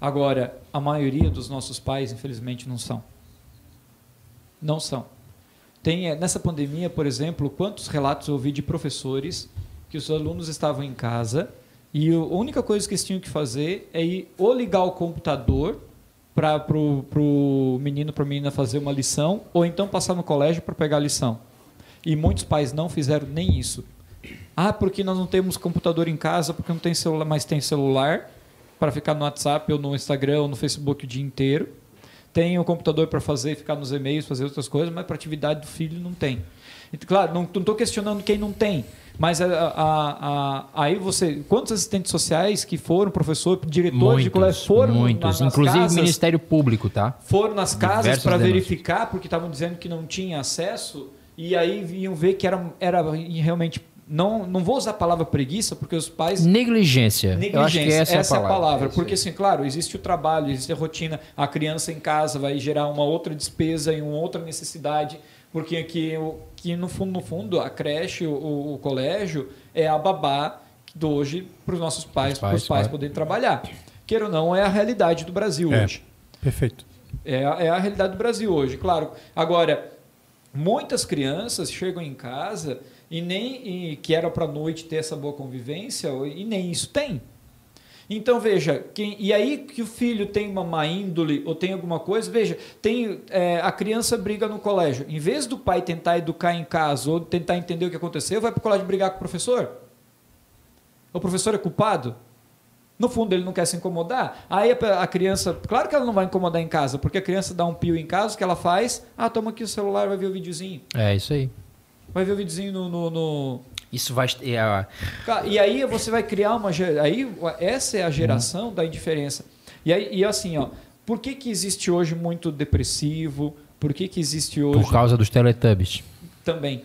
Speaker 3: Agora, a maioria dos nossos pais, infelizmente, não são. Não são. Tem, eh, nessa pandemia, por exemplo, quantos relatos eu ouvi de professores que os alunos estavam em casa e a única coisa que eles tinham que fazer é ir ou ligar o computador para o menino, para a menina fazer uma lição, ou então passar no colégio para pegar a lição. E muitos pais não fizeram nem isso. Ah, porque nós não temos computador em casa, porque não tem celular, mas tem celular para ficar no WhatsApp ou no Instagram ou no Facebook o dia inteiro. Tem o computador para fazer, ficar nos e-mails, fazer outras coisas, mas para atividade do filho não tem. E, claro, não estou questionando quem não tem, mas a- a- a- aí você, quantos assistentes sociais que foram professor, diretores de colégio foram
Speaker 2: muitos.
Speaker 3: nas, nas
Speaker 2: Inclusive
Speaker 3: casas,
Speaker 2: Ministério Público, tá?
Speaker 3: foram nas casas para verificar porque estavam dizendo que não tinha acesso e aí iam ver que era, era realmente não não vou usar a palavra preguiça porque os pais
Speaker 2: Negligência.
Speaker 3: negligência
Speaker 2: Eu acho que essa,
Speaker 3: essa,
Speaker 2: é a palavra. É
Speaker 3: porque assim claro existe o trabalho existe a rotina a criança em casa vai gerar uma outra despesa e uma outra necessidade porque aqui que no fundo no fundo a creche o, o- colégio é a babá de hoje para os nossos pais
Speaker 2: Os
Speaker 3: para
Speaker 2: pais,
Speaker 3: os pais
Speaker 2: claro.
Speaker 3: poderem trabalhar queira ou não é a realidade do Brasil
Speaker 1: É.
Speaker 3: hoje
Speaker 1: Perfeito.
Speaker 3: é é a realidade do Brasil hoje, claro. Agora, muitas crianças chegam em casa e nem e que era para noite ter essa boa convivência e nem isso tem. Então veja, quem, e aí que o filho tem uma má índole ou tem alguma coisa, veja, tem é, a criança briga no colégio. Em vez do pai tentar educar em casa ou tentar entender o que aconteceu, vai para o colégio brigar com o professor. O professor é culpado? No fundo, ele não quer se incomodar. Aí a, a criança, claro que ela não vai incomodar em casa, porque a criança dá um pio em casa, o que ela faz? Ah, toma aqui o celular, vai ver o videozinho.
Speaker 2: É isso aí.
Speaker 3: Vai ver o videozinho no. no- no-
Speaker 2: Isso vai. É,
Speaker 3: E aí você vai criar uma. Aí essa é a geração da indiferença. E, aí, e assim, ó, por que, que existe hoje muito depressivo? Por que, que existe hoje
Speaker 2: por causa dos Teletubbies.
Speaker 3: também?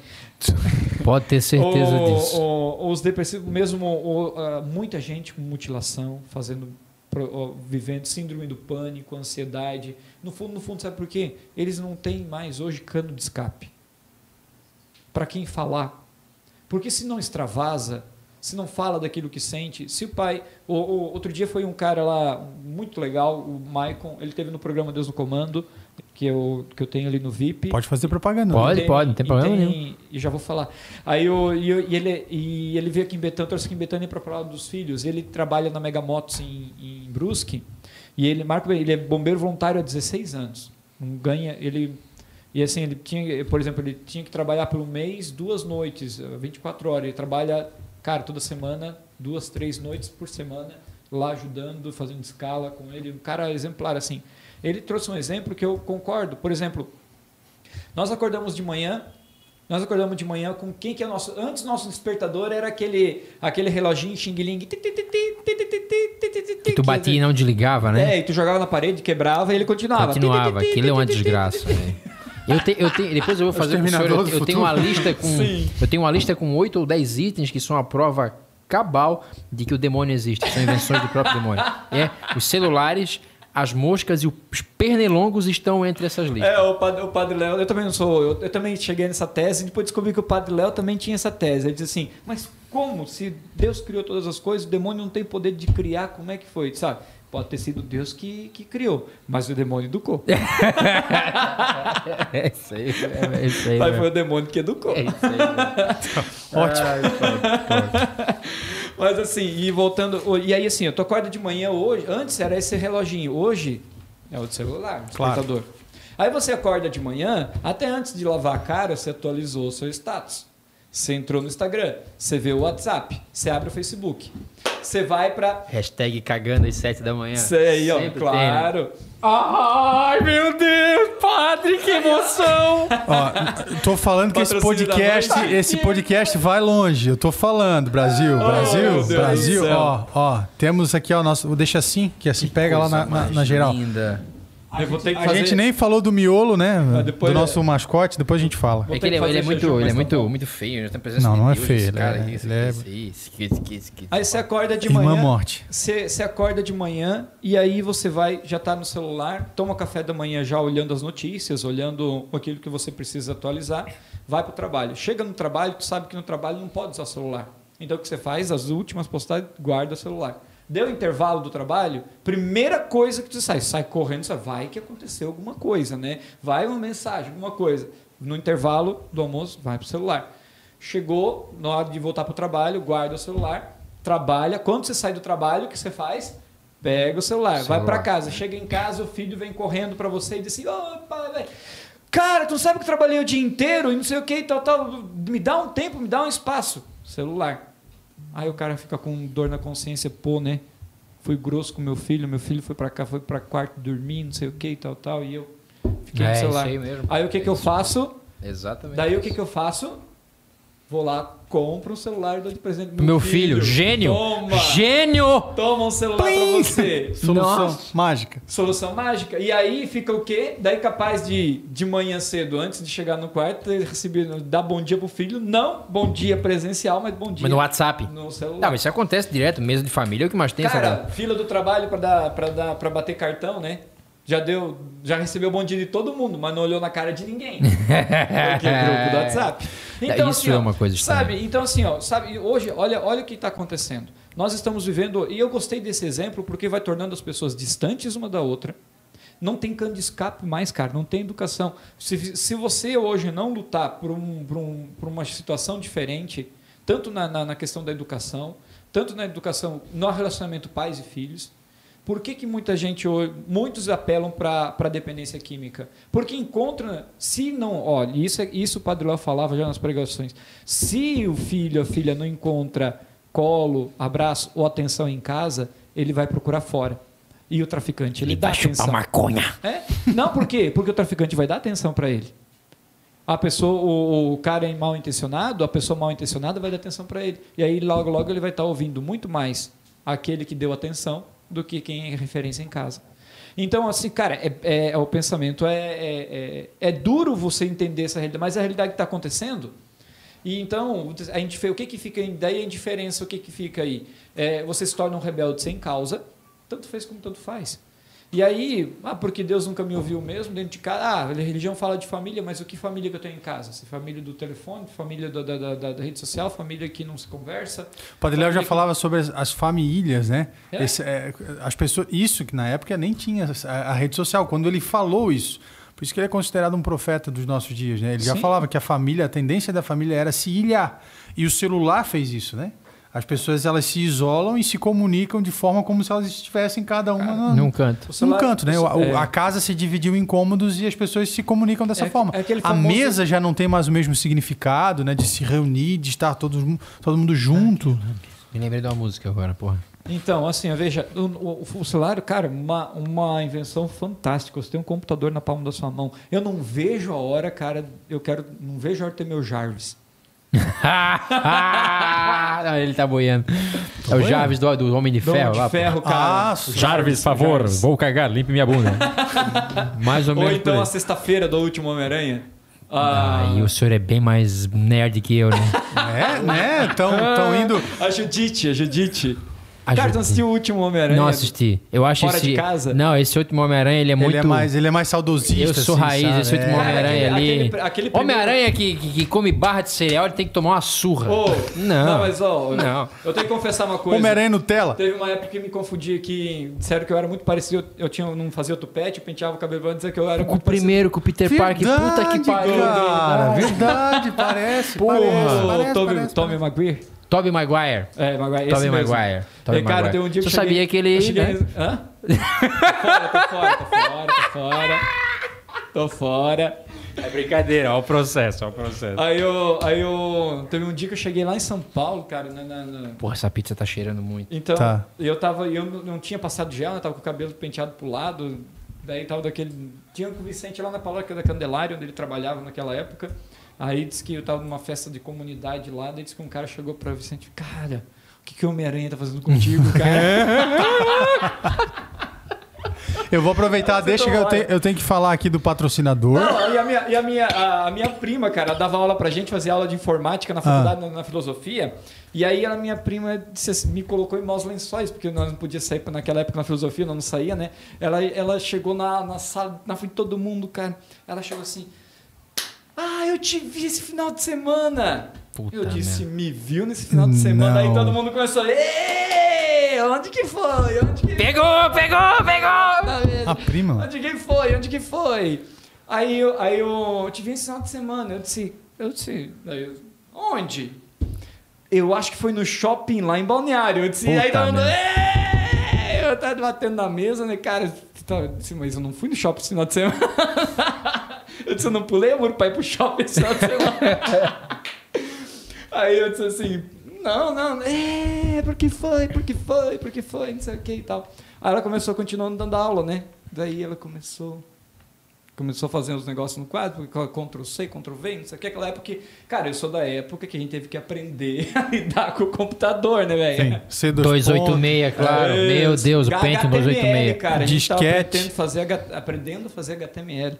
Speaker 2: Pode ter certeza
Speaker 3: O-
Speaker 2: disso.
Speaker 3: o- os depressivos, mesmo o- muita gente com mutilação, fazendo, pro- vivendo síndrome do pânico, ansiedade. No fundo, no fundo, sabe por quê? Eles não têm mais hoje cano de escape. Para quem falar? Porque se não extravasa, se não fala daquilo que sente, se o pai. o- o- outro dia foi um cara lá muito legal, o Maicon, ele teve no programa Deus no Comando, que eu, que eu tenho ali no VIP.
Speaker 1: Pode fazer propaganda.
Speaker 2: Pode.
Speaker 3: E
Speaker 2: não tem
Speaker 3: e
Speaker 2: problema
Speaker 3: tem- E já vou falar. Aí eu, e, eu- e ele, e ele veio aqui em Betânia, trouxe aqui em Betânia para falar dos filhos. Ele trabalha na Mega Motos em, em Brusque. E ele, Marco, ele é bombeiro voluntário há 16 anos. Não ganha, ele e assim, ele tinha, por exemplo, ele tinha que trabalhar por um mês, duas noites, eh, 24 horas. Ele trabalha, cara, toda semana, duas, três noites por semana, lá ajudando, fazendo escala com ele. Um cara exemplar, assim. Ele trouxe um exemplo que eu concordo. Por exemplo, nós acordamos de manhã, nós acordamos de manhã com quem que é nosso. Antes nosso despertador era aquele aquele reloginho xing-ling.
Speaker 2: Que tu batia e não desligava, né?
Speaker 3: É, e tu jogava na parede, quebrava e ele continuava.
Speaker 2: Continuava. Aquilo é uma desgraça. né? Eu, te- eu tenho, depois eu vou fazer com o senhor, eu, eu tenho uma lista com
Speaker 3: Sim.
Speaker 2: eu tenho uma lista com oito ou dez itens que são a prova cabal de que o demônio existe, são invenções do próprio demônio. É, os celulares, as moscas e os pernilongos estão entre essas listas.
Speaker 3: É, o padre, o padre Léo, eu também não sou, eu, eu também cheguei nessa tese e depois descobri que o padre Léo também tinha essa tese. Ele diz assim, mas como? Se Deus criou todas as coisas, o demônio não tem poder de criar, como é que foi? Sabe? Pode ter sido Deus que, que criou, mas o demônio educou.
Speaker 2: É isso aí, é, isso aí.
Speaker 3: Mas
Speaker 2: né?
Speaker 3: foi o demônio que educou.
Speaker 2: É isso aí. né?
Speaker 1: Ótimo.
Speaker 3: Mas assim, e voltando. E aí, assim, eu tô acorda de manhã hoje. Antes era esse reloginho. Hoje é o celular, o
Speaker 1: Claro.
Speaker 3: Aí você acorda de manhã, até antes de lavar a cara, você atualizou o seu status. Você entrou no Instagram, você vê o WhatsApp, você abre o Facebook. você vai pra.
Speaker 2: Hashtag cagando às 7 da manhã.
Speaker 3: Sei aí, ó,
Speaker 2: Sempre tem, né?
Speaker 3: claro.
Speaker 2: Ai, meu Deus, padre, que emoção!
Speaker 1: Ó, tô falando que esse podcast, esse podcast vai longe. Eu tô falando, Brasil,
Speaker 3: meu
Speaker 1: Brasil, Brasil. Ó, ó, temos aqui ó nosso, deixa assim, que assim pega lá na, na- na geral.
Speaker 2: Linda.
Speaker 3: Eu vou ter que
Speaker 1: A
Speaker 3: fazer.
Speaker 1: gente nem falou do miolo, né?
Speaker 3: depois
Speaker 1: do
Speaker 3: é-
Speaker 1: nosso mascote, depois a gente fala.
Speaker 2: É que ele, é- ele é
Speaker 3: fazer
Speaker 2: muito, ele é muito, muito feio, né?
Speaker 1: Não, não é
Speaker 2: Deus,
Speaker 1: feio, ele
Speaker 2: cara
Speaker 1: é-
Speaker 2: esse
Speaker 1: ele é-
Speaker 2: esse- esse- esse-
Speaker 3: Aí você acorda de
Speaker 1: Irmã
Speaker 3: manhã.
Speaker 1: morte.
Speaker 3: Você, você acorda de manhã e aí você vai, já tá no celular, toma café da manhã já olhando as notícias, olhando aquilo que você precisa atualizar, vai pro trabalho. Chega no trabalho, tu sabe que no trabalho não pode usar o celular. Então o que você faz? As últimas postagens, guarda o celular. Deu intervalo do trabalho, primeira coisa que tu sai, sai correndo, você vai que aconteceu alguma coisa, né? Vai uma mensagem, alguma coisa. No intervalo do almoço, vai pro celular. Chegou, na hora de voltar pro trabalho, guarda o celular, trabalha. Quando você sai do trabalho, o que você faz? Pega o celular, vai
Speaker 2: Celular.
Speaker 3: para casa. Chega em casa, o filho vem correndo para você e diz assim: Ô, pai, velho, cara, tu não sabe que eu trabalhei o dia inteiro e não sei o que e tal, tal. Me dá um tempo, me dá um espaço. Celular. Aí o cara fica com dor na consciência, pô, né? Fui grosso com meu filho, meu filho foi para cá, foi para quarto dormir, não sei o que e tal, tal. E eu fiquei
Speaker 2: É,
Speaker 3: no
Speaker 2: isso
Speaker 3: celular.
Speaker 2: aí mesmo.
Speaker 3: Aí o que,
Speaker 2: É
Speaker 3: que eu
Speaker 2: isso.
Speaker 3: faço?
Speaker 2: Exatamente.
Speaker 3: Daí o que, que eu faço? Vou lá, compro um celular e dou de presente pro
Speaker 2: Meu filho, gênio!
Speaker 3: Toma!
Speaker 2: Gênio!
Speaker 3: Toma um celular pra você.
Speaker 1: Solução
Speaker 2: Nossa.
Speaker 1: mágica.
Speaker 3: Solução mágica. E aí fica o quê? Daí capaz de, de manhã cedo, antes de chegar no quarto, recebido, dar bom dia pro filho. Não bom dia presencial, mas bom dia
Speaker 2: Mas no WhatsApp.
Speaker 3: no celular.
Speaker 2: Não, mas isso acontece direto, mesa de família é o que mais tem
Speaker 3: Cara, fila do trabalho pra, dar, pra, dar, pra bater cartão, né? Já deu, já recebeu bom dia de todo mundo, mas não olhou na cara de ninguém. Porque é grupo do WhatsApp.
Speaker 2: Isso é uma coisa estranha.
Speaker 3: Sabe, então assim, ó, sabe, hoje, olha, olha o que está acontecendo. Nós estamos vivendo, e eu gostei desse exemplo porque vai tornando as pessoas distantes uma da outra. Não tem cano de escape mais, cara, não tem educação. Se, se você hoje não lutar por, um, por, um, por uma situação diferente, tanto na, na, na questão da educação, tanto na educação, no relacionamento pais e filhos, por que, que muita gente, hoje- muitos apelam para a dependência química? Porque encontra, se não, olha, isso, é- isso o Padre Léo falava já nas pregações, se o filho, a filha não encontra colo, abraço ou atenção em casa, ele vai procurar fora. E o traficante, ele, dá atenção.
Speaker 2: maconha.
Speaker 3: É? Não, por quê? Porque o traficante vai dar atenção para ele. A pessoa, o, o cara é mal intencionado, a pessoa mal intencionada vai dar atenção para ele. E aí logo logo ele vai estar ouvindo muito mais aquele que deu atenção do que quem é referência em casa. Então, assim, cara, é, é- é- o pensamento é, é, é, é duro você entender essa realidade, mas é a realidade que está acontecendo. E então, a gente, o que, que fica aí? Daí a indiferença, o que, que fica aí? É, você se torna um rebelde sem causa, tanto fez como tanto faz. E aí, ah, porque Deus nunca me ouviu mesmo dentro de casa. Ah, a religião fala de família, mas o que família que eu tenho em casa? Se família do telefone, família da, da, da- da rede social, família que não se conversa.
Speaker 1: O Padre Léo já
Speaker 3: que-
Speaker 1: falava sobre as, as famílias, né?
Speaker 3: É.
Speaker 1: Esse, é, as pessoas, isso que na época nem tinha a, a rede social. Quando ele falou isso, por isso que ele é considerado um profeta dos nossos dias, né? Ele já
Speaker 3: Sim.
Speaker 1: falava que a família, a tendência da família era se ilhar. E o celular fez isso, né? As pessoas elas se isolam e se comunicam de forma como se elas estivessem cada uma no,
Speaker 2: Num canto.
Speaker 1: Num canto, né? O-
Speaker 3: é.
Speaker 1: A casa se dividiu em cômodos e as pessoas se comunicam dessa
Speaker 3: É-
Speaker 1: forma.
Speaker 3: é aquele
Speaker 1: A
Speaker 3: famoso-
Speaker 1: mesa já não tem mais o mesmo significado, né? De se reunir, de estar todos, todo mundo junto.
Speaker 2: Me lembrei de uma música agora, porra.
Speaker 3: Então, assim, veja, o, o, o celular, cara, uma, uma invenção fantástica. Você tem um computador na palma da sua mão. Eu não vejo a hora, cara, eu quero, não vejo a hora de ter meu Jarvis.
Speaker 2: Não, ele tá boiando. É o Jarvis do, do Homem de
Speaker 3: Dom
Speaker 2: Ferro.
Speaker 3: de
Speaker 2: lá, pô.
Speaker 3: ferro, cara.
Speaker 1: Ah,
Speaker 2: Jarvis, favor,
Speaker 3: Jarvis.
Speaker 2: vou cagar, limpe minha bunda. Mais ou
Speaker 3: Ou
Speaker 2: menos.
Speaker 3: então a
Speaker 2: aí.
Speaker 3: sexta-feira do último Homem-Aranha.
Speaker 2: Ah,
Speaker 3: Ah,
Speaker 2: e o senhor é bem mais nerd que eu, né?
Speaker 1: É, né? Estão indo.
Speaker 3: a Judite, a Judite.
Speaker 2: A
Speaker 3: Cara, tu assistiu o último Homem-Aranha?
Speaker 2: Não assisti. Eu acho
Speaker 3: Fora
Speaker 2: esse.
Speaker 3: de casa?
Speaker 2: Não, esse último Homem-Aranha, ele é muito.
Speaker 1: Ele é mais, ele é mais saudosista.
Speaker 2: Eu sou
Speaker 1: assim,
Speaker 2: raiz,
Speaker 1: sabe?
Speaker 2: esse último
Speaker 1: É.
Speaker 2: Homem-Aranha ali.
Speaker 3: aquele- aquele primeiro-
Speaker 2: Homem-Aranha que, que, que come barra de cereal, ele tem que tomar uma surra.
Speaker 3: Ô,
Speaker 2: não.
Speaker 3: mas ó,
Speaker 2: Não.
Speaker 3: eu tenho que confessar uma coisa.
Speaker 1: Homem-Aranha Nutella.
Speaker 3: Teve uma época que me confundi que disseram que eu era muito parecido. Eu tinha, não fazia tupete, eu penteava o cabelo antes dizer que eu era
Speaker 2: Com o
Speaker 3: muito
Speaker 2: primeiro, com o Peter Parker, puta que pariu.
Speaker 1: Cara, verdade, parece.
Speaker 2: Porra.
Speaker 1: parece,
Speaker 3: O
Speaker 1: parece,
Speaker 3: Tommy,
Speaker 1: parece,
Speaker 3: Tommy
Speaker 1: parece.
Speaker 2: Tobey Maguire.
Speaker 3: É, Maguire.
Speaker 2: Tobey
Speaker 3: mesmo.
Speaker 2: Maguire. Tobey
Speaker 3: cara,
Speaker 2: Maguire.
Speaker 3: tem um dia eu cheguei-
Speaker 2: sabia que ele,
Speaker 3: eu cheguei-
Speaker 2: né?
Speaker 3: Hã? Tô fora, tô fora, tô fora, tô fora. tô fora.
Speaker 2: É brincadeira, ó o processo, ó o processo.
Speaker 3: Aí eu, aí eu. Teve um dia que eu cheguei lá em São Paulo, cara, na- na- na,
Speaker 2: Porra, essa pizza tá cheirando muito.
Speaker 3: Então,
Speaker 1: Tá.
Speaker 3: eu tava, eu não- tinha passado gel, né? Tava com o cabelo penteado pro lado. Daí tava daquele. Tinha com o Vicente lá na paróquia da Candelária, onde ele trabalhava naquela época. Aí disse que eu tava numa festa de comunidade lá, daí disse que um cara chegou pra Vicente, cara, o que, que o Homem-Aranha tá fazendo contigo, cara?
Speaker 1: Eu vou aproveitar,
Speaker 3: Você
Speaker 1: deixa que eu tenho, eu tenho que falar aqui do patrocinador.
Speaker 3: Não, e a minha, e a minha, a, a minha prima, cara, dava aula pra gente, fazia aula de informática na faculdade, na, na filosofia. E aí a minha prima disse assim, me colocou em maus lençóis, porque nós não podíamos sair naquela época na filosofia, nós não saía, né? Ela, ela chegou na, na sala, na frente de todo mundo, cara. Ela chegou assim. Ah, eu te vi esse final de semana.
Speaker 2: Puta
Speaker 3: eu disse,
Speaker 2: merda.
Speaker 3: me viu nesse final de semana. Aí
Speaker 1: Não.
Speaker 3: todo mundo começou. Ei, onde que foi? Onde que
Speaker 2: Pegou, pegou, pegou!
Speaker 1: A prima.
Speaker 3: Onde que foi? Onde que foi? Aí, eu- aí eu, eu te vi esse final de semana. Eu disse, eu disse, aí eu, onde? Eu acho que foi no shopping lá em Balneário. Eu disse,
Speaker 2: Puta
Speaker 3: aí todo mundo. "Ê!" eu tava batendo na mesa, né, cara? Eu disse, mas eu não fui no shopping esse final de semana. eu disse, eu não pulei amor pra ir pro shopping esse final de semana. Aí eu disse assim, não, não, é, porque foi, porque foi, porque foi, não sei o que e tal. Aí ela começou continuando dando aula, né? Daí ela começou começou a fazer os negócios no quadro, Ctrl C, Ctrl V, não sei o que, aquela época que, cara, eu sou da época que a gente teve que aprender a lidar com o computador, né, velho?
Speaker 1: Sim, C2
Speaker 2: 286, claro. Meu Deus, o Pentium
Speaker 3: HTML,
Speaker 2: 286.
Speaker 3: cara, a gente tava
Speaker 1: Disquete.
Speaker 3: aprendendo a fazer, aprendendo a fazer HTML.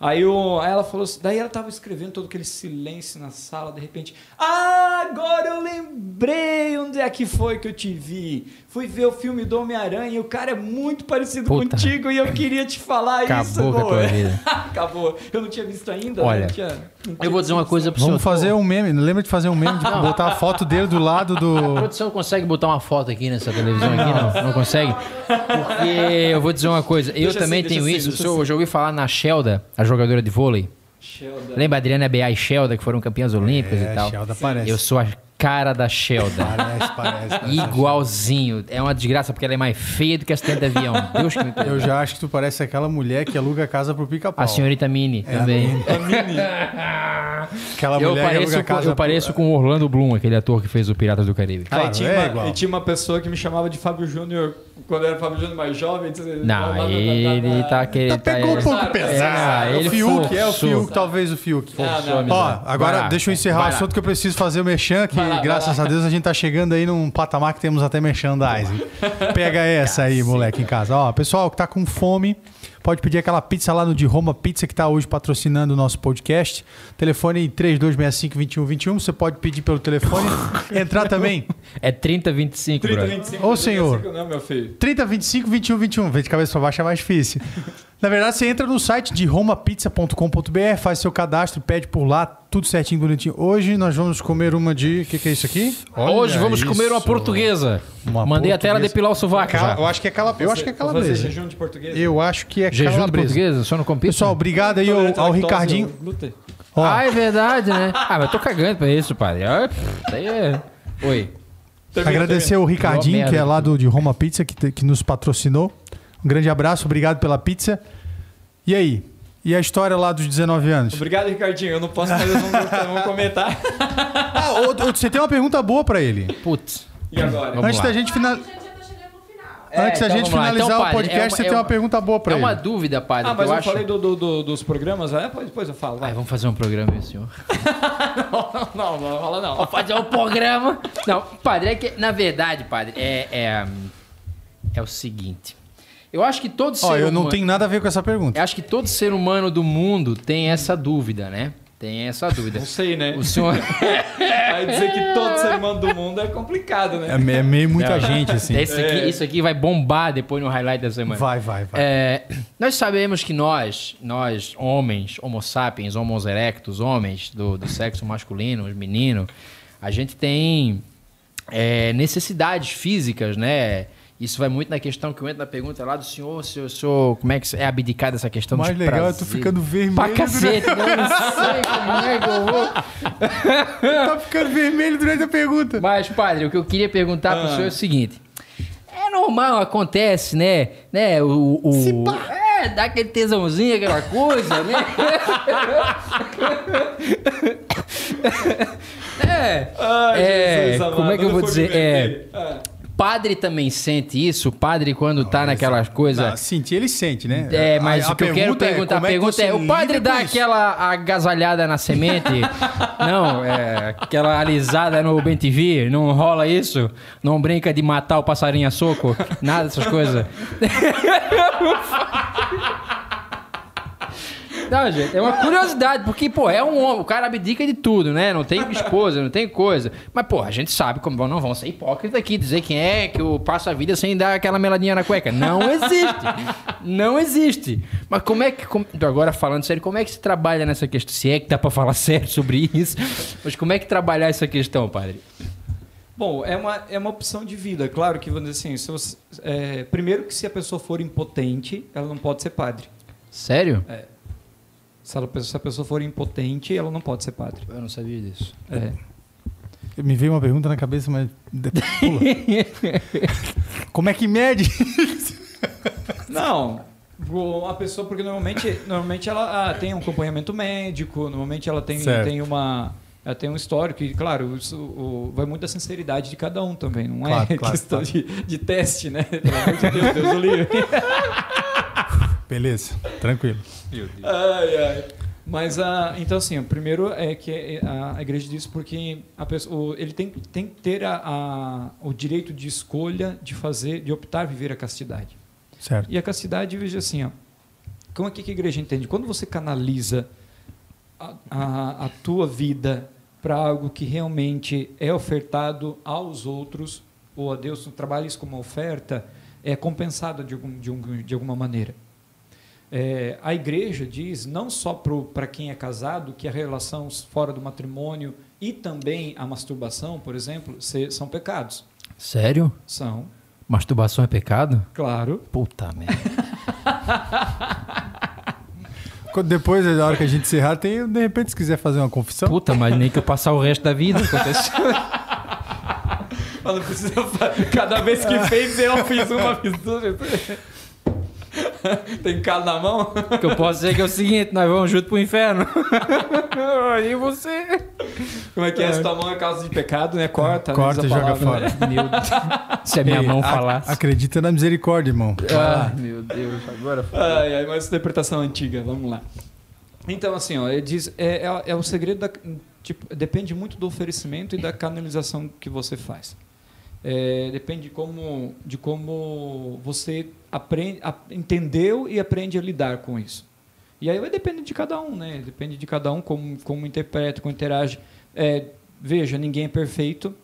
Speaker 3: Aí, o, aí ela falou assim, daí ela tava escrevendo todo aquele silêncio na sala, de repente, ah, agora eu lembrei onde é que foi que eu te vi. Fui ver o filme do Homem-Aranha e o cara é muito parecido
Speaker 2: Puta.
Speaker 3: contigo e eu queria te falar isso.
Speaker 2: Acabou com a tua
Speaker 3: amor."
Speaker 2: vida.
Speaker 3: Acabou. Eu não tinha visto ainda.
Speaker 2: Olha,
Speaker 3: não tinha, não tinha
Speaker 2: Eu vou dizer uma coisa pro
Speaker 1: Vamos
Speaker 2: senhor.
Speaker 1: fazer um meme. Lembra de fazer um meme, de botar a foto dele do lado
Speaker 2: A
Speaker 1: do.
Speaker 2: produção consegue botar uma foto aqui nessa televisão aqui? Não, não consegue? Porque eu vou dizer uma coisa. Eu
Speaker 3: Deixa
Speaker 2: também
Speaker 3: assim,
Speaker 2: tenho
Speaker 3: deixa
Speaker 2: isso.
Speaker 3: assim,
Speaker 2: O senhor
Speaker 3: deixa
Speaker 2: já ouviu falar na Shelda, a jogadora de vôlei?
Speaker 3: Sheldon.
Speaker 2: Lembra a Adriana Bea e Shelda, que foram campeãs olímpicas
Speaker 1: É,
Speaker 2: e tal?
Speaker 1: Shelda parece.
Speaker 2: Eu sou a cara da Shelda.
Speaker 1: Parece, parece. parece.
Speaker 2: Igualzinho. É uma desgraça porque ela é mais feia do que acidente de avião. Deus que me perdoe.
Speaker 1: Eu já acho que tu parece aquela mulher que aluga a casa pro pica-pau.
Speaker 2: A senhorita Mini
Speaker 1: É,
Speaker 2: também.
Speaker 1: Aquela
Speaker 2: Eu
Speaker 1: mulher que
Speaker 2: pareço,
Speaker 1: aluga a
Speaker 2: com,
Speaker 1: casa
Speaker 2: eu pareço com o Orlando Bloom, aquele ator que fez o Piratas do Caribe.
Speaker 3: Aí
Speaker 1: Claro,
Speaker 3: tinha,
Speaker 1: é
Speaker 3: uma,
Speaker 1: igual.
Speaker 3: e tinha uma pessoa que me chamava de Fábio Júnior quando eu era Fábio Júnior mais jovem.
Speaker 2: Não,
Speaker 3: na-
Speaker 2: ele tá querendo.
Speaker 1: Tá, pegou um pouco
Speaker 3: É,
Speaker 1: pesado.
Speaker 2: não, ele
Speaker 1: o Fiuk, é o. Fiuk, talvez o Fiuk.
Speaker 3: Ah, não,
Speaker 2: a
Speaker 3: não.
Speaker 1: Ó, agora deixa eu encerrar o assunto que eu preciso fazer o que
Speaker 3: Vai lá,
Speaker 1: graças
Speaker 3: lá.
Speaker 1: a Deus a gente tá chegando aí num patamar que temos até merchandising. Pega essa aí, moleque, em casa. Ó, pessoal que tá com fome, pode pedir aquela pizza lá no de Roma Pizza que tá hoje patrocinando o nosso podcast. Telefone 3265-2121, você pode pedir pelo telefone. Entrar também,
Speaker 2: É 3025,
Speaker 3: 30,
Speaker 2: brother.
Speaker 3: 25.
Speaker 1: Ô, senhor.
Speaker 3: 35 Não, meu filho.
Speaker 1: 3025 2121. Vem de cabeça pra baixo é mais difícil. Na verdade, você entra no site de romapizza.com.br, faz seu cadastro, pede por lá, tudo certinho, bonitinho. Hoje nós vamos comer uma de. O que, que é isso aqui?
Speaker 2: Hoje
Speaker 1: Olha
Speaker 2: vamos comer uma
Speaker 1: isso.
Speaker 2: portuguesa.
Speaker 1: Uma
Speaker 2: Mandei até ela
Speaker 1: portuguesa.
Speaker 2: depilar o sovaco. Já.
Speaker 1: eu acho que é cala, eu acho que é
Speaker 3: Vou fazer
Speaker 1: calabresa.
Speaker 3: jejum de português.
Speaker 1: Eu acho que é
Speaker 2: Jejum de
Speaker 1: calabresa.
Speaker 2: portuguesa? Só não come pizza?
Speaker 1: Pessoal, obrigado aí ao, ao Ricardinho. Ó,
Speaker 2: Ah, é verdade, né? Ah, mas eu tô cagando pra isso, padre. Ah, pff, Isso aí é... Oi.
Speaker 1: Agradecer ao Ricardinho, que é lá do, de Roma Pizza, que, que nos patrocinou. Um grande abraço, obrigado pela pizza. E aí? E a história lá dos 19 anos?
Speaker 3: Obrigado, Ricardinho. Eu não posso não, não comentar.
Speaker 1: Ah, ô, você tem uma pergunta boa pra ele.
Speaker 2: Putz.
Speaker 3: E agora?
Speaker 2: Vamos
Speaker 1: Antes
Speaker 2: lá.
Speaker 1: da gente final...
Speaker 5: A gente já tá chegando no final.
Speaker 2: É,
Speaker 1: Antes da
Speaker 2: então
Speaker 1: gente finalizar
Speaker 2: Então,
Speaker 1: o podcast,
Speaker 2: é uma-
Speaker 1: você
Speaker 2: é
Speaker 1: tem uma
Speaker 2: uma-
Speaker 1: pergunta boa pra
Speaker 2: É
Speaker 1: ele.
Speaker 2: uma dúvida, padre.
Speaker 3: Ah,
Speaker 2: que
Speaker 3: mas
Speaker 2: eu,
Speaker 3: eu,
Speaker 2: acho...
Speaker 3: falei do, do- do- dos programas, é? Depois, depois eu falo. Vai.
Speaker 2: Ai, vamos fazer um programa, meu senhor.
Speaker 3: Não, não, não, fala não.
Speaker 2: Vamos fazer um programa. Não, padre, é que, na verdade, padre, é, é, é o seguinte. Eu acho que todo ser
Speaker 1: Ó, eu
Speaker 2: humano...
Speaker 1: não tenho nada a ver com essa pergunta.
Speaker 2: Eu acho que todo ser humano do mundo tem essa dúvida, né? Tem essa dúvida.
Speaker 3: Não sei, né?
Speaker 2: O senhor...
Speaker 3: Aí dizer que todo ser humano do mundo é complicado, né?
Speaker 1: É, é meio muita
Speaker 2: Não.
Speaker 1: gente, assim.
Speaker 2: Isso aqui,
Speaker 3: É.
Speaker 2: isso aqui vai bombar depois no highlight da semana.
Speaker 1: Vai, vai, vai.
Speaker 2: É, nós sabemos que nós, nós homens, homo sapiens, homos erectus, homens do, do sexo masculino, os meninos, a gente tem é, necessidades físicas, né? Isso vai muito na questão que eu entro na pergunta lá do senhor, se o senhor, como é que é abdicar dessa questão
Speaker 1: mais legal é tu
Speaker 2: prazeres?
Speaker 1: ficando vermelho.
Speaker 2: Pra
Speaker 1: durante-
Speaker 2: cacete, né? eu não sei como é que eu vou...
Speaker 1: tá ficando vermelho durante a pergunta.
Speaker 2: Mas, padre, o que eu queria perguntar pro
Speaker 3: Ah.
Speaker 2: senhor é o seguinte. É normal, acontece, né? né o, o- É, É, dá aquele tesãozinho, aquela coisa, né? é.
Speaker 3: Ai,
Speaker 2: é,
Speaker 3: Jesus
Speaker 2: como é que eu vou dizer? É.
Speaker 3: Ah.
Speaker 2: Padre também sente isso? Padre, quando tá naquelas coisas.
Speaker 1: Não, sentir, ele sente, né?
Speaker 2: É, mas
Speaker 1: A- a
Speaker 2: o que eu quero
Speaker 1: pergunta é,
Speaker 2: perguntar, a
Speaker 1: como é
Speaker 2: pergunta
Speaker 1: você
Speaker 2: é, o padre dá
Speaker 1: isso?
Speaker 2: aquela agasalhada na semente? não, é, aquela alisada no Ben TV, não rola isso? Não brinca de matar o passarinho a soco? Nada dessas coisas. Não, gente, é uma curiosidade, porque, pô, é um homem, o cara abdica de tudo, né? Não tem esposa, não tem coisa. Mas, pô, a gente sabe como não vão ser hipócritas aqui, dizer quem é que o passa a vida sem dar aquela meladinha na cueca. Não existe. Não existe. Mas como é que. como- agora falando sério, como é que se trabalha nessa questão? Se é que dá pra falar sério sobre isso, mas como é que trabalhar essa questão, padre?
Speaker 3: Bom, é uma, é uma opção de vida. Claro que, vamos dizer assim, se você- é, primeiro que se a pessoa for impotente, ela não pode ser padre.
Speaker 2: Sério?
Speaker 3: Se, ela, se a pessoa for impotente, ela não pode ser padre.
Speaker 2: Eu não sabia disso.
Speaker 3: É.
Speaker 1: Me veio uma pergunta na cabeça, mas. Pula. Como é que mede?
Speaker 3: Não, a pessoa, porque normalmente, normalmente ela ah, tem um acompanhamento médico, normalmente ela tem,
Speaker 1: Certo.
Speaker 3: tem uma. Ela tem um histórico e, claro, isso, o- vai muito da sinceridade de cada um também, não
Speaker 1: Claro,
Speaker 3: é
Speaker 1: claro,
Speaker 3: questão
Speaker 1: claro.
Speaker 3: De, de teste, né? Pelo amor de Deus, Deus o livre.
Speaker 1: Beleza, tranquilo.
Speaker 3: Ai, ai. Mas, ah, então, assim, o primeiro é que a, a igreja diz porque a pessoa, ele tem, tem que ter a, a- o direito de escolha de fazer, de optar viver a castidade.
Speaker 1: Certo.
Speaker 3: E a castidade, veja assim, ó, como é que a igreja entende? Quando você canaliza a, a, a tua vida para algo que realmente é ofertado aos outros, ou a Deus, trabalha isso como oferta, é compensado de, algum, de, um- de alguma maneira. É, a igreja diz, não só para quem é casado, que a relação fora do matrimônio e também a masturbação, por exemplo, se- são pecados.
Speaker 2: Sério?
Speaker 3: São,
Speaker 2: Masturbação é pecado?
Speaker 3: claro.
Speaker 2: Puta merda.
Speaker 1: Depois, na hora que a gente encerrar, tem, de repente, se quiser fazer uma confissão.
Speaker 2: Puta, mas nem que eu passar o resto da vida
Speaker 3: Cada vez que fez, eu fiz uma, fiz duas. Tem calo na mão?
Speaker 2: O que eu posso dizer que é o seguinte, nós vamos junto pro inferno. e você?
Speaker 3: Como é que é? Se tua mão é causa de pecado, né? Corta. né?
Speaker 1: Corta e joga
Speaker 3: palavra,
Speaker 1: fora.
Speaker 3: né?
Speaker 2: Meu Deus. Se a minha
Speaker 1: Ei,
Speaker 2: mão falasse.
Speaker 1: Acredita na misericórdia, irmão.
Speaker 2: Ah, meu Deus, agora foi.
Speaker 3: Ai, ai, mas interpretação antiga, vamos lá. Então, assim, ó, ele diz, é, é, é o segredo da. Tipo, depende muito do oferecimento e da canalização que você faz. É, depende de como, de como você aprende, a- entendeu e aprende a lidar com isso. E aí vai depender de cada um, né? Depende de cada um como, como interpreta, como interage. É, veja, ninguém é perfeito,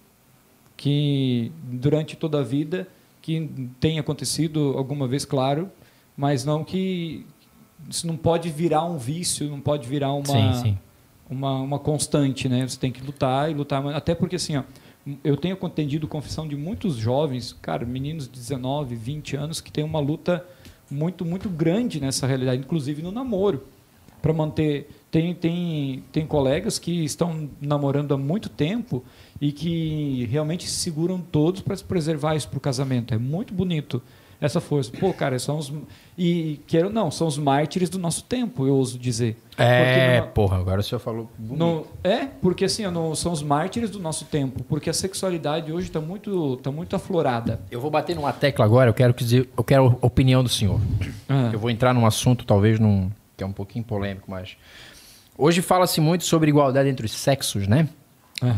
Speaker 3: que durante toda a vida, que tem acontecido alguma vez, claro, mas não que isso não pode virar um vício, não pode virar uma,
Speaker 2: Sim, sim.
Speaker 3: uma, uma constante, né? Você tem que lutar e lutar, até porque assim, ó, eu tenho atendido confissão de muitos jovens, cara, meninos de 19, 20 anos que têm uma luta muito muito grande nessa realidade, inclusive no namoro, para manter tem, tem, tem colegas que estão namorando há muito tempo e que realmente se seguram todos para se preservar isso para o casamento. É muito bonito essa força. Pô, cara, são os. E quero não, são os mártires do nosso tempo, eu ouso dizer.
Speaker 2: É, porra, agora o senhor falou.
Speaker 3: não, é, porque assim, não, são os mártires do nosso tempo, porque a sexualidade hoje está muito, tá muito aflorada.
Speaker 2: Eu vou bater numa tecla agora, eu quero dizer, eu quero a opinião do senhor.
Speaker 3: Ah.
Speaker 2: Eu vou entrar num assunto, talvez, num, que é um pouquinho polêmico, mas. Hoje fala-se muito sobre igualdade entre os sexos, né?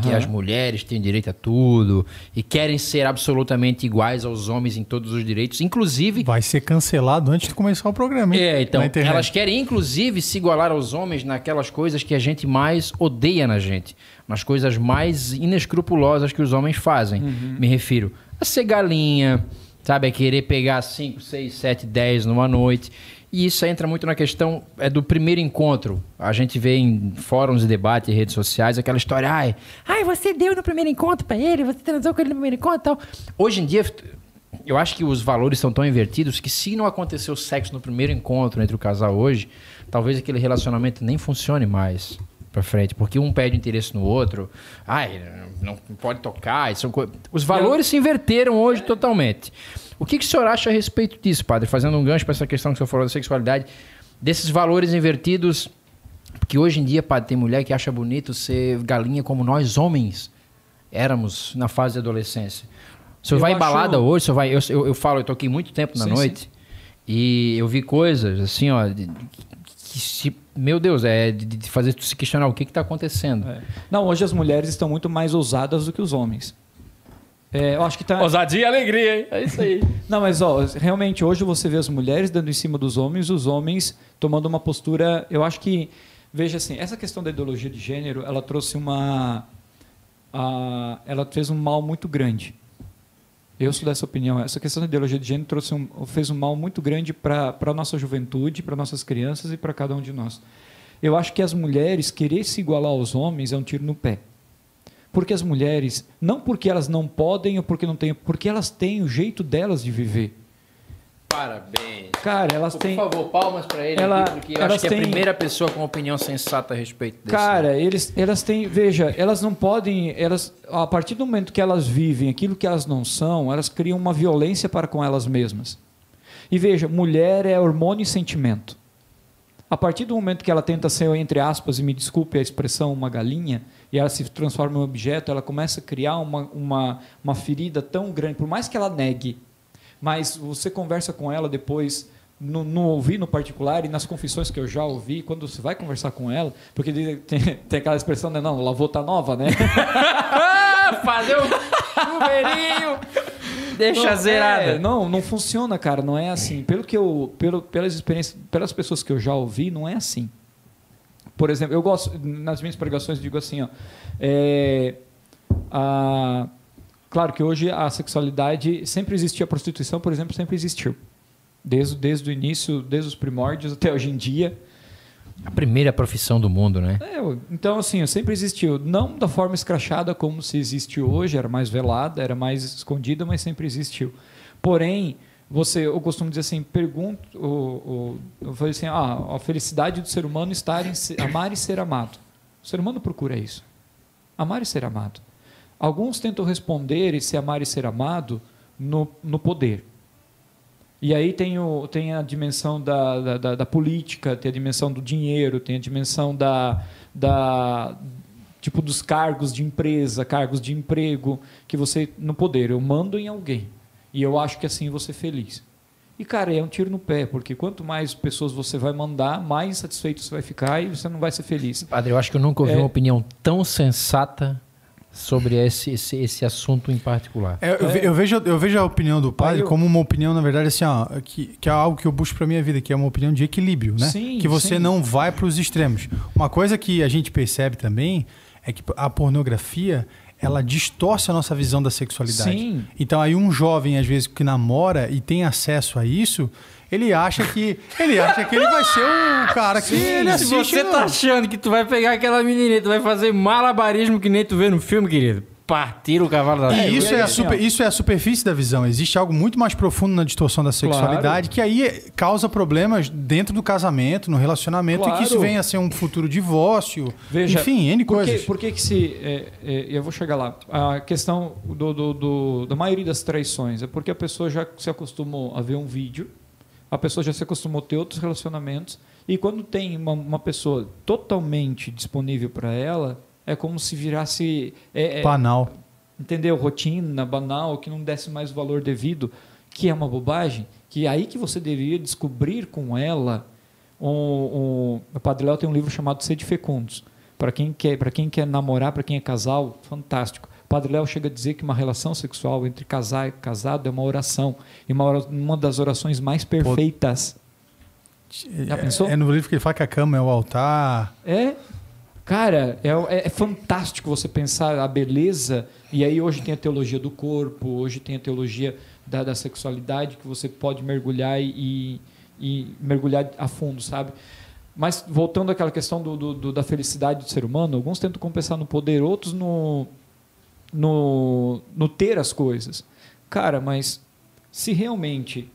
Speaker 2: Que
Speaker 3: Aham.
Speaker 2: as mulheres têm direito a tudo e querem ser absolutamente iguais aos homens em todos os direitos, inclusive.
Speaker 1: Vai ser cancelado antes de começar o programa, hein?
Speaker 2: É, então, elas querem inclusive se igualar aos homens naquelas coisas que a gente mais odeia na gente, nas coisas mais inescrupulosas que os homens fazem. Me refiro a ser galinha, sabe, a querer pegar 5, 6, 7, 10 numa noite. E isso entra muito na questão é, do primeiro encontro. A gente vê em fóruns de debate redes sociais aquela história, ai,
Speaker 4: Ai, você deu no primeiro encontro pra ele, você transou com ele no primeiro encontro e tal.
Speaker 2: Hoje em dia, eu acho que os valores são tão invertidos que se não acontecer o sexo no primeiro encontro entre o casal hoje, talvez aquele relacionamento nem funcione mais. pra frente, porque um pede interesse no outro. Ai, não pode tocar. São co- Os valores se inverteram hoje totalmente. O que, que o senhor acha a respeito disso, padre? Fazendo um gancho para essa questão que o senhor falou da sexualidade, desses valores invertidos. Porque hoje em dia, padre, tem mulher que acha bonito ser galinha como nós homens éramos na fase da adolescência. O senhor
Speaker 3: Eu
Speaker 2: vai em
Speaker 3: acho-
Speaker 2: balada hoje, o senhor vai, eu, eu, eu falo, eu toquei muito tempo na
Speaker 3: Sim,
Speaker 2: noite e eu vi coisas assim, ó, de- que se- meu Deus, é de, de fazer se questionar o que está acontecendo.
Speaker 3: É. Não, hoje as mulheres estão muito mais ousadas do que os homens. É, eu acho que tá.
Speaker 2: Ousadia e alegria, hein? É isso aí.
Speaker 3: Não, mas ó, realmente hoje você vê as mulheres dando em cima dos homens, os homens tomando uma postura. Eu acho que veja assim, essa questão da ideologia de gênero, ela trouxe uma, ela fez um mal muito grande. Eu sou dessa opinião. Essa questão da ideologia de gênero trouxe um, fez um mal muito grande para a nossa juventude, para nossas crianças e para cada um de nós. Eu acho que as mulheres querer se igualar aos homens é um tiro no pé. Porque as mulheres, não porque elas não podem ou porque não têm, porque elas têm o jeito delas de viver.
Speaker 2: Parabéns.
Speaker 3: Cara, elas
Speaker 2: Por
Speaker 3: têm.
Speaker 2: favor, palmas para ele,
Speaker 3: Ela-
Speaker 2: aqui, porque eu
Speaker 3: elas
Speaker 2: acho que é
Speaker 3: têm-
Speaker 2: a primeira pessoa com opinião sensata a respeito desse.
Speaker 3: Cara, eles, elas têm. Veja, elas não podem. Elas, a partir do momento que elas vivem aquilo que elas não são, elas criam uma violência para com elas mesmas. E veja, mulher é hormônio e sentimento. A partir do momento que ela tenta ser, entre aspas, e me desculpe a expressão, uma galinha, e ela se transforma em um objeto, ela começa a criar uma, uma, uma ferida tão grande, por mais que ela negue, mas você conversa com ela depois, no, no ouvir no particular e nas confissões que eu já ouvi, quando você vai conversar com ela, porque tem, tem aquela expressão, né, não, lavou tá nova, né?
Speaker 2: Ah, fazer o chuveirinho. Deixa
Speaker 3: Não,
Speaker 2: zerada.
Speaker 3: é, não, não funciona, cara. Não é assim. Pelo que eu, pelo, pelas experiências, pelas pessoas que eu já ouvi, não é assim. Por exemplo, eu gosto nas minhas pregações eu digo assim, ó, é, a- claro que hoje a sexualidade sempre existiu, a prostituição, por exemplo, sempre existiu. Desde, desde o início, desde os primórdios até hoje em dia.
Speaker 2: A primeira profissão do mundo, né?
Speaker 3: É, então, assim, sempre existiu. Não da forma escrachada como se existe hoje, era mais velada, era mais escondida, mas sempre existiu. Porém, você, eu costumo dizer assim, pergunto, eu falei assim, ah, a felicidade do ser humano está em se- amar e ser amado. O ser humano procura isso. Amar e ser amado. Alguns tentam responder esse amar e ser amado no, no poder. E aí tem, o, tem a dimensão da, da, da- da política, tem a dimensão do dinheiro, tem a dimensão da, da tipo dos cargos de empresa, cargos de emprego que você no poder eu mando em alguém e eu acho que assim vou ser feliz. E cara, é um tiro no pé, porque quanto mais pessoas você vai mandar, mais insatisfeito você vai ficar e você não vai ser feliz.
Speaker 2: Padre, eu acho que eu nunca ouvi
Speaker 3: É.
Speaker 2: uma opinião tão sensata sobre esse, esse, esse assunto em particular.
Speaker 1: É, eu, ve- eu vejo, eu vejo a opinião do padre
Speaker 3: eu-
Speaker 1: como uma opinião, na verdade, assim, ó, que, que é algo que eu busco pra minha vida, que é uma opinião de equilíbrio, né?
Speaker 3: Sim,
Speaker 1: que você
Speaker 3: sim.
Speaker 1: não vai pros extremos. Uma coisa que a gente percebe também é que a pornografia ela distorce a nossa visão da sexualidade.
Speaker 3: Sim.
Speaker 1: Então aí um jovem às vezes que namora e tem acesso a isso, ele acha que ele acha que ele vai ser o cara que ele
Speaker 2: Se
Speaker 1: assiste.
Speaker 2: você
Speaker 1: no-
Speaker 2: tá achando que tu vai pegar aquela menininha, tu vai fazer malabarismo que nem tu vê no filme, querido. Partir o cavalo da
Speaker 1: E isso é, a super- isso é a superfície da visão. Existe algo muito mais profundo na distorção da sexualidade que aí causa problemas dentro do casamento, no relacionamento, e que isso
Speaker 3: Claro.
Speaker 1: venha a ser um futuro divórcio.
Speaker 3: Veja,
Speaker 1: enfim, N
Speaker 3: por que,
Speaker 1: coisas.
Speaker 3: por que que se... é, é, eu vou chegar lá. A questão do, do- do- da maioria das traições é porque a pessoa já se acostumou a ver um vídeo, a pessoa já se acostumou a ter outros relacionamentos, e quando tem uma, uma pessoa totalmente disponível para ela, é como se virasse... é- é-
Speaker 1: Banal.
Speaker 3: entendeu? Rotina, banal, que não desse mais o valor devido, que é uma bobagem, que é aí que você deveria descobrir com ela. Um, um, o Padre Léo tem um livro chamado Sede Fecundos. Para quem quer, para quem quer namorar, para quem é casal, fantástico. Padre Léo chega a dizer que uma relação sexual entre casar e casado é uma oração, e uma, uma das orações mais perfeitas. Já pensou?
Speaker 1: É, é no livro que ele fala que a cama é o altar.
Speaker 3: É, cara, é, é- é fantástico você pensar a beleza. E aí hoje tem a teologia do corpo, hoje tem a teologia da, da sexualidade que você pode mergulhar e, e mergulhar a fundo, sabe? Mas voltando àquela questão do, do- do- da felicidade do ser humano, alguns tentam compensar no poder, outros no, no, no ter as coisas. Cara, mas se realmente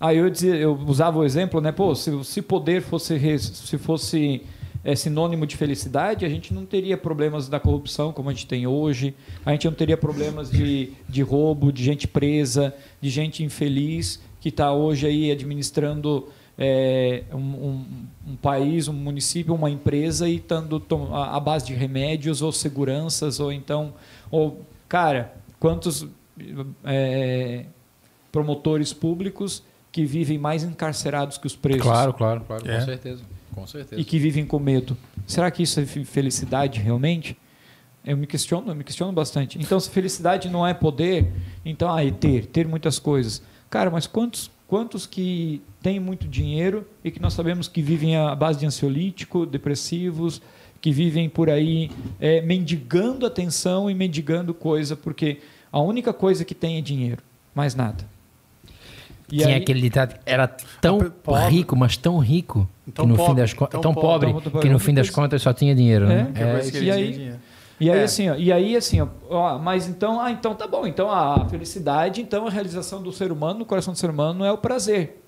Speaker 3: Aí eu dizia, eu usava o exemplo, né? Pô, se, se poder fosse se fosse é sinônimo de felicidade, a gente não teria problemas da corrupção como a gente tem hoje, a gente não teria problemas de, de roubo, de gente presa, de gente infeliz que está hoje aí administrando é, um, um- um país, um município, uma empresa e estando à base de remédios ou seguranças ou então, ou cara, quantos é, promotores públicos que vivem mais encarcerados que os presos
Speaker 2: Claro, claro, claro,
Speaker 1: É.
Speaker 2: com certeza. Com certeza.
Speaker 3: e que vivem com medo. Será que isso é fe- felicidade realmente? Eu me questiono, eu me questiono bastante. Então, se felicidade não é poder, então ah, é ter, ter muitas coisas. Cara, mas quantos, quantos que têm muito dinheiro e que nós sabemos que vivem à base de ansiolítico, depressivos, que vivem por aí é, mendigando atenção e mendigando coisa, porque a única coisa que tem é dinheiro, mais nada. E
Speaker 2: Tinha
Speaker 3: aí-
Speaker 2: aquele ditado era tão
Speaker 1: pobre.
Speaker 2: rico, mas tão rico,
Speaker 1: Tão
Speaker 2: que no
Speaker 1: pobre,
Speaker 2: fim das contas.
Speaker 1: tão
Speaker 2: Tão,
Speaker 1: pobre.
Speaker 2: pobre, que no fim das contas só tinha dinheiro, né?
Speaker 3: É,
Speaker 1: é, que
Speaker 3: e aí-
Speaker 1: dinheiro.
Speaker 3: E aí
Speaker 1: É.
Speaker 3: assim, ó, e aí assim, ó, ó, mas então, ah, então tá bom. Então a felicidade, então a realização do ser humano, no coração do ser humano é o prazer.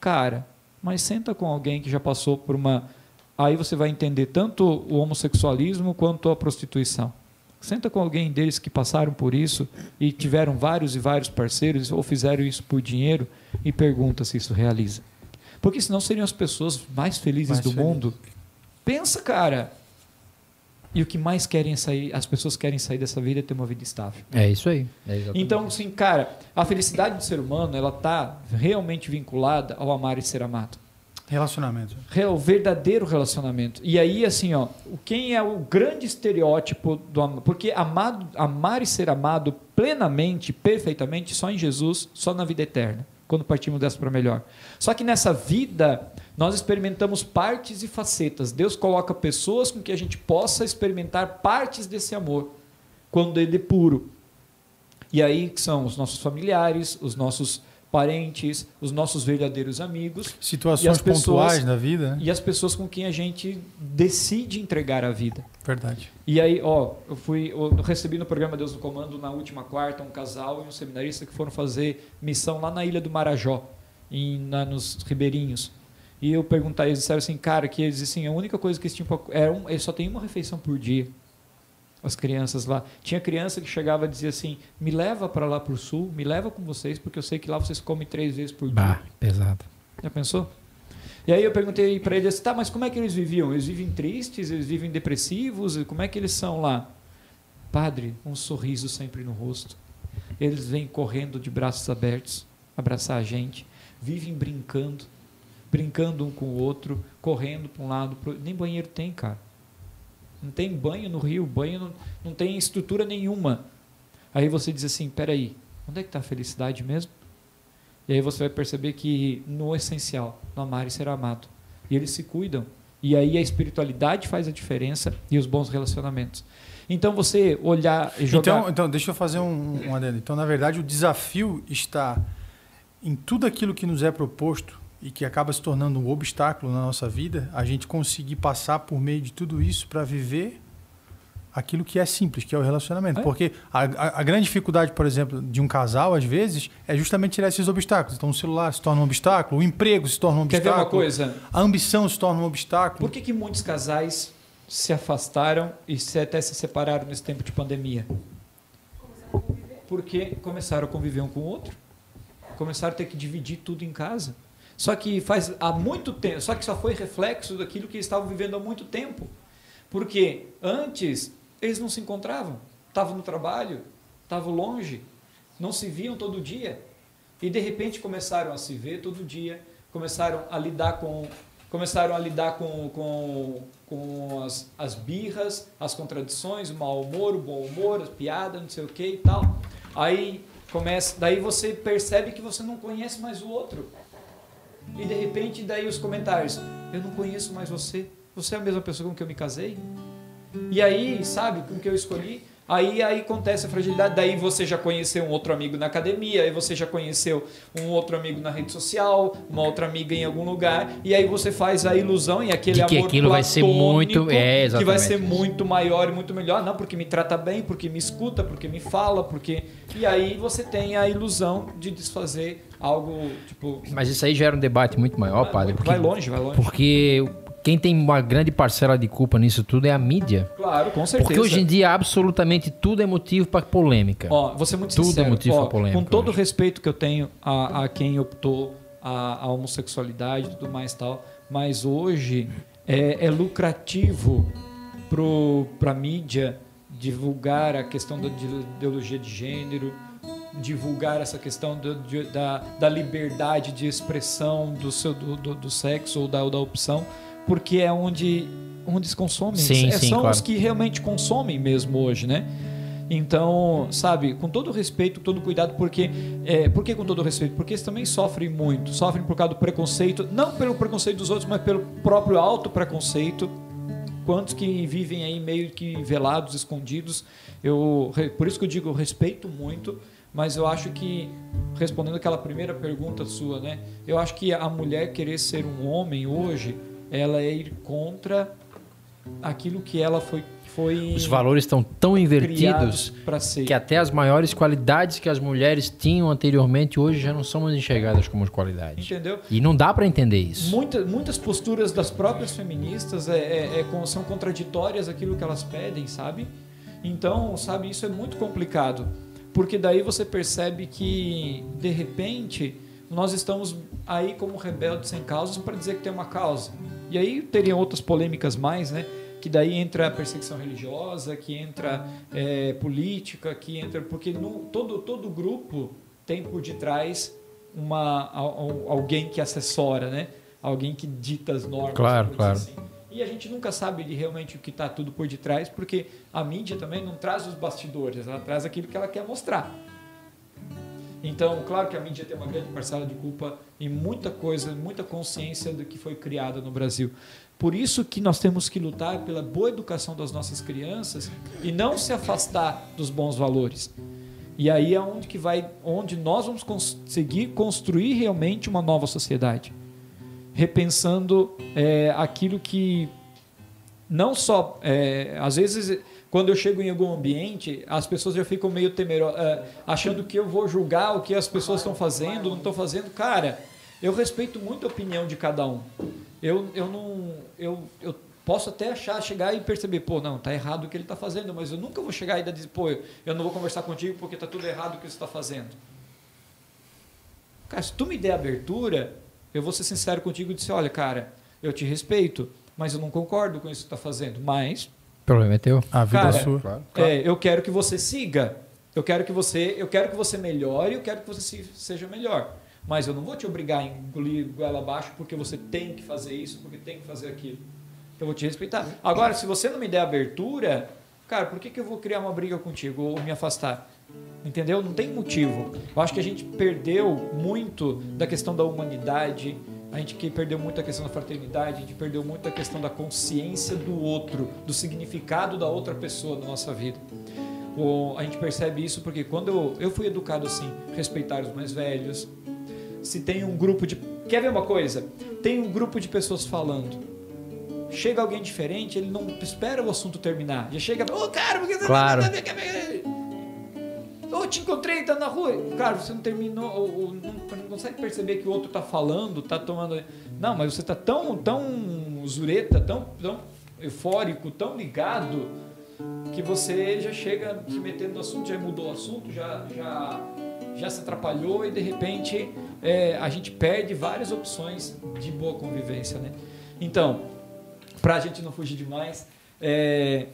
Speaker 3: Cara, mas senta com alguém que já passou por uma aí você vai entender tanto o homossexualismo quanto a prostituição. Senta com alguém deles que passaram por isso e tiveram vários e vários parceiros ou fizeram isso por dinheiro e pergunta se isso realiza. Porque senão seriam as pessoas mais felizes
Speaker 1: Mais
Speaker 3: do
Speaker 1: felizes.
Speaker 3: mundo. Pensa, cara. E o que mais querem sair, as pessoas querem sair dessa vida é ter uma vida estável.
Speaker 2: É isso aí. É.
Speaker 3: Então, assim, cara, a felicidade do ser humano, ela tá realmente vinculada ao amar e ser amado.
Speaker 1: Relacionamento.
Speaker 3: O verdadeiro relacionamento. E aí, assim, ó, quem é o grande estereótipo do amor? Porque amado, amar e ser amado plenamente, perfeitamente, só em Jesus, só na vida eterna, quando partimos dessa para melhor. Só que nessa vida, nós experimentamos partes e facetas. Deus coloca pessoas com que a gente possa experimentar partes desse amor, quando ele é puro. E aí que são os nossos familiares, os nossos parentes, os nossos verdadeiros amigos
Speaker 1: Situações
Speaker 3: as pessoas-
Speaker 1: pontuais da vida, né?
Speaker 3: e as pessoas com quem a gente decide entregar a vida.
Speaker 1: Verdade.
Speaker 3: E aí, ó, eu fui, eu recebi no programa Deus no Comando na última quarta um casal e um seminarista que foram fazer missão lá na ilha do Marajó, em, na, nos ribeirinhos. E eu perguntei, eles disseram assim, cara, que eles assim, a única coisa que eles tinham era um, eles só tem uma refeição por dia. As crianças lá. Tinha criança que chegava e dizia assim: "Me leva para lá pro sul, me leva com vocês, porque eu sei que lá vocês comem três vezes por dia".
Speaker 2: Bah, pesado.
Speaker 3: Já pensou? E aí eu perguntei para eles, tá, mas como é que eles viviam? Eles vivem tristes, eles vivem depressivos, como é que eles são lá? Padre, um sorriso sempre no rosto. Eles vêm correndo de braços abertos, abraçar a gente, vivem brincando, brincando um com o outro, correndo para um lado, pro... nem banheiro tem, cara. Não tem banho no rio, banho não, não tem estrutura nenhuma. Aí você diz assim, peraí, onde é que está a felicidade mesmo? E aí você vai perceber que no essencial, no amar e ser amado. E eles se cuidam. E aí a espiritualidade faz a diferença e os bons relacionamentos. Então você olhar e jogar.
Speaker 1: Então, então, deixa eu fazer um, um adendo. Então, na verdade, o desafio está em tudo aquilo que nos é proposto e que acaba se tornando um obstáculo na nossa vida, a gente conseguir passar por meio de tudo isso para viver aquilo que é simples, que é o relacionamento.
Speaker 3: É.
Speaker 1: Porque a, a- a grande dificuldade, por exemplo, de um casal, às vezes, é justamente tirar esses obstáculos. Então, o celular se torna um obstáculo, o emprego se torna um
Speaker 3: Quer ver
Speaker 1: obstáculo,
Speaker 3: uma coisa?
Speaker 1: a ambição se torna um obstáculo.
Speaker 3: Por que, que muitos casais se afastaram e se- até se separaram nesse tempo de pandemia? Porque começaram a conviver um com o outro. Começaram a ter que dividir tudo em casa. Só que faz há muito tempo, só que só foi reflexo daquilo que eles estavam vivendo há muito tempo. Porque antes eles não se encontravam, estavam no trabalho, estavam longe, não se viam todo dia. E de repente começaram a se ver todo dia, começaram a lidar com começaram a lidar com, com, com as, as birras, as contradições, o mau humor, o bom humor, as piadas, não sei o que e tal. Aí começa, daí você percebe que você não conhece mais o outro. E de repente daí os comentários, eu não conheço mais você. Você é a mesma pessoa com que eu me casei? E aí, sabe, com que eu escolhi? Aí, aí acontece a fragilidade. Daí você já conheceu um outro amigo na academia, aí você já conheceu um outro amigo na rede social, uma outra amiga em algum lugar, e aí você faz a ilusão e aquele
Speaker 2: que
Speaker 3: amor
Speaker 2: aquilo vai ser muito- é,
Speaker 3: que vai ser muito maior e muito melhor, não porque me trata bem, porque me escuta, porque me fala, porque e aí você tem a ilusão de desfazer algo tipo
Speaker 2: Mas isso aí gera um debate muito maior, padre. Porque,
Speaker 3: vai longe, vai longe.
Speaker 2: Porque quem tem uma grande parcela de culpa nisso tudo é a mídia.
Speaker 3: Claro, com certeza.
Speaker 2: Porque hoje em dia absolutamente tudo é motivo para polêmica.
Speaker 3: Ó, ser muito
Speaker 2: Tudo é
Speaker 3: sincero.
Speaker 2: motivo
Speaker 3: Ó,
Speaker 2: pra polêmica
Speaker 3: Com todo o respeito que eu tenho a, a quem optou a, a homossexualidade e tudo mais tal, mas hoje é, é lucrativo para a mídia divulgar a questão da de- ideologia de gênero, divulgar essa questão do- de- da, da liberdade de expressão do, seu, do, do, do sexo ou da, ou da opção, porque é onde, onde se consomem.
Speaker 2: Sim,
Speaker 3: É-
Speaker 2: sim,
Speaker 3: são
Speaker 2: claro.
Speaker 3: os que realmente consomem mesmo hoje, né? Então, sabe, com todo respeito, todo cuidado, porque. É, por que com todo respeito? Porque eles também sofrem muito. Sofrem por causa do preconceito, não pelo preconceito dos outros, mas pelo próprio auto-preconceito. Quantos que vivem aí meio que velados, escondidos. Eu, por isso que eu digo, eu respeito muito, mas eu acho que, respondendo aquela primeira pergunta sua, né? Eu acho que a mulher querer ser um homem hoje, ela é ir contra aquilo que ela foi. foi
Speaker 2: Os valores estão tão invertidos que até as maiores qualidades que as mulheres tinham anteriormente hoje já não são mais enxergadas como qualidades.
Speaker 3: Entendeu?
Speaker 2: E não dá para entender isso.
Speaker 3: Muita, muitas posturas das próprias feministas é, é- é são contraditórias aquilo que elas pedem, sabe? Então, sabe, isso é muito complicado. Porque daí você percebe que, de repente, nós estamos aí como rebeldes sem causa para dizer que tem uma causa. E aí teriam outras polêmicas mais, né? Que daí entra a perseguição religiosa, que entra é, política, que entra. Porque no, todo, todo grupo tem por detrás uma, al- al- alguém que assessora, né? Alguém que dita as normas.
Speaker 2: Claro, claro.
Speaker 3: assim. E a gente nunca sabe de realmente o que está tudo por detrás, porque a mídia também não traz os bastidores, ela traz aquilo que ela quer mostrar. Então, claro que a mídia tem uma grande parcela de culpa em muita coisa, muita consciência do que foi criada no Brasil. Por isso que nós temos que lutar pela boa educação das nossas crianças e não se afastar dos bons valores. E aí é onde que vai, onde nós vamos conseguir construir realmente uma nova sociedade, repensando é, aquilo que não só é, às vezes quando eu chego em algum ambiente as pessoas já ficam meio temerosas achando que eu vou julgar o que as pessoas estão fazendo não estão fazendo. Cara eu respeito muito a opinião de cada um. Eu, eu não eu, eu posso até achar chegar e perceber pô não tá errado o que ele está fazendo mas eu nunca vou chegar e dizer pô eu não vou conversar contigo porque tá tudo errado o que você está fazendo. Cara se tu me der abertura eu vou ser sincero contigo e dizer olha cara eu te respeito mas eu não concordo com isso que você está fazendo mas
Speaker 2: problema é teu.
Speaker 1: A vida
Speaker 3: Cara,
Speaker 1: é sua.
Speaker 2: Claro.
Speaker 3: é, eu quero que você siga. Eu quero que você, eu quero que você melhore, eu quero que você se- seja melhor. Mas eu não vou te obrigar a engolir goela abaixo porque você tem que fazer isso, porque tem que fazer aquilo. Eu vou te respeitar. Agora, se você não me der abertura, cara, por que, que eu vou criar uma briga contigo ou me afastar? Entendeu? Não tem motivo. Eu acho que a gente perdeu muito da questão da humanidade, a gente que perdeu muito a questão da fraternidade, a gente perdeu muito a questão da consciência do outro, do significado da outra pessoa na nossa vida. O- a gente percebe isso porque quando eu, eu fui educado assim, respeitar os mais velhos. Se tem um grupo de. Quer ver uma coisa? Tem um grupo de pessoas falando. Chega alguém diferente, ele não espera o assunto terminar. Já chega, ô cara, porque você
Speaker 2: Claro.
Speaker 3: Ô, te encontrei, tá na rua. Cara, você não terminou, ou, ou não, não consegue perceber que o outro tá falando, tá tomando. Não, mas você tá tão, tão zureta, tão, tão eufórico, tão ligado, que você já chega se metendo no assunto, já mudou o assunto, já, já, já se atrapalhou e de repente é, a gente perde várias opções de boa convivência, né? Então, para a gente não fugir demais, é,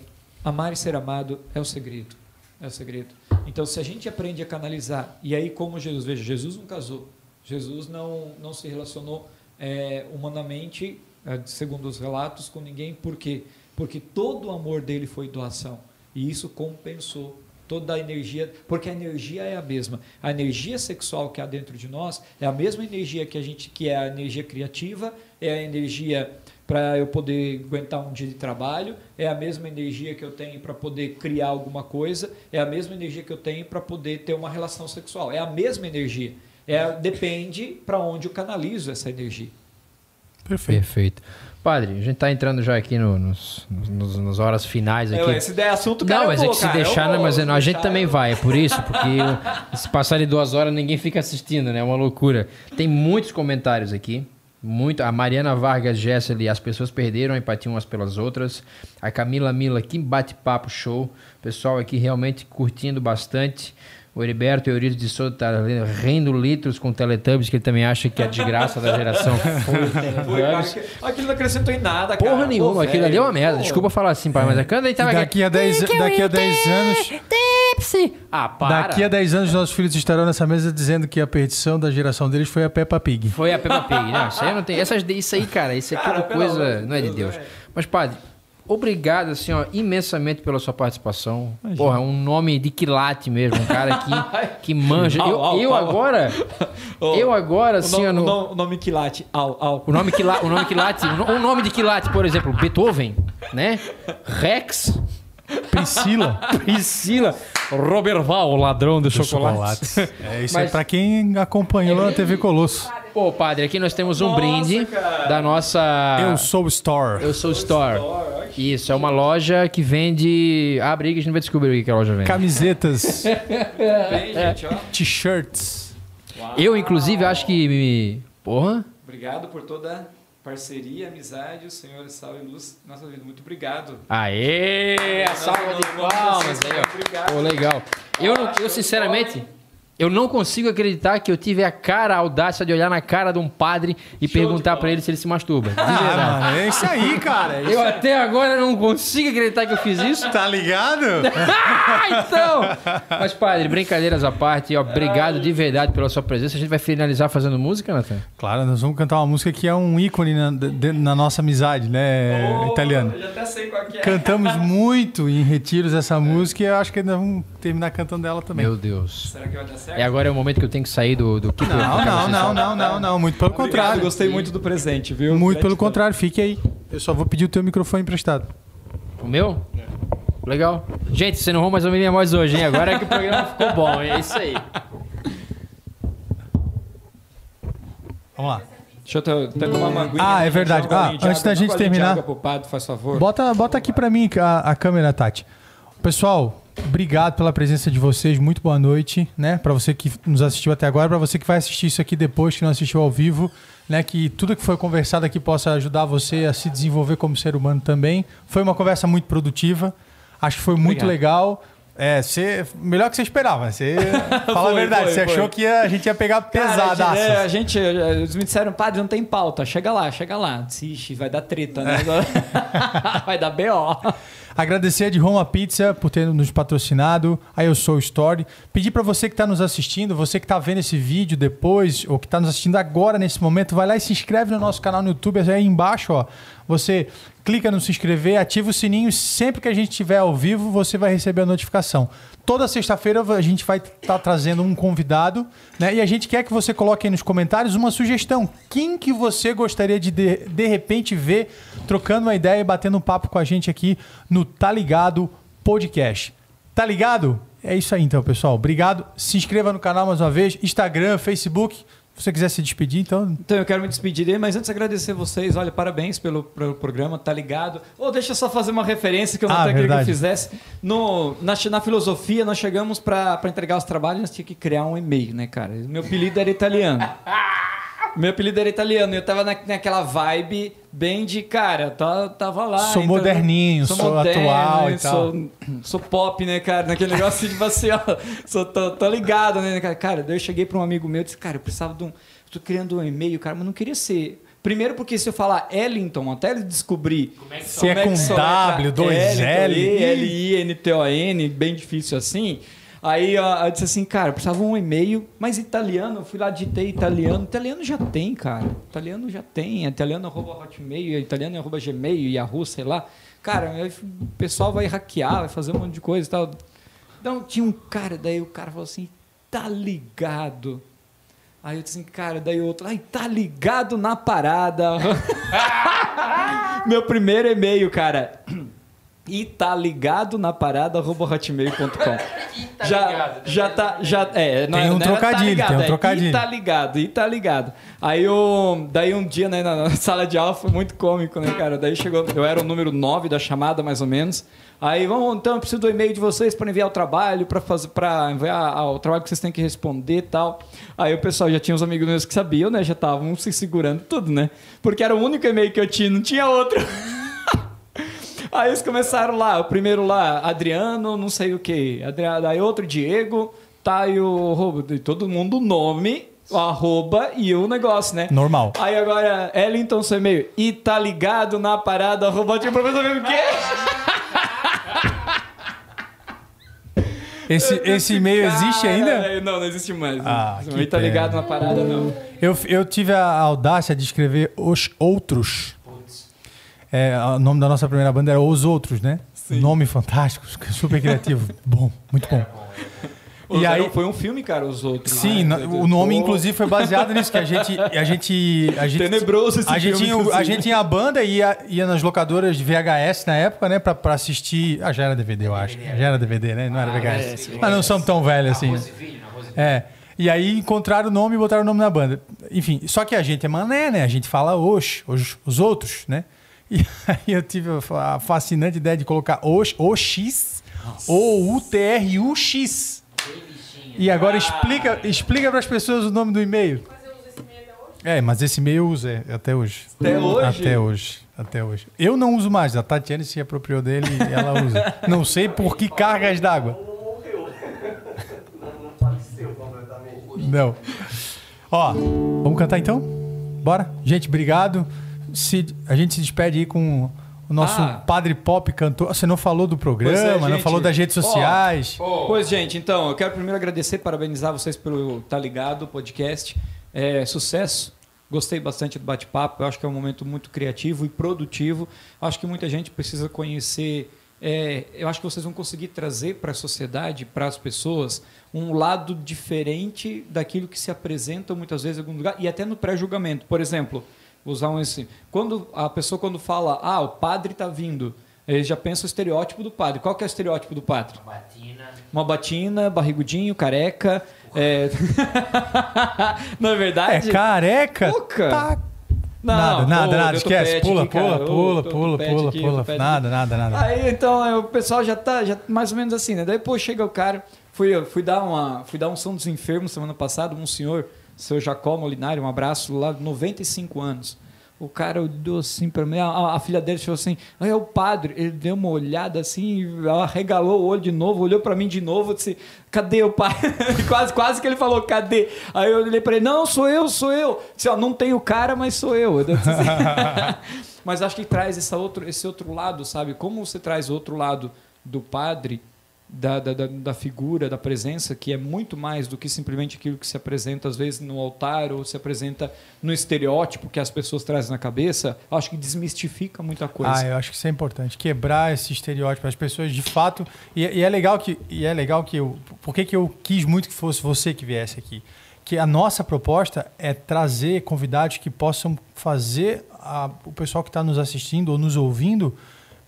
Speaker 3: amar e ser amado é o segredo. É o segredo. Então, se a gente aprende a canalizar, e aí como Jesus, veja, Jesus não casou, Jesus não, não se relacionou é, humanamente, é, segundo os relatos, com ninguém, por quê? Porque todo o amor dele foi doação, e isso compensou toda a energia, porque a energia é a mesma. A energia sexual que há dentro de nós é a mesma energia que a gente que é a energia criativa, é a energia para eu poder aguentar um dia de trabalho, é a mesma energia que eu tenho para poder criar alguma coisa, é a mesma energia que eu tenho para poder ter uma relação sexual. É a mesma energia. É, depende para onde eu canalizo essa energia.
Speaker 1: Perfeito.
Speaker 2: Perfeito. Padre, a gente tá entrando já aqui no- nos, nos, nas horas finais aqui.
Speaker 3: É, se der assunto, cara,
Speaker 2: Não,
Speaker 3: eu
Speaker 2: mas é que se
Speaker 3: cara, eu
Speaker 2: deixar,
Speaker 3: vou,
Speaker 2: mas a gente também
Speaker 3: eu-
Speaker 2: vai, é por isso, porque eu- se passar de duas horas ninguém fica assistindo, né? É uma loucura. Tem muitos comentários aqui, Muito. A Mariana Vargas Gesseli, as pessoas perderam a empatia umas pelas outras. A Camila Mila, que bate-papo show. Pessoal aqui realmente curtindo bastante. O Heriberto Eurido de Souza tá rindo litros com Teletubbies, que ele também acha que é a desgraça da geração foi o
Speaker 3: aquilo não acrescentou em nada, cara.
Speaker 2: Porra nenhuma,
Speaker 3: Pô,
Speaker 2: aquilo
Speaker 3: velho,
Speaker 2: ali é uma merda. Desculpa falar assim, pai, mas é quando ele tava aqui.
Speaker 1: Daqui a 10 daqui a 10 anos.
Speaker 2: Ah, para.
Speaker 1: Daqui a 10 anos, nossos filhos estarão nessa mesa dizendo que a perdição da geração deles foi a Peppa Pig.
Speaker 2: Foi a Peppa Pig. Não, isso aí não tem. Essas, isso aí, cara, isso é
Speaker 3: Cara,
Speaker 2: tudo coisa.
Speaker 3: amor de
Speaker 2: Não é de
Speaker 3: Deus,
Speaker 2: Deus. Mas, padre, obrigado, assim, ó, imensamente pela sua participação. Porra, um nome de quilate mesmo, um cara que, que manja.
Speaker 3: Au,
Speaker 2: Eu,
Speaker 3: au,
Speaker 2: eu
Speaker 3: au.
Speaker 2: agora. Eu agora,
Speaker 3: O
Speaker 2: assim,
Speaker 3: nome,
Speaker 2: ó, no-
Speaker 3: o nome- o nome quilate, au, au.
Speaker 2: O nome, quila, o nome quilate, o nome de quilate, por exemplo, Beethoven, né? Rex,
Speaker 1: Priscila.
Speaker 2: Priscila, Roberval, o ladrão de chocolate.
Speaker 1: Chocolates. É isso
Speaker 2: Mas-
Speaker 1: aí pra quem acompanhou a TV Colosso.
Speaker 2: Pô, padre, aqui nós temos um
Speaker 3: Nossa,
Speaker 2: brinde
Speaker 3: cara.
Speaker 2: da nossa.
Speaker 1: Eu sou o Store.
Speaker 2: Eu sou Store. Isso, é uma loja que vende. Abre aí que a gente vai descobrir o que a loja vende.
Speaker 1: Camisetas,
Speaker 3: Bem, gente, ó.
Speaker 1: t-shirts.
Speaker 2: Eu, inclusive, acho que. me- Porra.
Speaker 3: Obrigado por toda parceria, amizade, o Senhor salve e luz na nossa vida. Muito obrigado.
Speaker 2: Aê! A salva de palmas.
Speaker 3: Obrigado.
Speaker 2: Pô, legal. Eu, eu sinceramente, eu não consigo acreditar que eu tive a cara, a audácia de olhar na cara de um padre e perguntar pra ele se ele se masturba. De
Speaker 1: Ah,
Speaker 2: verdade.
Speaker 1: é isso aí, cara. É isso
Speaker 2: Eu até agora não consigo acreditar que eu fiz isso.
Speaker 1: Tá ligado?
Speaker 2: Ah, então! Mas, padre, brincadeiras à parte, obrigado de verdade pela sua presença. A gente vai finalizar fazendo música, Nathan?
Speaker 1: Claro, nós vamos cantar uma música que é um ícone na, de- na nossa amizade, né, italiano?
Speaker 3: Eu já até sei qual que é.
Speaker 1: Cantamos muito em retiros essa música e eu acho que nós vamos terminar cantando ela também.
Speaker 2: Meu Deus.
Speaker 3: Será que vai dar certo?
Speaker 2: E agora é o momento que eu tenho que sair do, do Keeper.
Speaker 1: Não, não, não, não, não, não. Muito pelo
Speaker 3: Obrigado,
Speaker 1: contrário.
Speaker 3: gostei muito do presente, viu?
Speaker 1: Muito pelo contrário, fique aí. Eu só vou pedir o teu microfone emprestado.
Speaker 2: O meu? Legal. Gente, você não roubou mais a minha voz hoje, hein? Agora é que o programa ficou bom. É isso aí.
Speaker 1: Vamos lá.
Speaker 3: Deixa eu até, tomar uma aguinha.
Speaker 1: Ah, é verdade. Ah, antes da gente terminar-
Speaker 3: água pro padre, faz favor.
Speaker 1: Bota, bota aqui pra mim a, a câmera, Tati. Pessoal, obrigado pela presença de vocês. Muito boa noite, né? Para você que nos assistiu até agora, para você que vai assistir isso aqui depois, que não assistiu ao vivo, né? Que tudo que foi conversado aqui possa ajudar você a se desenvolver como ser humano também. Foi uma conversa muito produtiva. Acho que foi muito
Speaker 3: Obrigado.
Speaker 1: legal. É, você, melhor que você esperava. Você fala a
Speaker 3: Foi,
Speaker 1: verdade.
Speaker 3: foi,
Speaker 1: você
Speaker 3: foi.
Speaker 1: achou que a gente ia pegar
Speaker 3: Cara,
Speaker 1: pesadaço.
Speaker 3: é, a gente, eles me disseram, padre, não tem pauta. Chega lá, chega lá. Ixi, vai dar treta, né? vai dar BO.
Speaker 1: Agradecer a de Roma Pizza por ter nos patrocinado. Aí eu sou o Story. Pedir para você que está nos assistindo, você que está vendo esse vídeo depois ou que está nos assistindo agora nesse momento, vai lá e se inscreve no nosso canal no YouTube. É aí embaixo, ó. Você clica no se inscrever, ativa o sininho. Sempre que a gente estiver ao vivo, você vai receber a notificação. Toda sexta-feira a gente vai estar trazendo um convidado, né? E a gente quer que você coloque aí nos comentários uma sugestão. Quem que você gostaria de, de de repente ver trocando uma ideia e batendo um papo com a gente aqui no Tá Ligado Podcast. Tá ligado? É isso aí então, pessoal. Obrigado. Se inscreva no canal mais uma vez, Instagram, Facebook. Se você quiser se despedir, então
Speaker 3: Então eu quero me despedir, mas antes agradecer vocês. Olha, parabéns pelo, pelo programa, tá ligado? Ou deixa eu só fazer uma referência que eu não
Speaker 1: Ah,
Speaker 3: até queria que eu fizesse. No, na, na filosofia, nós chegamos para entregar os trabalhos, nós tínhamos que criar um e-mail, né, cara? Meu apelido era italiano. Meu apelido era italiano e eu tava na, naquela vibe bem de, cara, tá, tava lá.
Speaker 1: Sou moderninho, sou atual e
Speaker 3: sou, sou pop, né, cara? Naquele negócio tipo assim, ó, sou, tô, tô ligado, né, cara? Cara, daí eu cheguei pra um amigo meu e disse, cara, eu precisava de um. Tô criando um e-mail, cara, mas não queria ser. Primeiro porque se eu falar Ellington, até ele descobrir
Speaker 1: Se é com W, dois L.
Speaker 3: L-I-N-T-O-N, bem difícil assim. Aí ó, eu disse assim, cara, precisava um e-mail, mas italiano, eu fui lá, digitei italiano. Italiano já tem, cara. Italiano já tem. Italiano arroba hotmail, italiano arroba gmail, Yahoo, sei lá. Cara, o pessoal vai hackear, vai fazer um monte de coisa e tal. Então tinha um cara, daí o cara falou assim, tá ligado. Aí eu disse assim, cara, daí outro, ai, tá ligado na parada. Meu primeiro e-mail, cara. E tá ligado na parada, hotmail.com.
Speaker 2: tá
Speaker 3: já,
Speaker 2: ligado,
Speaker 3: já tá, já é, não
Speaker 1: Tem
Speaker 3: é-
Speaker 1: um
Speaker 3: não
Speaker 1: trocadilho,
Speaker 3: ligado,
Speaker 1: tem um
Speaker 3: é
Speaker 1: trocadilho.
Speaker 3: E tá ligado, e tá ligado. Aí eu, daí um dia, né, na, na sala de aula foi muito cômico, né, cara? Daí chegou, eu era o número 9 da chamada, mais ou menos. Aí, vamos, então, eu preciso do e-mail de vocês para enviar o trabalho, para fazer, para enviar ah, o trabalho que vocês têm que responder e tal. Aí o pessoal já tinha uns amigos meus que sabiam, né? Já estavam se segurando tudo, né? Porque era o único e-mail que eu tinha, não tinha outro. Aí eles começaram lá, o primeiro lá, Adriano, não sei o que. Adriano, aí outro Diego, tá e o todo mundo o nome, o arroba e o negócio, né?
Speaker 1: Normal.
Speaker 3: Aí agora, Ellington, seu e-mail. E tá ligado na parada, arroba, tinha professor mesmo o quê?
Speaker 1: Esse, esse e-mail existe ainda?
Speaker 3: Não, não existe mais.
Speaker 1: Ah,
Speaker 3: e-mail tá ligado na parada, não.
Speaker 1: Eu, eu tive a audácia de escrever Os Outros. É, o nome da nossa primeira banda era Os Outros, né? Nome fantástico, super criativo. bom, muito bom.
Speaker 3: Os
Speaker 1: E aí-
Speaker 3: eram- foi um filme, cara, os outros.
Speaker 1: Sim,
Speaker 3: né?
Speaker 1: o nome
Speaker 3: Pô,
Speaker 1: inclusive foi baseado nisso, que a gente. A gente, a gente
Speaker 3: Tenebroso esse
Speaker 1: a gente,
Speaker 3: filme,
Speaker 1: tinha, o- a gente tinha a banda e ia, ia nas locadoras de VHS na época, né? Pra, pra assistir. Ah, já era DVD, eu acho. Já era DVD, né? Não era VHS. Mas não somos tão velhos assim. É. E aí encontraram o nome e botaram o nome na banda. Enfim, só que a gente é mané, né? A gente fala os, os, os outros, né? E aí eu tive a fa- a fascinante ideia de colocar OX ou UTRUX. E agora explica, explica para as pessoas o nome do e-mail.
Speaker 5: Mas eu uso esse meio até hoje.
Speaker 1: É, mas esse e-mail eu uso é, até hoje.
Speaker 3: Até hoje?
Speaker 1: Até hoje. Até hoje. Eu não uso mais. A Tatiane se apropriou dele e ela usa. Não sei por que cargas d'água.
Speaker 6: Não faleceu completamente.
Speaker 1: Não. Ó, vamos cantar então? Bora? Gente, obrigado. Se, a gente se despede aí com o nosso
Speaker 3: Ah.
Speaker 1: Padre Pop cantor. Você não falou do programa,
Speaker 3: Pois é,
Speaker 1: não
Speaker 3: gente.
Speaker 1: falou das redes sociais.
Speaker 3: Pois, gente, então, eu quero primeiro agradecer, parabenizar vocês pelo Tá Ligado podcast. É, sucesso. Gostei bastante do bate-papo. Eu acho que é um momento muito criativo e produtivo. Acho que muita gente precisa conhecer. é, eu acho que vocês vão conseguir trazer para a sociedade, para as pessoas, um lado diferente daquilo que se apresenta muitas vezes em algum lugar e até no pré-julgamento. Por exemplo, vou usar um assim. Quando a pessoa quando fala, ah, o padre está vindo, ele já pensa o estereótipo do padre. Qual que é o estereótipo do padre?
Speaker 2: Batina.
Speaker 3: Uma batina, barrigudinho, careca. É... Na
Speaker 1: É
Speaker 3: verdade.
Speaker 1: careca?
Speaker 3: Pô, cara.
Speaker 1: Tá.
Speaker 3: Não,
Speaker 1: nada, nada,
Speaker 3: ô,
Speaker 1: nada.
Speaker 3: deu
Speaker 1: Esquece. Pula,
Speaker 3: aqui,
Speaker 1: pula, pula,
Speaker 3: deu
Speaker 1: pula, pula,
Speaker 3: aqui,
Speaker 1: pula. Nada, nada, nada.
Speaker 3: Aí então é, o pessoal já tá já mais ou menos assim, né? Daí pô, chega o cara, fui fui dar uma fui dar um som dos enfermos semana passada, um senhor, seu Jacó Molinari, um abraço lá, 95 anos. O cara olhou assim pra mim, a, a filha dele falou assim: "Ah, é o padre". Ele deu uma olhada assim, ela regalou o olho de novo, olhou pra mim de novo, disse: "Cadê o pai?" quase quase que ele falou: "Cadê?". Aí eu olhei pra ele: "Não, sou eu, sou eu". Disse, ó, não tenho cara, mas sou eu. Eu disse assim, mas acho que traz essa outro, esse outro lado, sabe? Como você traz o outro lado do padre, da, da, da, figura, da presença, que é muito mais do que simplesmente aquilo que se apresenta, às vezes, no altar ou se apresenta no estereótipo que as pessoas trazem na cabeça, acho que desmistifica muita coisa.
Speaker 1: Ah, eu acho que isso é importante. Quebrar esse estereótipo. As pessoas, de fato. E, e é legal que. E é legal que eu. Por que, que eu quis muito que fosse você que viesse aqui? Que a nossa proposta é trazer convidados que possam fazer a- o pessoal que está nos assistindo ou nos ouvindo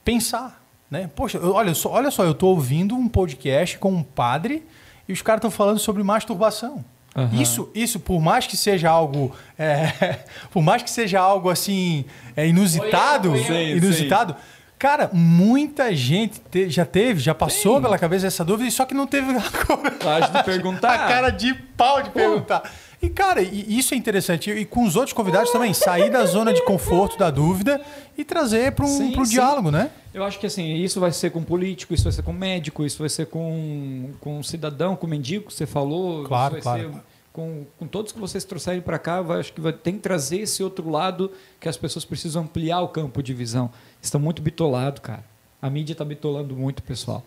Speaker 1: pensar. Né? Poxa, eu- olha, só, olha só, eu estou ouvindo um podcast com um padre e os caras estão falando sobre masturbação.
Speaker 3: Aham.
Speaker 1: Isso, isso, por mais que seja algo, é, por mais que seja algo assim é, inusitado,
Speaker 2: Oi, oi, oi.
Speaker 3: Sim,
Speaker 1: inusitado, cara, muita gente te- já teve, já passou
Speaker 3: Sim.
Speaker 1: pela cabeça essa dúvida, só que não teve a
Speaker 3: Coragem de perguntar.
Speaker 1: a cara de pau de perguntar. E, cara, e- isso é interessante. E com os outros convidados também, sair da zona de conforto da dúvida e trazer para um, diálogo, né?
Speaker 3: Eu acho que assim, isso vai ser com político, isso vai ser com médico, isso vai ser com, com cidadão, com mendigo, que você falou.
Speaker 1: Claro,
Speaker 3: isso vai
Speaker 1: claro.
Speaker 3: ser com, com todos que vocês trouxerem para cá, vai, acho que vai, tem que trazer esse outro lado que as pessoas precisam ampliar o campo de visão. Estão muito bitolados, cara. A mídia está bitolando muito, pessoal.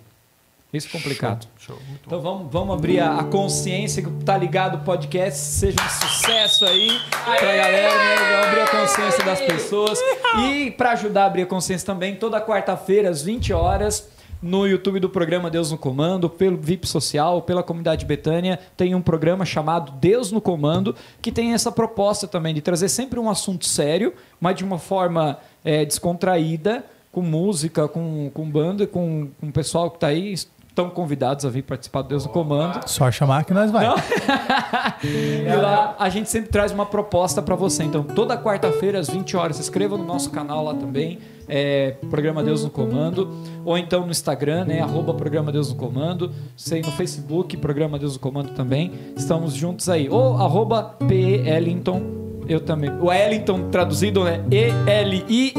Speaker 3: Isso é complicado. Então vamos, vamos abrir a, a consciência que o Tá Ligado Podcast seja um sucesso aí pra galera, né? Vamos abrir a consciência das pessoas. E para ajudar a abrir a consciência também, toda quarta-feira, às 20 horas, no YouTube do programa Deus no Comando, pelo VIP Social, pela comunidade Betânia, tem um programa chamado Deus no Comando, que tem essa proposta também de trazer sempre um assunto sério, mas de uma forma é, descontraída, com música, com, com banda, com, com o pessoal que está aí estão convidados a vir participar do Deus no Comando.
Speaker 1: Só chamar que nós vai.
Speaker 3: E lá a gente sempre traz uma proposta para você. Então, toda quarta-feira, às 20 horas, se inscreva no nosso canal lá também, é, Programa Deus no Comando, ou então no Instagram, né, arroba Programa Deus no Comando, sei no Facebook, Programa Deus no Comando também. Estamos juntos aí. Ou arroba PELinton, eu também. O Ellington traduzido é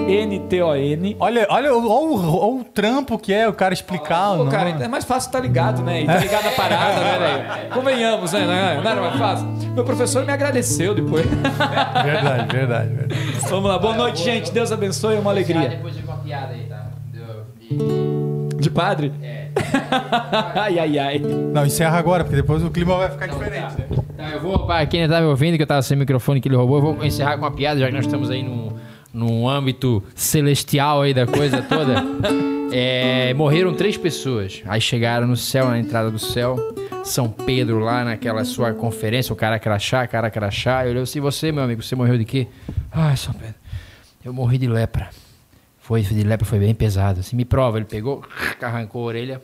Speaker 3: E-L-I-N-T-O-N.
Speaker 1: Olha, olha, o- olha o, olha o trampo que é o cara explicar.
Speaker 3: Pô, cara, é mais fácil estar ligado, né? E tá ligado na parada, né, velho? Convenhamos, né? Não era mais fácil. Meu professor me agradeceu depois.
Speaker 1: Verdade, verdade, verdade.
Speaker 3: Vamos lá, boa noite, gente. Deus abençoe, é uma alegria.
Speaker 2: Depois de uma piada aí, tá? De-
Speaker 3: De padre?
Speaker 2: É.
Speaker 3: ai, ai, ai.
Speaker 1: Não, encerra agora, porque depois o clima vai ficar diferente. né?
Speaker 2: Tá, eu vou, para quem tá me ouvindo, que eu tava sem microfone que ele roubou, eu vou encerrar com uma piada, já que nós estamos aí num, num âmbito celestial aí da coisa toda. É, morreram três pessoas. Aí chegaram no céu, na entrada do céu. São Pedro lá naquela sua conferência, o cara crachá, cara crachá. Eu olhei assim, você, meu amigo, você morreu de quê? Ai, São Pedro, eu morri de lepra. Foi, de lepra foi bem pesado. Assim, me prova, ele pegou, arrancou a orelha,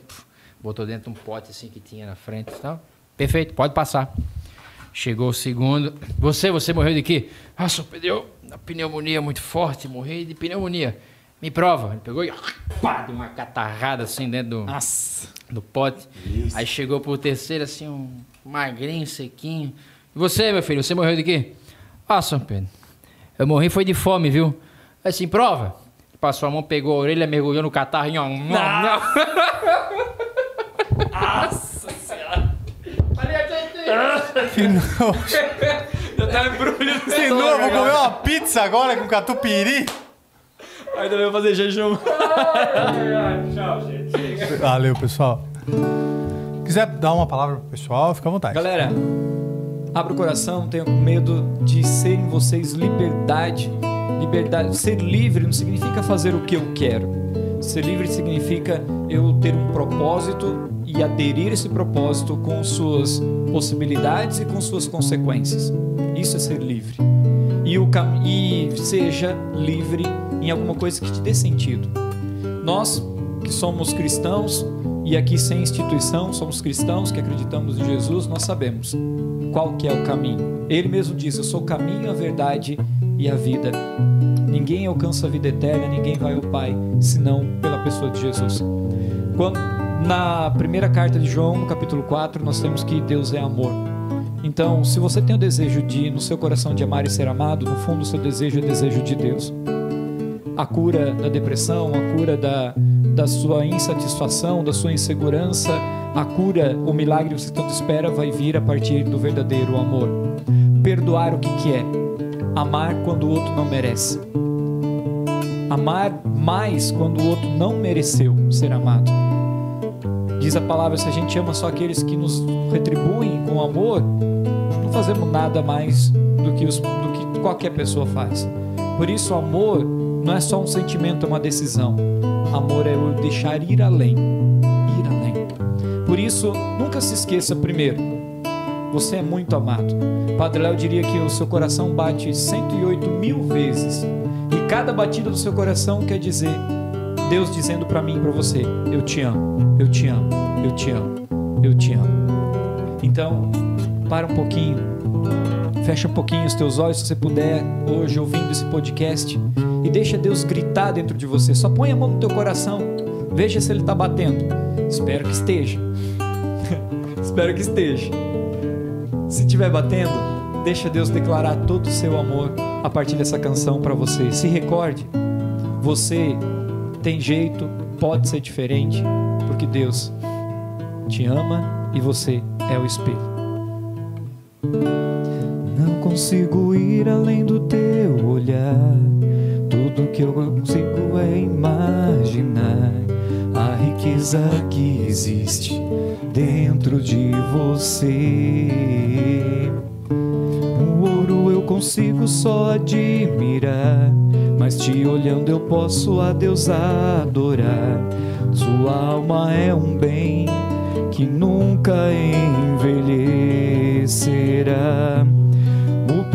Speaker 2: botou dentro de um pote assim que tinha na frente e tal. Perfeito, pode passar. Chegou o segundo. Você, você morreu de quê? Ah, só uma pneumonia muito forte, morri de pneumonia. Me prova. Ele pegou e pá, deu uma catarrada assim dentro do,
Speaker 3: Nossa.
Speaker 2: do pote. Aí chegou pro terceiro, assim, um magrinho, sequinho. E você, meu filho, você morreu de quê? Ah, São Pedro, eu morri foi de fome, viu? Aí assim, prova. Passou a mão, pegou a orelha, mergulhou no catarro. Nham, nham, nham.
Speaker 1: Que nojo.
Speaker 3: Já tá embrulho
Speaker 1: Que nojo, vou comer uma pizza agora com catupiry.
Speaker 3: Ainda vai fazer jejum.
Speaker 1: Valeu, pessoal. Quiser dar uma palavra pro pessoal, fica à vontade.
Speaker 3: Galera, abra o coração, não tenham medo de ser em vocês liberdade. Liberdade, ser livre não significa fazer o que eu quero. Ser livre significa eu ter um propósito e aderir a esse propósito com suas possibilidades e com suas consequências. Isso é ser livre. E, o cam- e seja livre em alguma coisa que te dê sentido. Nós que somos cristãos e aqui sem instituição, somos cristãos que acreditamos em Jesus, nós sabemos qual que é o caminho. Ele mesmo diz: "Eu sou o caminho, a verdade e a vida". Ninguém alcança a vida eterna, ninguém vai ao Pai senão pela pessoa de Jesus. Quando na primeira carta de João, no capítulo 4, nós temos que Deus é amor. Então, se você tem o desejo de no seu coração de amar e ser amado, no fundo o seu desejo é desejo de Deus a cura da depressão, a cura da, da sua insatisfação, da sua insegurança, a cura, o milagre que você tanto espera vai vir a partir do verdadeiro amor. Perdoar o que, que é? Amar quando o outro não merece. Amar mais quando o outro não mereceu ser amado. Diz a palavra: se a gente ama só aqueles que nos retribuem com amor, não fazemos nada mais do que, os, do que qualquer pessoa faz. Por isso, amor não é só um sentimento, é uma decisão. Amor é o deixar ir além. Ir além. Por isso, nunca se esqueça, primeiro, você é muito amado. Padre Léo diria que o seu coração bate 108 mil vezes. E cada batida do seu coração quer dizer Deus dizendo para mim e para você: Eu te amo, eu te amo, eu te amo, eu te amo. Então, para um pouquinho, fecha um pouquinho os teus olhos, se você puder, hoje ouvindo esse podcast, e deixa Deus gritar dentro de você. Só põe a mão no teu coração, veja se ele está batendo. Espero que esteja. Espero que esteja. Se estiver batendo, deixa Deus declarar todo o seu amor a partir dessa canção para você. Se recorde, você tem jeito, pode ser diferente, porque Deus te ama e você é o espelho. Não consigo ir além do teu olhar. Tudo que eu consigo é imaginar riqueza que existe dentro de você. O ouro eu consigo só admirar, mas te olhando eu posso a Deus adorar. Sua alma é um bem que nunca envelhecerá.